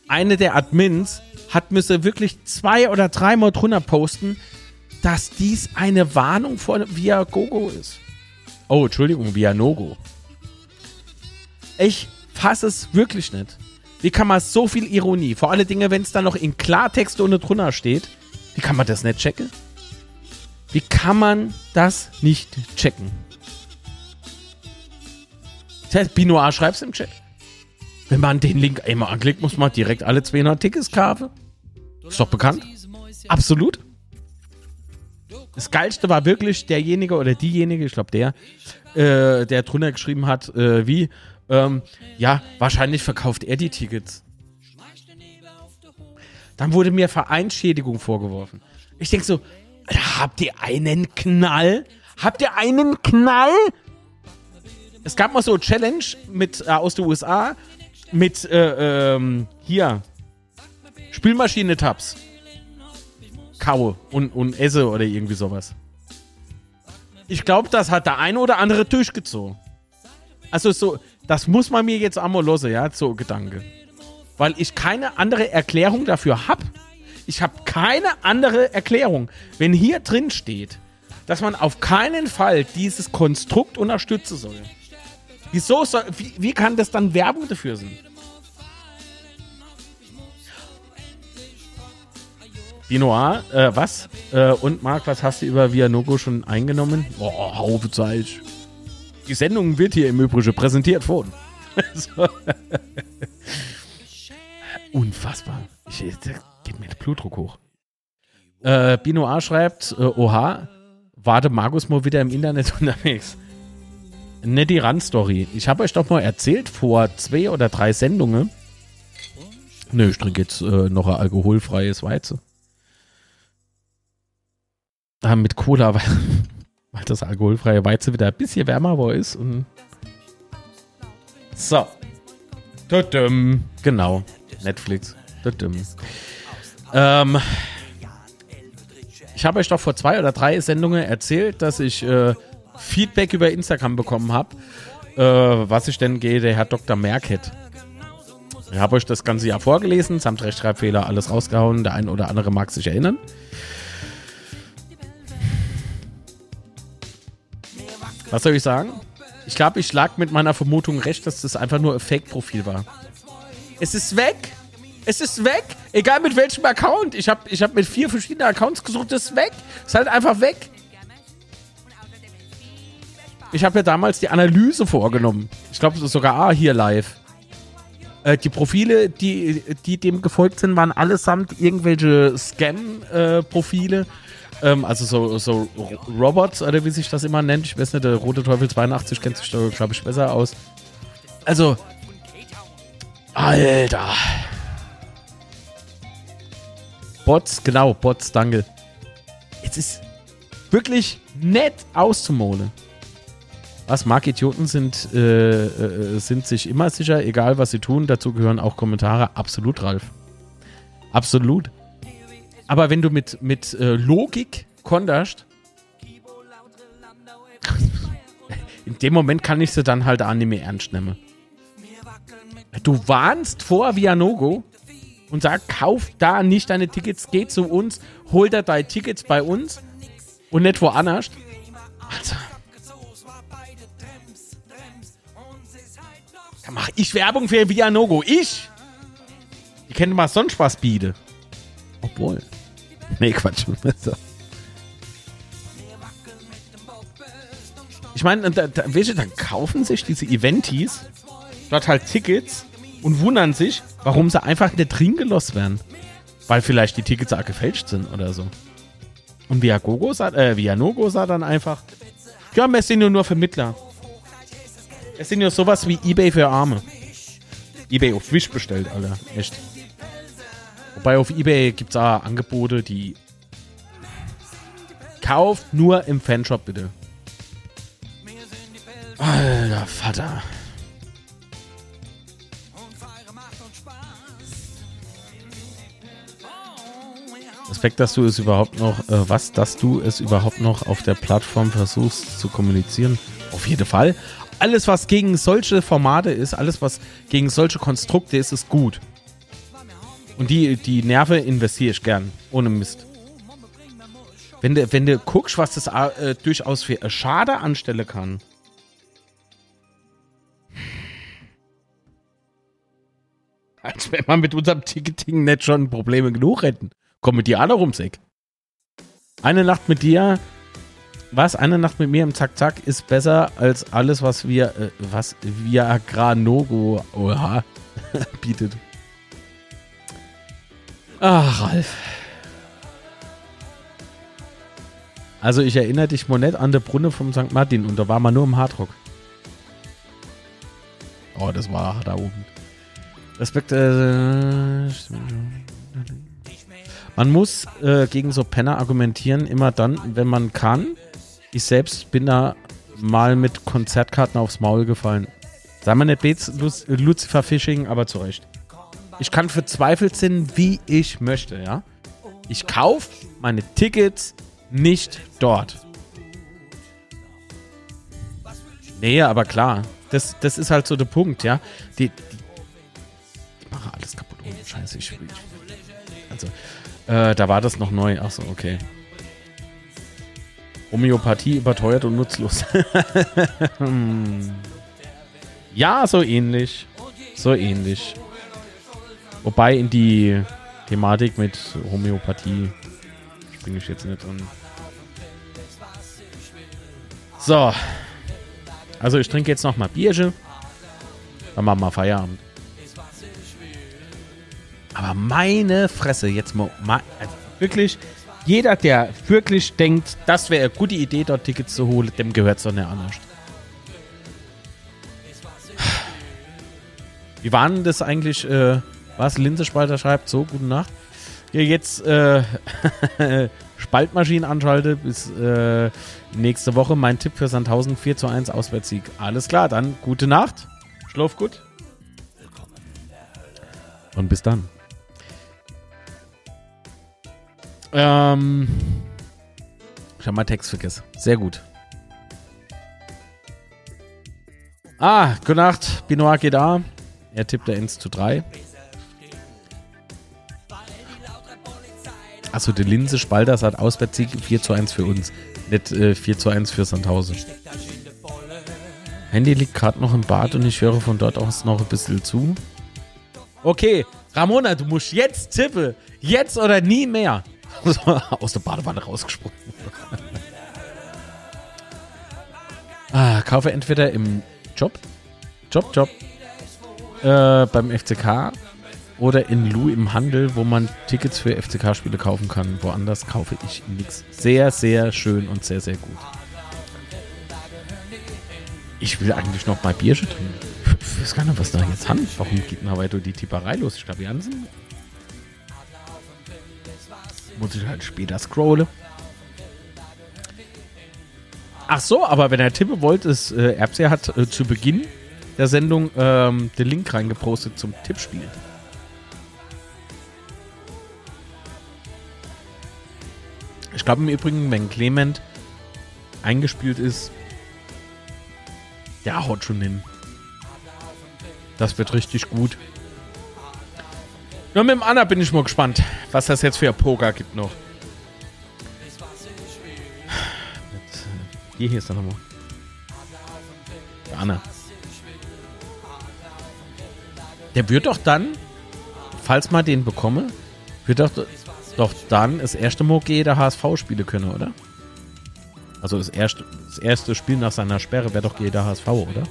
Eine der Admins hat müsse wirklich zwei oder dreimal drunter posten, dass dies eine Warnung vor Viagogo ist. Oh, Entschuldigung, Vianogo. Ich fasse es wirklich nicht. Wie kann man so viel Ironie, vor allen Dingen, wenn es dann noch in Klartext ohne drunter steht, wie kann man das nicht checken? Wie kann man das nicht checken? Das heißt, Binoir schreibst im Chat. Wenn man den Link einmal anklickt, muss man direkt alle 200 Tickets kaufen. Ist doch bekannt. Absolut. Das Geilste war wirklich derjenige oder diejenige, ich glaube der, äh, der drunter geschrieben hat, äh, wie, ähm, ja, wahrscheinlich verkauft er die Tickets. Dann wurde mir Vereinsschädigung vorgeworfen. Ich denke so, habt ihr einen Knall? Habt ihr einen Knall? Es gab mal so eine Challenge mit, äh, aus den USA mit, äh, ähm, hier, Spülmaschine-Tabs. Kaue und, und esse oder irgendwie sowas. Ich glaube, das hat der eine oder andere durchgezogen. Also so, das muss man mir jetzt einmal losen, ja, so Gedanke. Weil ich keine andere Erklärung dafür habe. Ich habe keine andere Erklärung. Wenn hier drin steht, dass man auf keinen Fall dieses Konstrukt unterstützen soll. Wieso soll, wie, wie kann das dann Werbung dafür sein? Binoir, äh, was? Äh, und Marc, was hast du über Vianogo schon eingenommen? Boah, Haufezeit. Die Sendung wird hier im Übrigen präsentiert von. Unfassbar. Ich, da geht mir der Blutdruck hoch. Äh, Binoir schreibt, äh, oha, warte Markus mal wieder im Internet unterwegs. Ne, die Randstory. Ich habe euch doch mal erzählt vor zwei oder drei Sendungen. Nö, ich trinke jetzt äh, noch ein alkoholfreies Weizen. Ah, mit Cola, weil, weil das alkoholfreie Weizen wieder ein bisschen wärmer war ist. Und so. Tudum. Genau. Netflix. Tudum. Ähm, ich habe euch doch vor zwei oder drei Sendungen erzählt, dass ich äh, Feedback über Instagram bekommen habe, äh, was ich denn gehe, der Herr Dr. Merket. Ich habe euch das ganze Jahr vorgelesen, samt Rechtschreibfehler, alles rausgehauen. Der ein oder andere mag sich erinnern. Was soll ich sagen? Ich glaube, ich lag mit meiner Vermutung recht, dass das einfach nur ein Fake-Profil war. Es ist weg! Es ist weg! Egal mit welchem Account. Ich habe ich hab mit vier verschiedenen Accounts gesucht, es ist weg. Es ist halt einfach weg. Ich habe ja damals die Analyse vorgenommen. Ich glaube sogar ah, hier live. Äh, die Profile, die, die dem gefolgt sind, waren allesamt irgendwelche Scam-Profile. Ähm, also so, so Robots oder wie sich das immer nennt. Ich weiß nicht, der Rote Teufel 82 kennt sich da, glaube ich, besser aus. Also, Alter. Bots, genau, Bots, danke. Es ist wirklich nett auszumolen. Was Markidioten sind, äh, äh, sind sich immer sicher, egal was sie tun. Dazu gehören auch Kommentare. Absolut, Ralf. Absolut. Aber wenn du mit, mit äh, Logik konterst, in dem Moment kann ich sie dann halt mehr ernst nehmen. Du warnst vor Vianogo und sagst, kauf da nicht deine Tickets, geh zu uns, hol da deine Tickets bei uns und nicht woanders. Also. Da mach ich Werbung für Vianogo. Ich! Ich kenne mal sonst was biete. Obwohl. Nee, Quatsch. Ich meine, da, da, weißt du, dann kaufen sich diese Eventis dort halt Tickets und wundern sich, warum sie einfach nicht drin gelost werden. Weil vielleicht die Tickets auch gefälscht sind oder so. Und Viagogo sah, äh, Vianogo sah dann einfach, ja, wir sind ja nur Vermittler. Es sind ja sowas wie Ebay für Arme. Ebay auf Wish bestellt, Alter. Echt. Wobei auf Ebay gibt es auch Angebote, die kauft nur im Fanshop, bitte. Alter Vater. Respekt, dass du es überhaupt noch, äh, was, dass du es überhaupt noch auf der Plattform versuchst zu kommunizieren. Auf jeden Fall. Alles, was gegen solche Formate ist, alles, was gegen solche Konstrukte ist, ist gut. Und die, die Nerven investiere ich gern. Ohne Mist. Wenn du, wenn du guckst, was das äh, durchaus für Schade anstellen kann. Als wenn wir mit unserem Ticketing nicht schon Probleme genug hätten. Komm mit dir alle ums Eck. Eine Nacht mit dir, was? Eine Nacht mit mir im Zack-Zack ist besser als alles, was wir, äh, was via Granogo oha, bietet. Ach, Ralf. Also ich erinnere dich nicht an der Brunne vom St. Martin und da war man nur im Hardrock. Oh, das war da oben. Respekt. Äh, man muss äh, gegen so Penner argumentieren, immer dann, wenn man kann. Ich selbst bin da mal mit Konzertkarten aufs Maul gefallen. Sei mal nicht Bates Lucifer Fishing, aber zu Recht. Ich kann verzweifelt sein, wie ich möchte, ja. Ich kaufe meine Tickets nicht dort. Nee, aber klar. Das, das ist halt so der Punkt, ja. Die, die, die machen alles kaputt. Oh, scheiße, ich, ich Also, äh, da war das noch neu. Achso, okay. Homöopathie überteuert und nutzlos. hm. Ja, so ähnlich. So ähnlich. Wobei in die Thematik mit Homöopathie springe ich jetzt nicht drin. So. Also ich trinke jetzt noch mal Bierchen. Dann machen wir Feierabend. Aber meine Fresse, jetzt mal, also wirklich, jeder, der wirklich denkt, das wäre eine gute Idee, dort Tickets zu holen, dem gehört es doch nicht anders. Wie war denn das eigentlich? Äh, was? Linsespalter schreibt so, gute Nacht. Hier jetzt äh, Spaltmaschinen anschalte bis äh, nächste Woche. Mein Tipp für Sandhausen 4 zu 1 Auswärtssieg. Alles klar, dann gute Nacht. Schlaf gut. Und bis dann. Ähm, ich habe mal Text vergessen. Sehr gut. Ah, gute Nacht. Binoir geht da. Er tippt der 1 zu 3. Achso, der Linse Spalter hat Auswärtssieg 4 zu 1 für uns. Nicht äh, 4 zu 1 für Sandhausen. Handy liegt gerade noch im Bad und ich höre von dort aus noch ein bisschen zu. Okay, Ramona, du musst jetzt tippen. Jetzt oder nie mehr. aus der Badewanne rausgesprungen. ah, kaufe entweder im Job, Job, Job, äh, beim FCK oder in Lu im Handel, wo man Tickets für FCK-Spiele kaufen kann. Woanders kaufe ich nichts. Sehr, sehr schön und sehr, sehr gut. Ich will eigentlich noch mal Bierchen trinken. Ich weiß gar nicht, was da jetzt haben. Warum geht denn weiter die Tipperei los? Ich glaube, Jansen. Muss ich halt später scrollen. Ach so, aber wenn er tippen wollte, ist äh, Erbse hat äh, zu Beginn der Sendung ähm, den Link reingepostet zum Tippspiel. Ich glaube im Übrigen, wenn Clement eingespielt ist, der haut schon hin. Das wird richtig gut. Nur mit dem Anna bin ich mal gespannt, was das jetzt für Poker gibt noch. Äh, hier, hier ist er nochmal. Der Anna. Der wird doch dann, falls man den bekomme, wird doch, doch dann das erste Mal jeder HSV spielen können, oder? Also das erste, das erste Spiel nach seiner Sperre wäre doch jeder HSV, oder?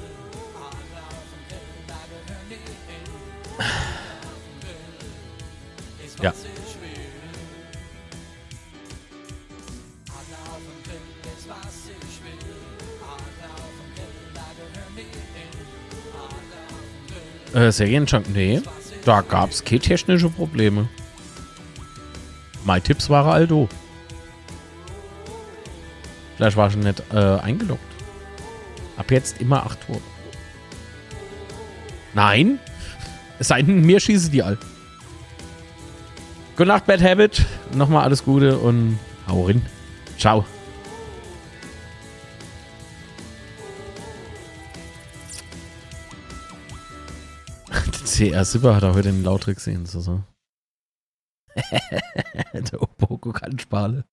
Ja. Äh, Serienjunk, nee. Da gab es keine technische Probleme. Mein Tipps war Aldo. Vielleicht war schon nicht äh, eingeloggt. Ab jetzt immer 8 Uhr. Nein. Es sei denn, mir schießen die all. Gute Nacht, Bad Habit. Nochmal alles Gute und hau rein. Ciao. CR Sipper hat er heute den Lautrick gesehen. So, so. Der Opoko kann Spale.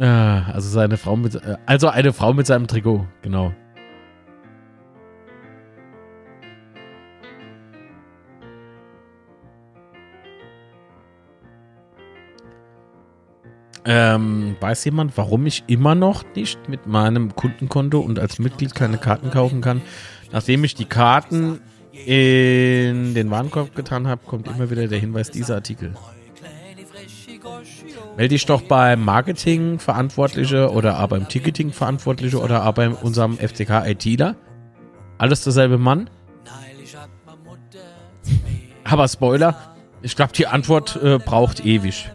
ah, also seine Frau mit, äh, also eine Frau mit seinem Trikot, genau. Ähm, weiß jemand, warum ich immer noch nicht mit meinem Kundenkonto und als Mitglied keine Karten kaufen kann? Nachdem ich die Karten in den Warenkorb getan habe, kommt immer wieder der Hinweis, dieser Artikel. Melde dich doch beim Marketing-Verantwortliche oder auch beim Ticketing-Verantwortliche oder auch bei unserem FCK-ITler. Alles derselbe Mann. Aber Spoiler, ich glaube, die Antwort äh, braucht ewig.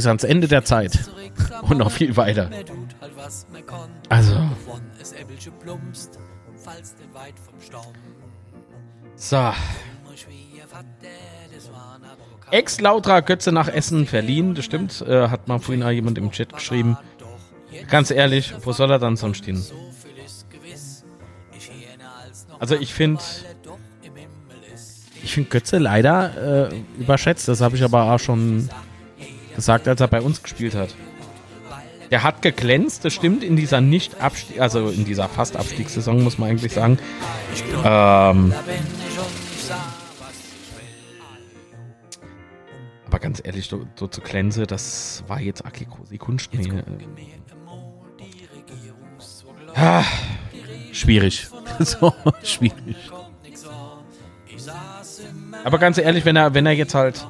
Bis ans Ende der Zeit. Und noch viel weiter. Also. So. Ex-Lautra Götze nach Essen verliehen, das stimmt. Äh, hat mal vorhin auch jemand im Chat geschrieben. Ganz ehrlich, wo soll er dann sonst stehen? Also ich finde, ich finde Götze leider äh, überschätzt. Das habe ich aber auch schon gesagt, als er bei uns gespielt hat. Der hat geglänzt, das stimmt, in dieser nicht Abstieg, also in dieser fast Abstiegssaison, muss man eigentlich sagen. Ähm, aber ganz ehrlich, so, so zu glänze, das war jetzt Akikosi Kunst. Nee, ah, schwierig. so, schwierig. Aber ganz ehrlich, wenn er, wenn er jetzt halt,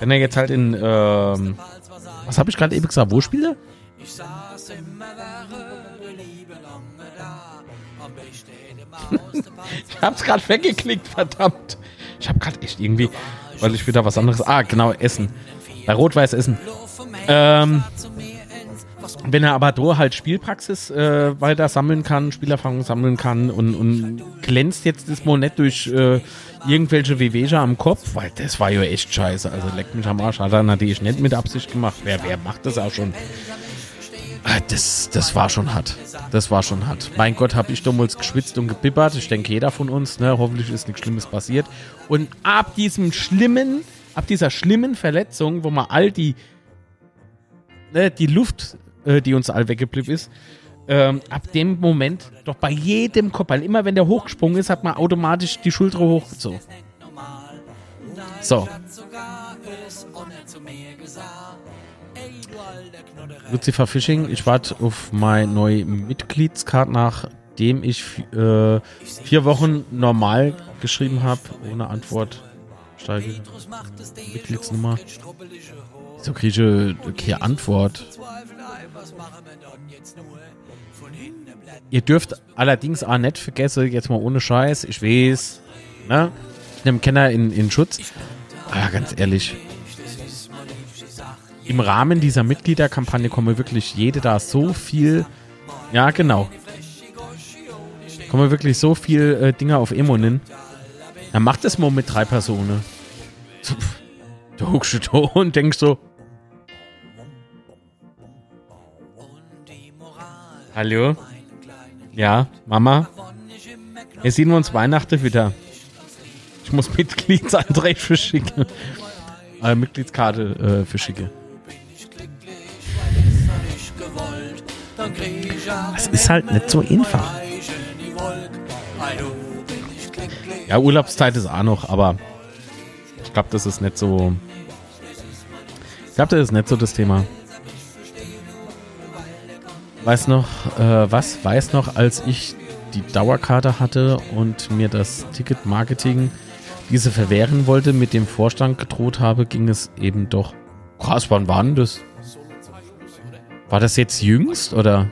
wenn er jetzt halt in, ähm, was habe ich gerade eben gesagt? Wo spielt er? ich hab's gerade weggeklickt, verdammt. Ich habe gerade echt irgendwie, weil ich wieder was anderes. Ah, genau, Essen. Bei Rot-Weiß Essen. Ähm, wenn er aber da halt Spielpraxis äh, weiter sammeln kann, Spielerfahrung sammeln kann und, und glänzt jetzt das nicht durch äh, irgendwelche Wehwehchen am Kopf, weil das war ja echt scheiße. Also leckt mich am Arsch. Hat er natürlich nicht mit Absicht gemacht. Wer, wer macht das auch schon? Ah, das, das war schon hart. Das war schon hart. Mein Gott, habe ich damals geschwitzt und gebibbert. Ich denke, jeder von uns. Ne? Hoffentlich ist nichts Schlimmes passiert. Und ab diesem schlimmen, ab dieser schlimmen Verletzung, wo man all die, ne, die Luft, äh, die uns all weggeblieben ist, ähm, ab dem Moment doch bei jedem Kopf, immer wenn der hochgesprungen ist, hat man automatisch die Schulter hochgezogen. So. Lucifer Fishing, ich warte auf meine neue Mitgliedskarte nach nachdem ich äh, vier Wochen normal geschrieben habe, ohne Antwort, steige Mitgliedsnummer. So kriege ich keine Antwort. Ihr dürft allerdings auch nicht vergessen, jetzt mal ohne Scheiß, ich weiß, ne? Ich nehme Kenner in, in Schutz. Aber ah, ganz ehrlich, im Rahmen dieser Mitgliederkampagne kommen wirklich jede da so viel, ja genau, kommen wirklich so viel äh, Dinge auf Emonen. Dann macht das mal mit drei Personen. Du guckst du und denkst so, Hallo? Ja, Mama? Wir sehen uns Weihnachten wieder. Ich muss Mitgliedsanträge verschicken. Äh, Mitgliedskarte äh, verschicken. Das ist halt nicht so einfach. Ja, Urlaubszeit ist auch noch, aber ich glaube, das ist nicht so. Ich glaube, das ist nicht so das Thema. Weiß noch, äh, was? Weiß noch, als ich die Dauerkarte hatte und mir das Ticket-Marketing diese verwehren wollte, mit dem Vorstand gedroht habe, ging es eben doch. Krass, wann war denn das? War das jetzt jüngst oder?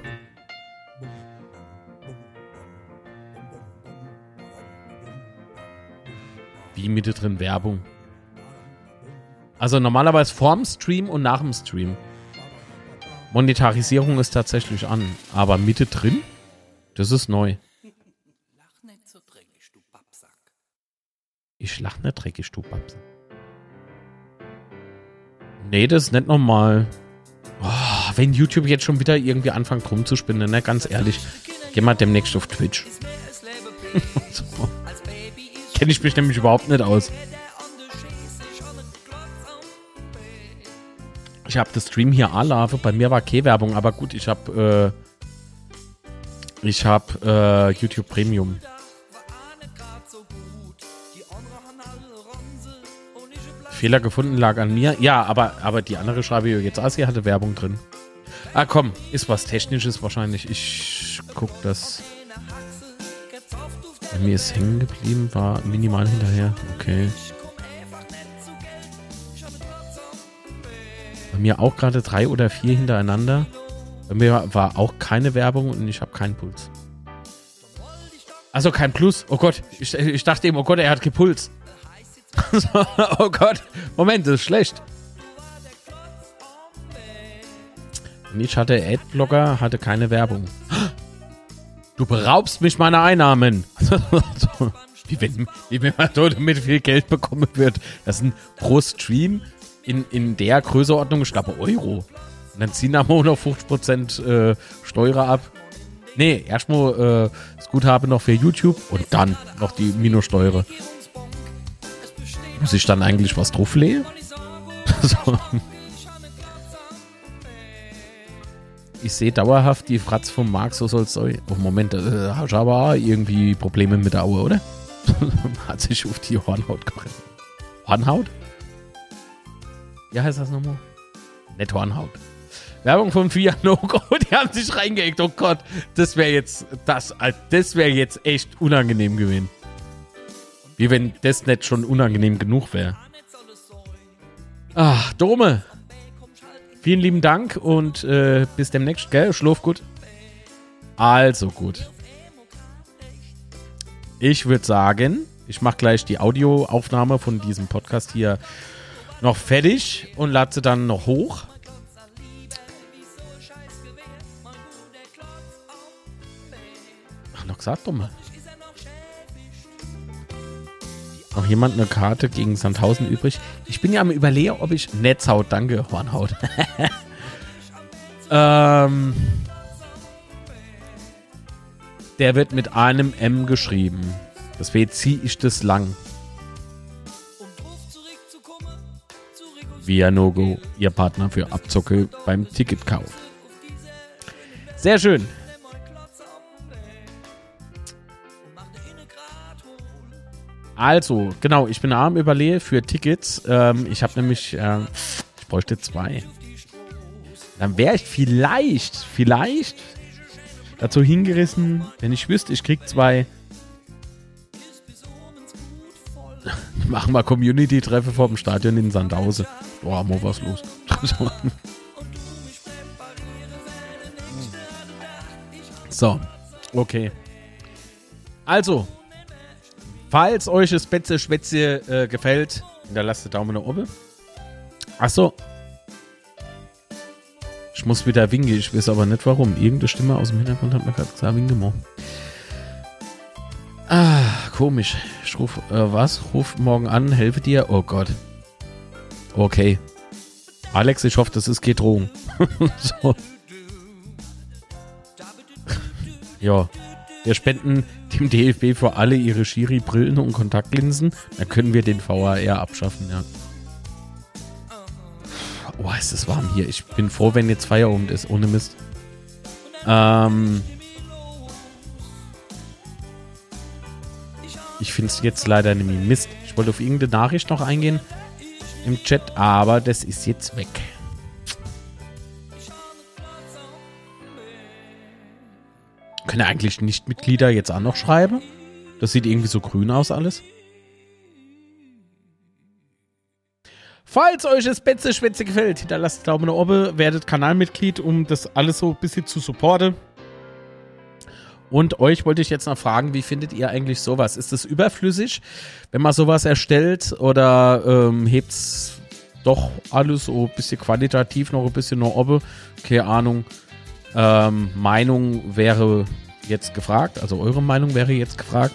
Wie Mitte drin Werbung? Also normalerweise vorm Stream und nach dem Stream. Monetarisierung ist tatsächlich an, aber Mitte drin? Das ist neu. Ich lach nicht dreckig, du Babsack. Nee, das ist nicht normal. Oh, wenn YouTube jetzt schon wieder irgendwie anfängt rumzuspinnen, ne, ganz ehrlich, geh mal demnächst auf Twitch. so. Kenne ich mich nämlich überhaupt nicht aus. Ich habe das Stream hier anlaufen. Bei mir war K-Werbung, aber gut, ich habe äh, ich habe äh, YouTube Premium. Fehler gefunden lag an mir. Ja, aber, aber die andere Schreibe jetzt aus, hier hatte Werbung drin. Ah, komm, ist was Technisches wahrscheinlich. Ich guck das. Bei mir ist hängen geblieben, war minimal hinterher. Okay. Bei mir auch gerade drei oder vier hintereinander. Bei mir war auch keine Werbung und ich habe keinen Puls. Also kein Plus. Oh Gott, ich, ich dachte eben, oh Gott, er hat Puls. oh Gott, Moment, das ist schlecht. Ich hatte Adblocker, hatte keine Werbung. Du beraubst mich meiner Einnahmen. wie, wenn, wie wenn man dort mit viel Geld bekommen wird. Das sind pro Stream in, in der Größeordnung, ich glaube, Euro. Und dann ziehen da mal noch 50% äh, Steuer ab. Nee, erstmal äh, das Guthaben noch für YouTube und dann noch die Minussteuer. Muss ich dann eigentlich was drauflegen? so. Ich sehe dauerhaft die Fratz vom Marc, so soll es sein. Oh, Moment, äh, hast aber irgendwie Probleme mit der Auge, oder? Hat sich auf die Hornhaut gerannt. Hornhaut? Wie heißt das nochmal? Nicht Hornhaut. Werbung von Fiat die haben sich reingeeckt. Oh Gott, das wäre jetzt, das, das wäre jetzt echt unangenehm gewesen. Wie wenn das nicht schon unangenehm genug wäre. Ach, Dome. Vielen lieben Dank und äh, bis demnächst, gell? Schlaf gut. Also gut. Ich würde sagen, ich mache gleich die Audioaufnahme von diesem Podcast hier noch fertig und lade sie dann noch hoch. Ach, noch gesagt, dumme. Noch jemand eine Karte gegen Sandhausen übrig? Ich bin ja am überlegen, ob ich Netzhaut, danke, Hornhaut. ähm, der wird mit einem M geschrieben. Deswegen ziehe ich das lang. Via Nogo, Ihr Partner für Abzocke beim Ticketkauf. Sehr schön. Also, genau, ich bin arm überlege für Tickets. Ähm, ich habe nämlich, äh, ich bräuchte zwei. Dann wäre ich vielleicht, vielleicht dazu hingerissen, wenn ich wüsste, ich krieg zwei. Machen wir Community-Treffe vor dem Stadion in Sandhause. Boah, mo was los. so, okay. Also, falls euch das Betze Schwätze äh, gefällt, hinterlasst den Daumen nach oben. Achso. Ich muss wieder winken, ich weiß aber nicht warum. Irgendeine Stimme aus dem Hintergrund hat mir gerade gesagt, winke mal. Ah, komisch. Ich ruf, äh, was? Ruf morgen an, helfe dir. Oh Gott. Okay. Alex, ich hoffe, das ist keine so. ja. Wir spenden dem DFB für alle ihre Schiri-Brillen und Kontaktlinsen. Dann können wir den VAR abschaffen, ja. Oh, ist es warm hier. Ich bin froh, wenn jetzt Feierabend ist, ohne Mist. Ähm. Ich finde es jetzt leider nämlich Mist. Ich wollte auf irgendeine Nachricht noch eingehen im Chat, aber das ist jetzt weg. Können eigentlich Nichtmitglieder jetzt auch noch schreiben? Das sieht irgendwie so grün aus alles. Falls euch das Betze Schwätze gefällt, hinterlasst Daumen nach oben, werdet Kanalmitglied, um das alles so ein bisschen zu supporten. Und euch wollte ich jetzt noch fragen, wie findet ihr eigentlich sowas? Ist es überflüssig, wenn man sowas erstellt oder ähm, hebt es doch alles so ein bisschen qualitativ noch ein bisschen nach oben? Keine Ahnung. Ähm, Meinung wäre jetzt gefragt, also eure Meinung wäre jetzt gefragt.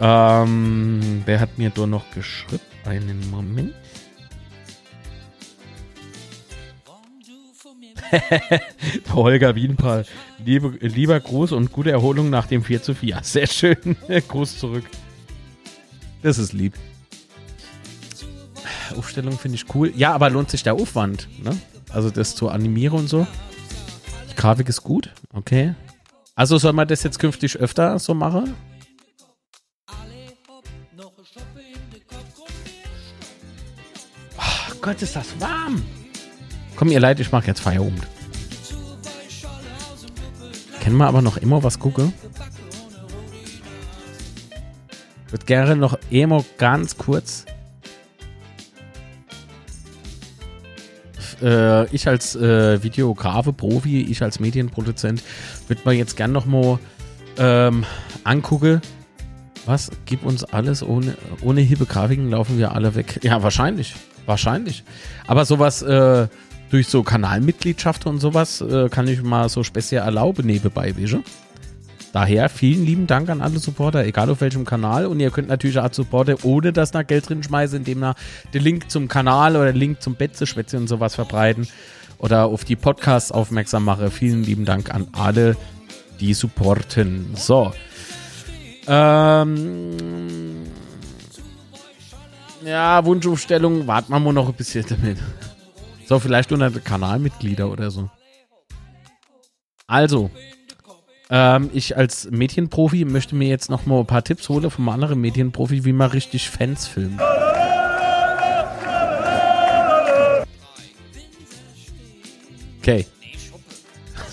Ähm, wer hat mir da noch geschrieben? Einen Moment. Holger Wienpal. Liebe, lieber Gruß und gute Erholung nach dem 4 zu 4. Sehr schön. Gruß zurück. Das ist lieb. Aufstellung finde ich cool. Ja, aber lohnt sich der Aufwand, ne? Also das zu animieren und so. Die Grafik ist gut. Okay. Also soll man das jetzt künftig öfter so machen? Oh Gott, ist das warm. Komm, ihr leid, ich mache jetzt Feierabend. Kennen wir aber noch immer was gucke? Wird gerne noch immer ganz kurz. Äh, ich als äh, Videografe, Profi, ich als Medienproduzent, würde man jetzt gern noch mal ähm, angucken. Was? Gib uns alles ohne, ohne hippe Grafiken laufen wir alle weg. Ja, wahrscheinlich. Wahrscheinlich. Aber sowas, äh, durch so Kanalmitgliedschaft und sowas äh, kann ich mal so speziell erlauben nebenbei, wische. Daher vielen lieben Dank an alle Supporter, egal auf welchem Kanal. Und ihr könnt natürlich auch supporten, ohne dass ihr Geld drin schmeißen, indem ihr den Link zum Kanal oder den Link zum Betze, Schwätze und sowas verbreiten oder auf die Podcasts aufmerksam mache. Vielen lieben Dank an alle, die supporten. So. Ähm. Ja, Wunschaufstellung, warten wir mal noch ein bisschen damit. So, vielleicht unter Kanalmitglieder oder so. Also, ähm, ich als Medienprofi möchte mir jetzt noch mal ein paar Tipps holen vom anderen Medienprofi, wie man richtig Fans filmt. Okay.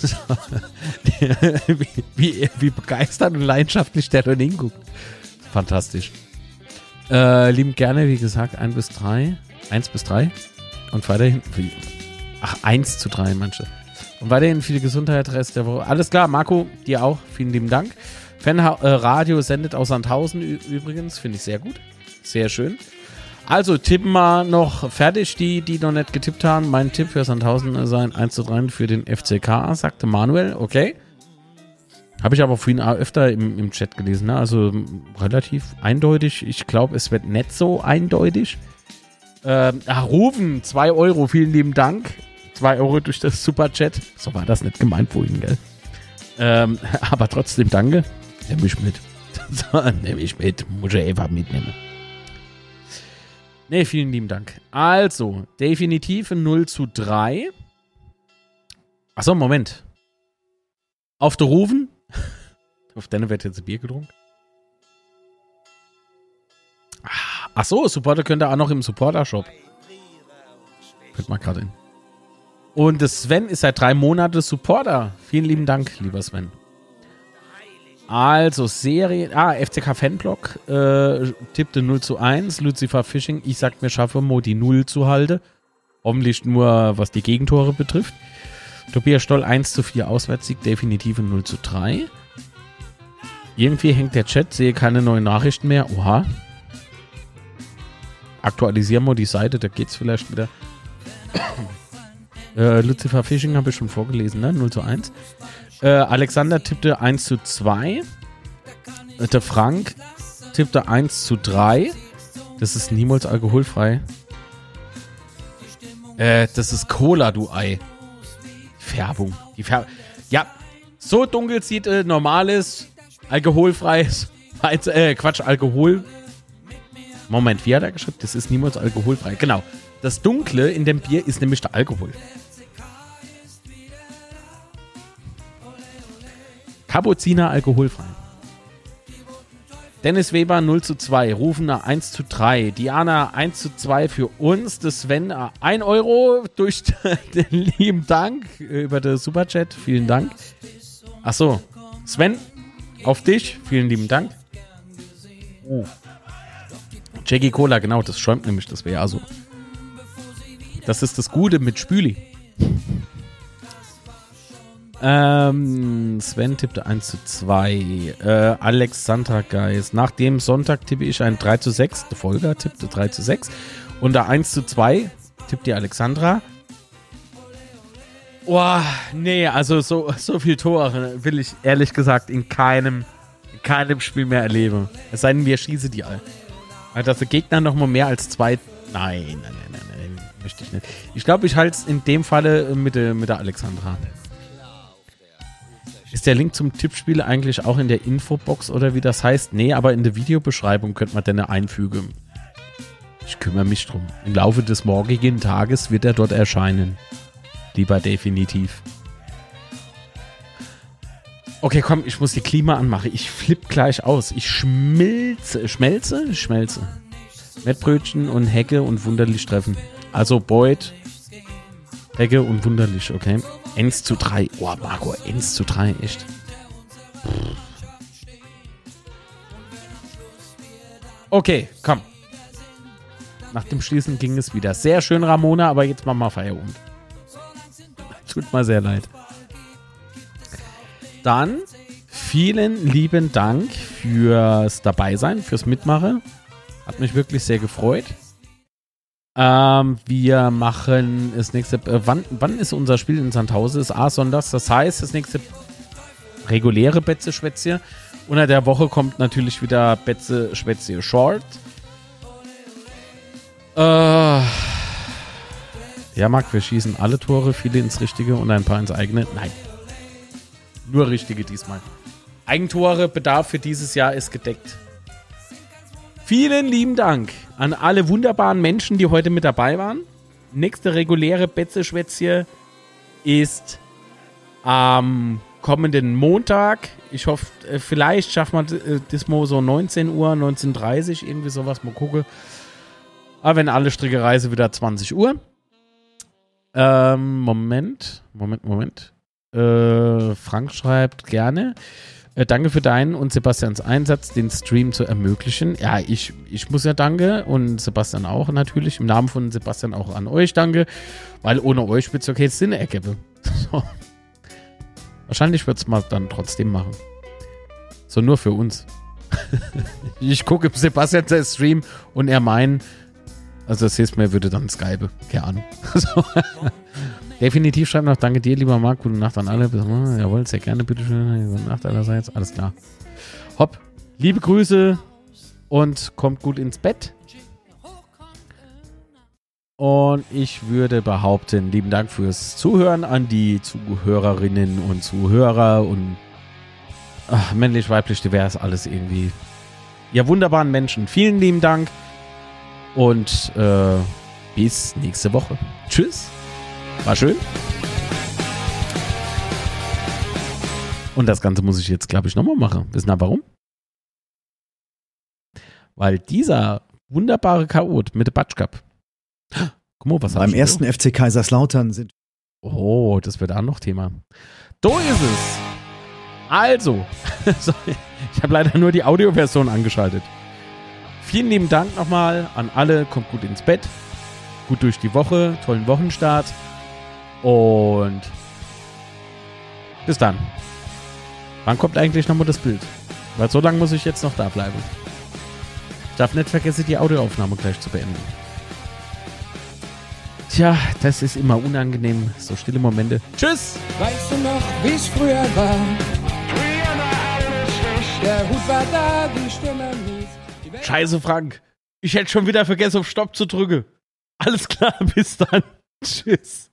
wie, wie, wie, begeistert und leidenschaftlich der dann hinguckt. Fantastisch. Äh, lieben gerne, wie gesagt, 1 bis 3. 1 bis 3. Und weiterhin, ach, 1 zu 3 manche. Und weiterhin viel Gesundheit, Rest der Woche. Alles klar, Marco, dir auch. Vielen lieben Dank. Fanradio äh, sendet aus Sandhausen übrigens. Finde ich sehr gut. Sehr schön. Also tippen wir noch fertig, die, die noch nicht getippt haben. Mein Tipp für Sandhausen sein 1 zu 3 für den FCK, sagte Manuel. Okay. Habe ich aber vorhin öfter im, im Chat gelesen. Ne? Also relativ eindeutig. Ich glaube, es wird nicht so eindeutig. Ähm, ach, Rufen, 2 Euro, vielen lieben Dank. 2 Euro durch das Superchat. So war das nicht gemeint vorhin, gell? Ähm, aber trotzdem danke. Nimm ich mit. nimm ich mit. Muss ich einfach mitnehmen. Ne, vielen lieben Dank. Also, definitiv 0 zu 3. Achso, Moment. Auf der Rufen. Auf deine wird jetzt ein Bier getrunken. Ach so, Supporter könnt ihr auch noch im Supporter-Shop. Fällt mal gerade in. Und Sven ist seit drei Monaten Supporter. Vielen lieben Dank, lieber Sven. Also, Serie. Ah, FCK Fanblock äh, tippte 0 zu 1. Lucifer Fishing. Ich sag mir, schaffe Modi 0 zu halten. Hoffentlich nur, was die Gegentore betrifft. Tobias Stoll 1 zu 4 Auswärtssieg. Definitiv 0 zu 3. Irgendwie hängt der Chat. Sehe keine neuen Nachrichten mehr. Oha. Aktualisieren wir die Seite, da geht's vielleicht wieder. Äh, Lucifer Fishing habe ich schon vorgelesen, ne? 0 zu 1. Äh, Alexander tippte 1 zu 2. Äh, der Frank tippte 1 zu 3. Das ist niemals alkoholfrei. Äh, das ist Cola, du Ei. Färbung. Die Färbung. Ja, so dunkel sieht äh, normales, alkoholfreies, äh, Quatsch, Alkohol. Moment, wie hat er geschrieben? Das ist niemals alkoholfrei. Genau. Das Dunkle in dem Bier ist nämlich der Alkohol. Kapuziner alkoholfrei. Dennis Weber 0 zu 2, Rufener 1 zu 3, Diana 1 zu 2 für uns, das Sven 1 Euro durch den lieben Dank über den Superchat, vielen Dank. Achso, Sven, auf dich, vielen lieben Dank. Oh. Jackie Cola, genau, das schäumt nämlich, das wäre ja so. Das ist das Gute mit Spüli. Ähm, Sven tippte 1 zu 2. Äh, Alex Santageist. Nach dem Sonntag tippe ich ein 3 zu 6. Der Folger tippte 3 zu 6. Und da 1 zu 2 tippt die Alexandra. Boah, nee, also so, so viel Tore will ich ehrlich gesagt in keinem, in keinem Spiel mehr erleben. Es sei denn, wir schießen die all. Dass der Gegner noch mal mehr als zwei. Nein, nein, nein, nein, nein, möchte ich nicht. Ich glaube, ich halte es in dem Falle mit der, mit der Alexandra. Ist der Link zum Tippspiel eigentlich auch in der Infobox oder wie das heißt? Nee, aber in der Videobeschreibung könnte man den einfügen. Ich kümmere mich drum. Im Laufe des morgigen Tages wird er dort erscheinen. Lieber definitiv. Okay, komm, ich muss die Klima anmachen. Ich flipp gleich aus. Ich schmilze, schmelze, schmelze. Mettbrötchen und Hecke und Wunderlich treffen. Also Boyd, Hecke und Wunderlich, okay. 1 zu 3. Oh, Marco, 1 zu 3, echt. Okay, komm. Nach dem Schließen ging es wieder. Sehr schön, Ramona, aber jetzt machen wir Feierabend. Tut mir sehr leid. Dann vielen lieben Dank fürs Dabeisein, fürs Mitmachen. Hat mich wirklich sehr gefreut. Ähm, wir machen das nächste. Äh, wann, wann ist unser Spiel in Sandhausen? Ist A sonntags. Das heißt, das nächste reguläre Betze Schwätze. Unter der Woche kommt natürlich wieder Betze Schwätze Short. Äh, ja, Marc, wir schießen alle Tore, viele ins Richtige und ein paar ins eigene. Nein. Nur Richtige diesmal. Eigentore Bedarf für dieses Jahr ist gedeckt. Vielen lieben Dank an alle wunderbaren Menschen, die heute mit dabei waren. Nächste reguläre Betze-Schwätzchen ist am kommenden Montag. Ich hoffe, äh, vielleicht schafft man äh, das mal so 19 Uhr, 19.30 Uhr, irgendwie sowas. Mal gucken. Aber wenn alle Stricke reise, wieder 20 Uhr. Ähm, Moment, Moment, Moment. Äh, Frank schreibt gerne. Äh, danke für deinen und Sebastians Einsatz, den Stream zu ermöglichen. Ja, ich, ich muss ja danke und Sebastian auch natürlich. Im Namen von Sebastian auch an euch danke, weil ohne euch wird es okay Sinn ergeben. So. Wahrscheinlich wird es mal dann trotzdem machen. So nur für uns. ich gucke Sebastian der Stream und er meint, also das heißt, mir würde dann Skype. Keine Ahnung. So. Definitiv schreibt noch Danke dir, lieber Marc. Gute Nacht an alle. Jawohl, sehr gerne, bitteschön. Gute Nacht allerseits. Alles klar. Hopp. Liebe Grüße und kommt gut ins Bett. Und ich würde behaupten, lieben Dank fürs Zuhören an die Zuhörerinnen und Zuhörer und ach, männlich, weiblich, divers, alles irgendwie. Ihr wunderbaren Menschen, vielen lieben Dank und äh, bis nächste Woche. Tschüss. War schön. Und das Ganze muss ich jetzt, glaube ich, nochmal machen. Wissen ihr warum? Weil dieser wunderbare Chaot mit dem Batsch Cup. Guck mal, was Beim ersten FC Kaiserslautern sind Oh, das wird auch noch Thema. So ist es. Also, ich habe leider nur die Audioversion angeschaltet. Vielen lieben Dank nochmal an alle. Kommt gut ins Bett. Gut durch die Woche. Tollen Wochenstart. Und bis dann. Wann kommt eigentlich nochmal das Bild? Weil so lange muss ich jetzt noch da bleiben. Ich darf nicht vergessen, die Audioaufnahme gleich zu beenden. Tja, das ist immer unangenehm. So stille Momente. Tschüss! Weißt du noch, wie es früher war? Der Hut war da, die Stimme mies. Scheiße, Frank. Ich hätte schon wieder vergessen, auf Stopp zu drücken. Alles klar, bis dann. Tschüss.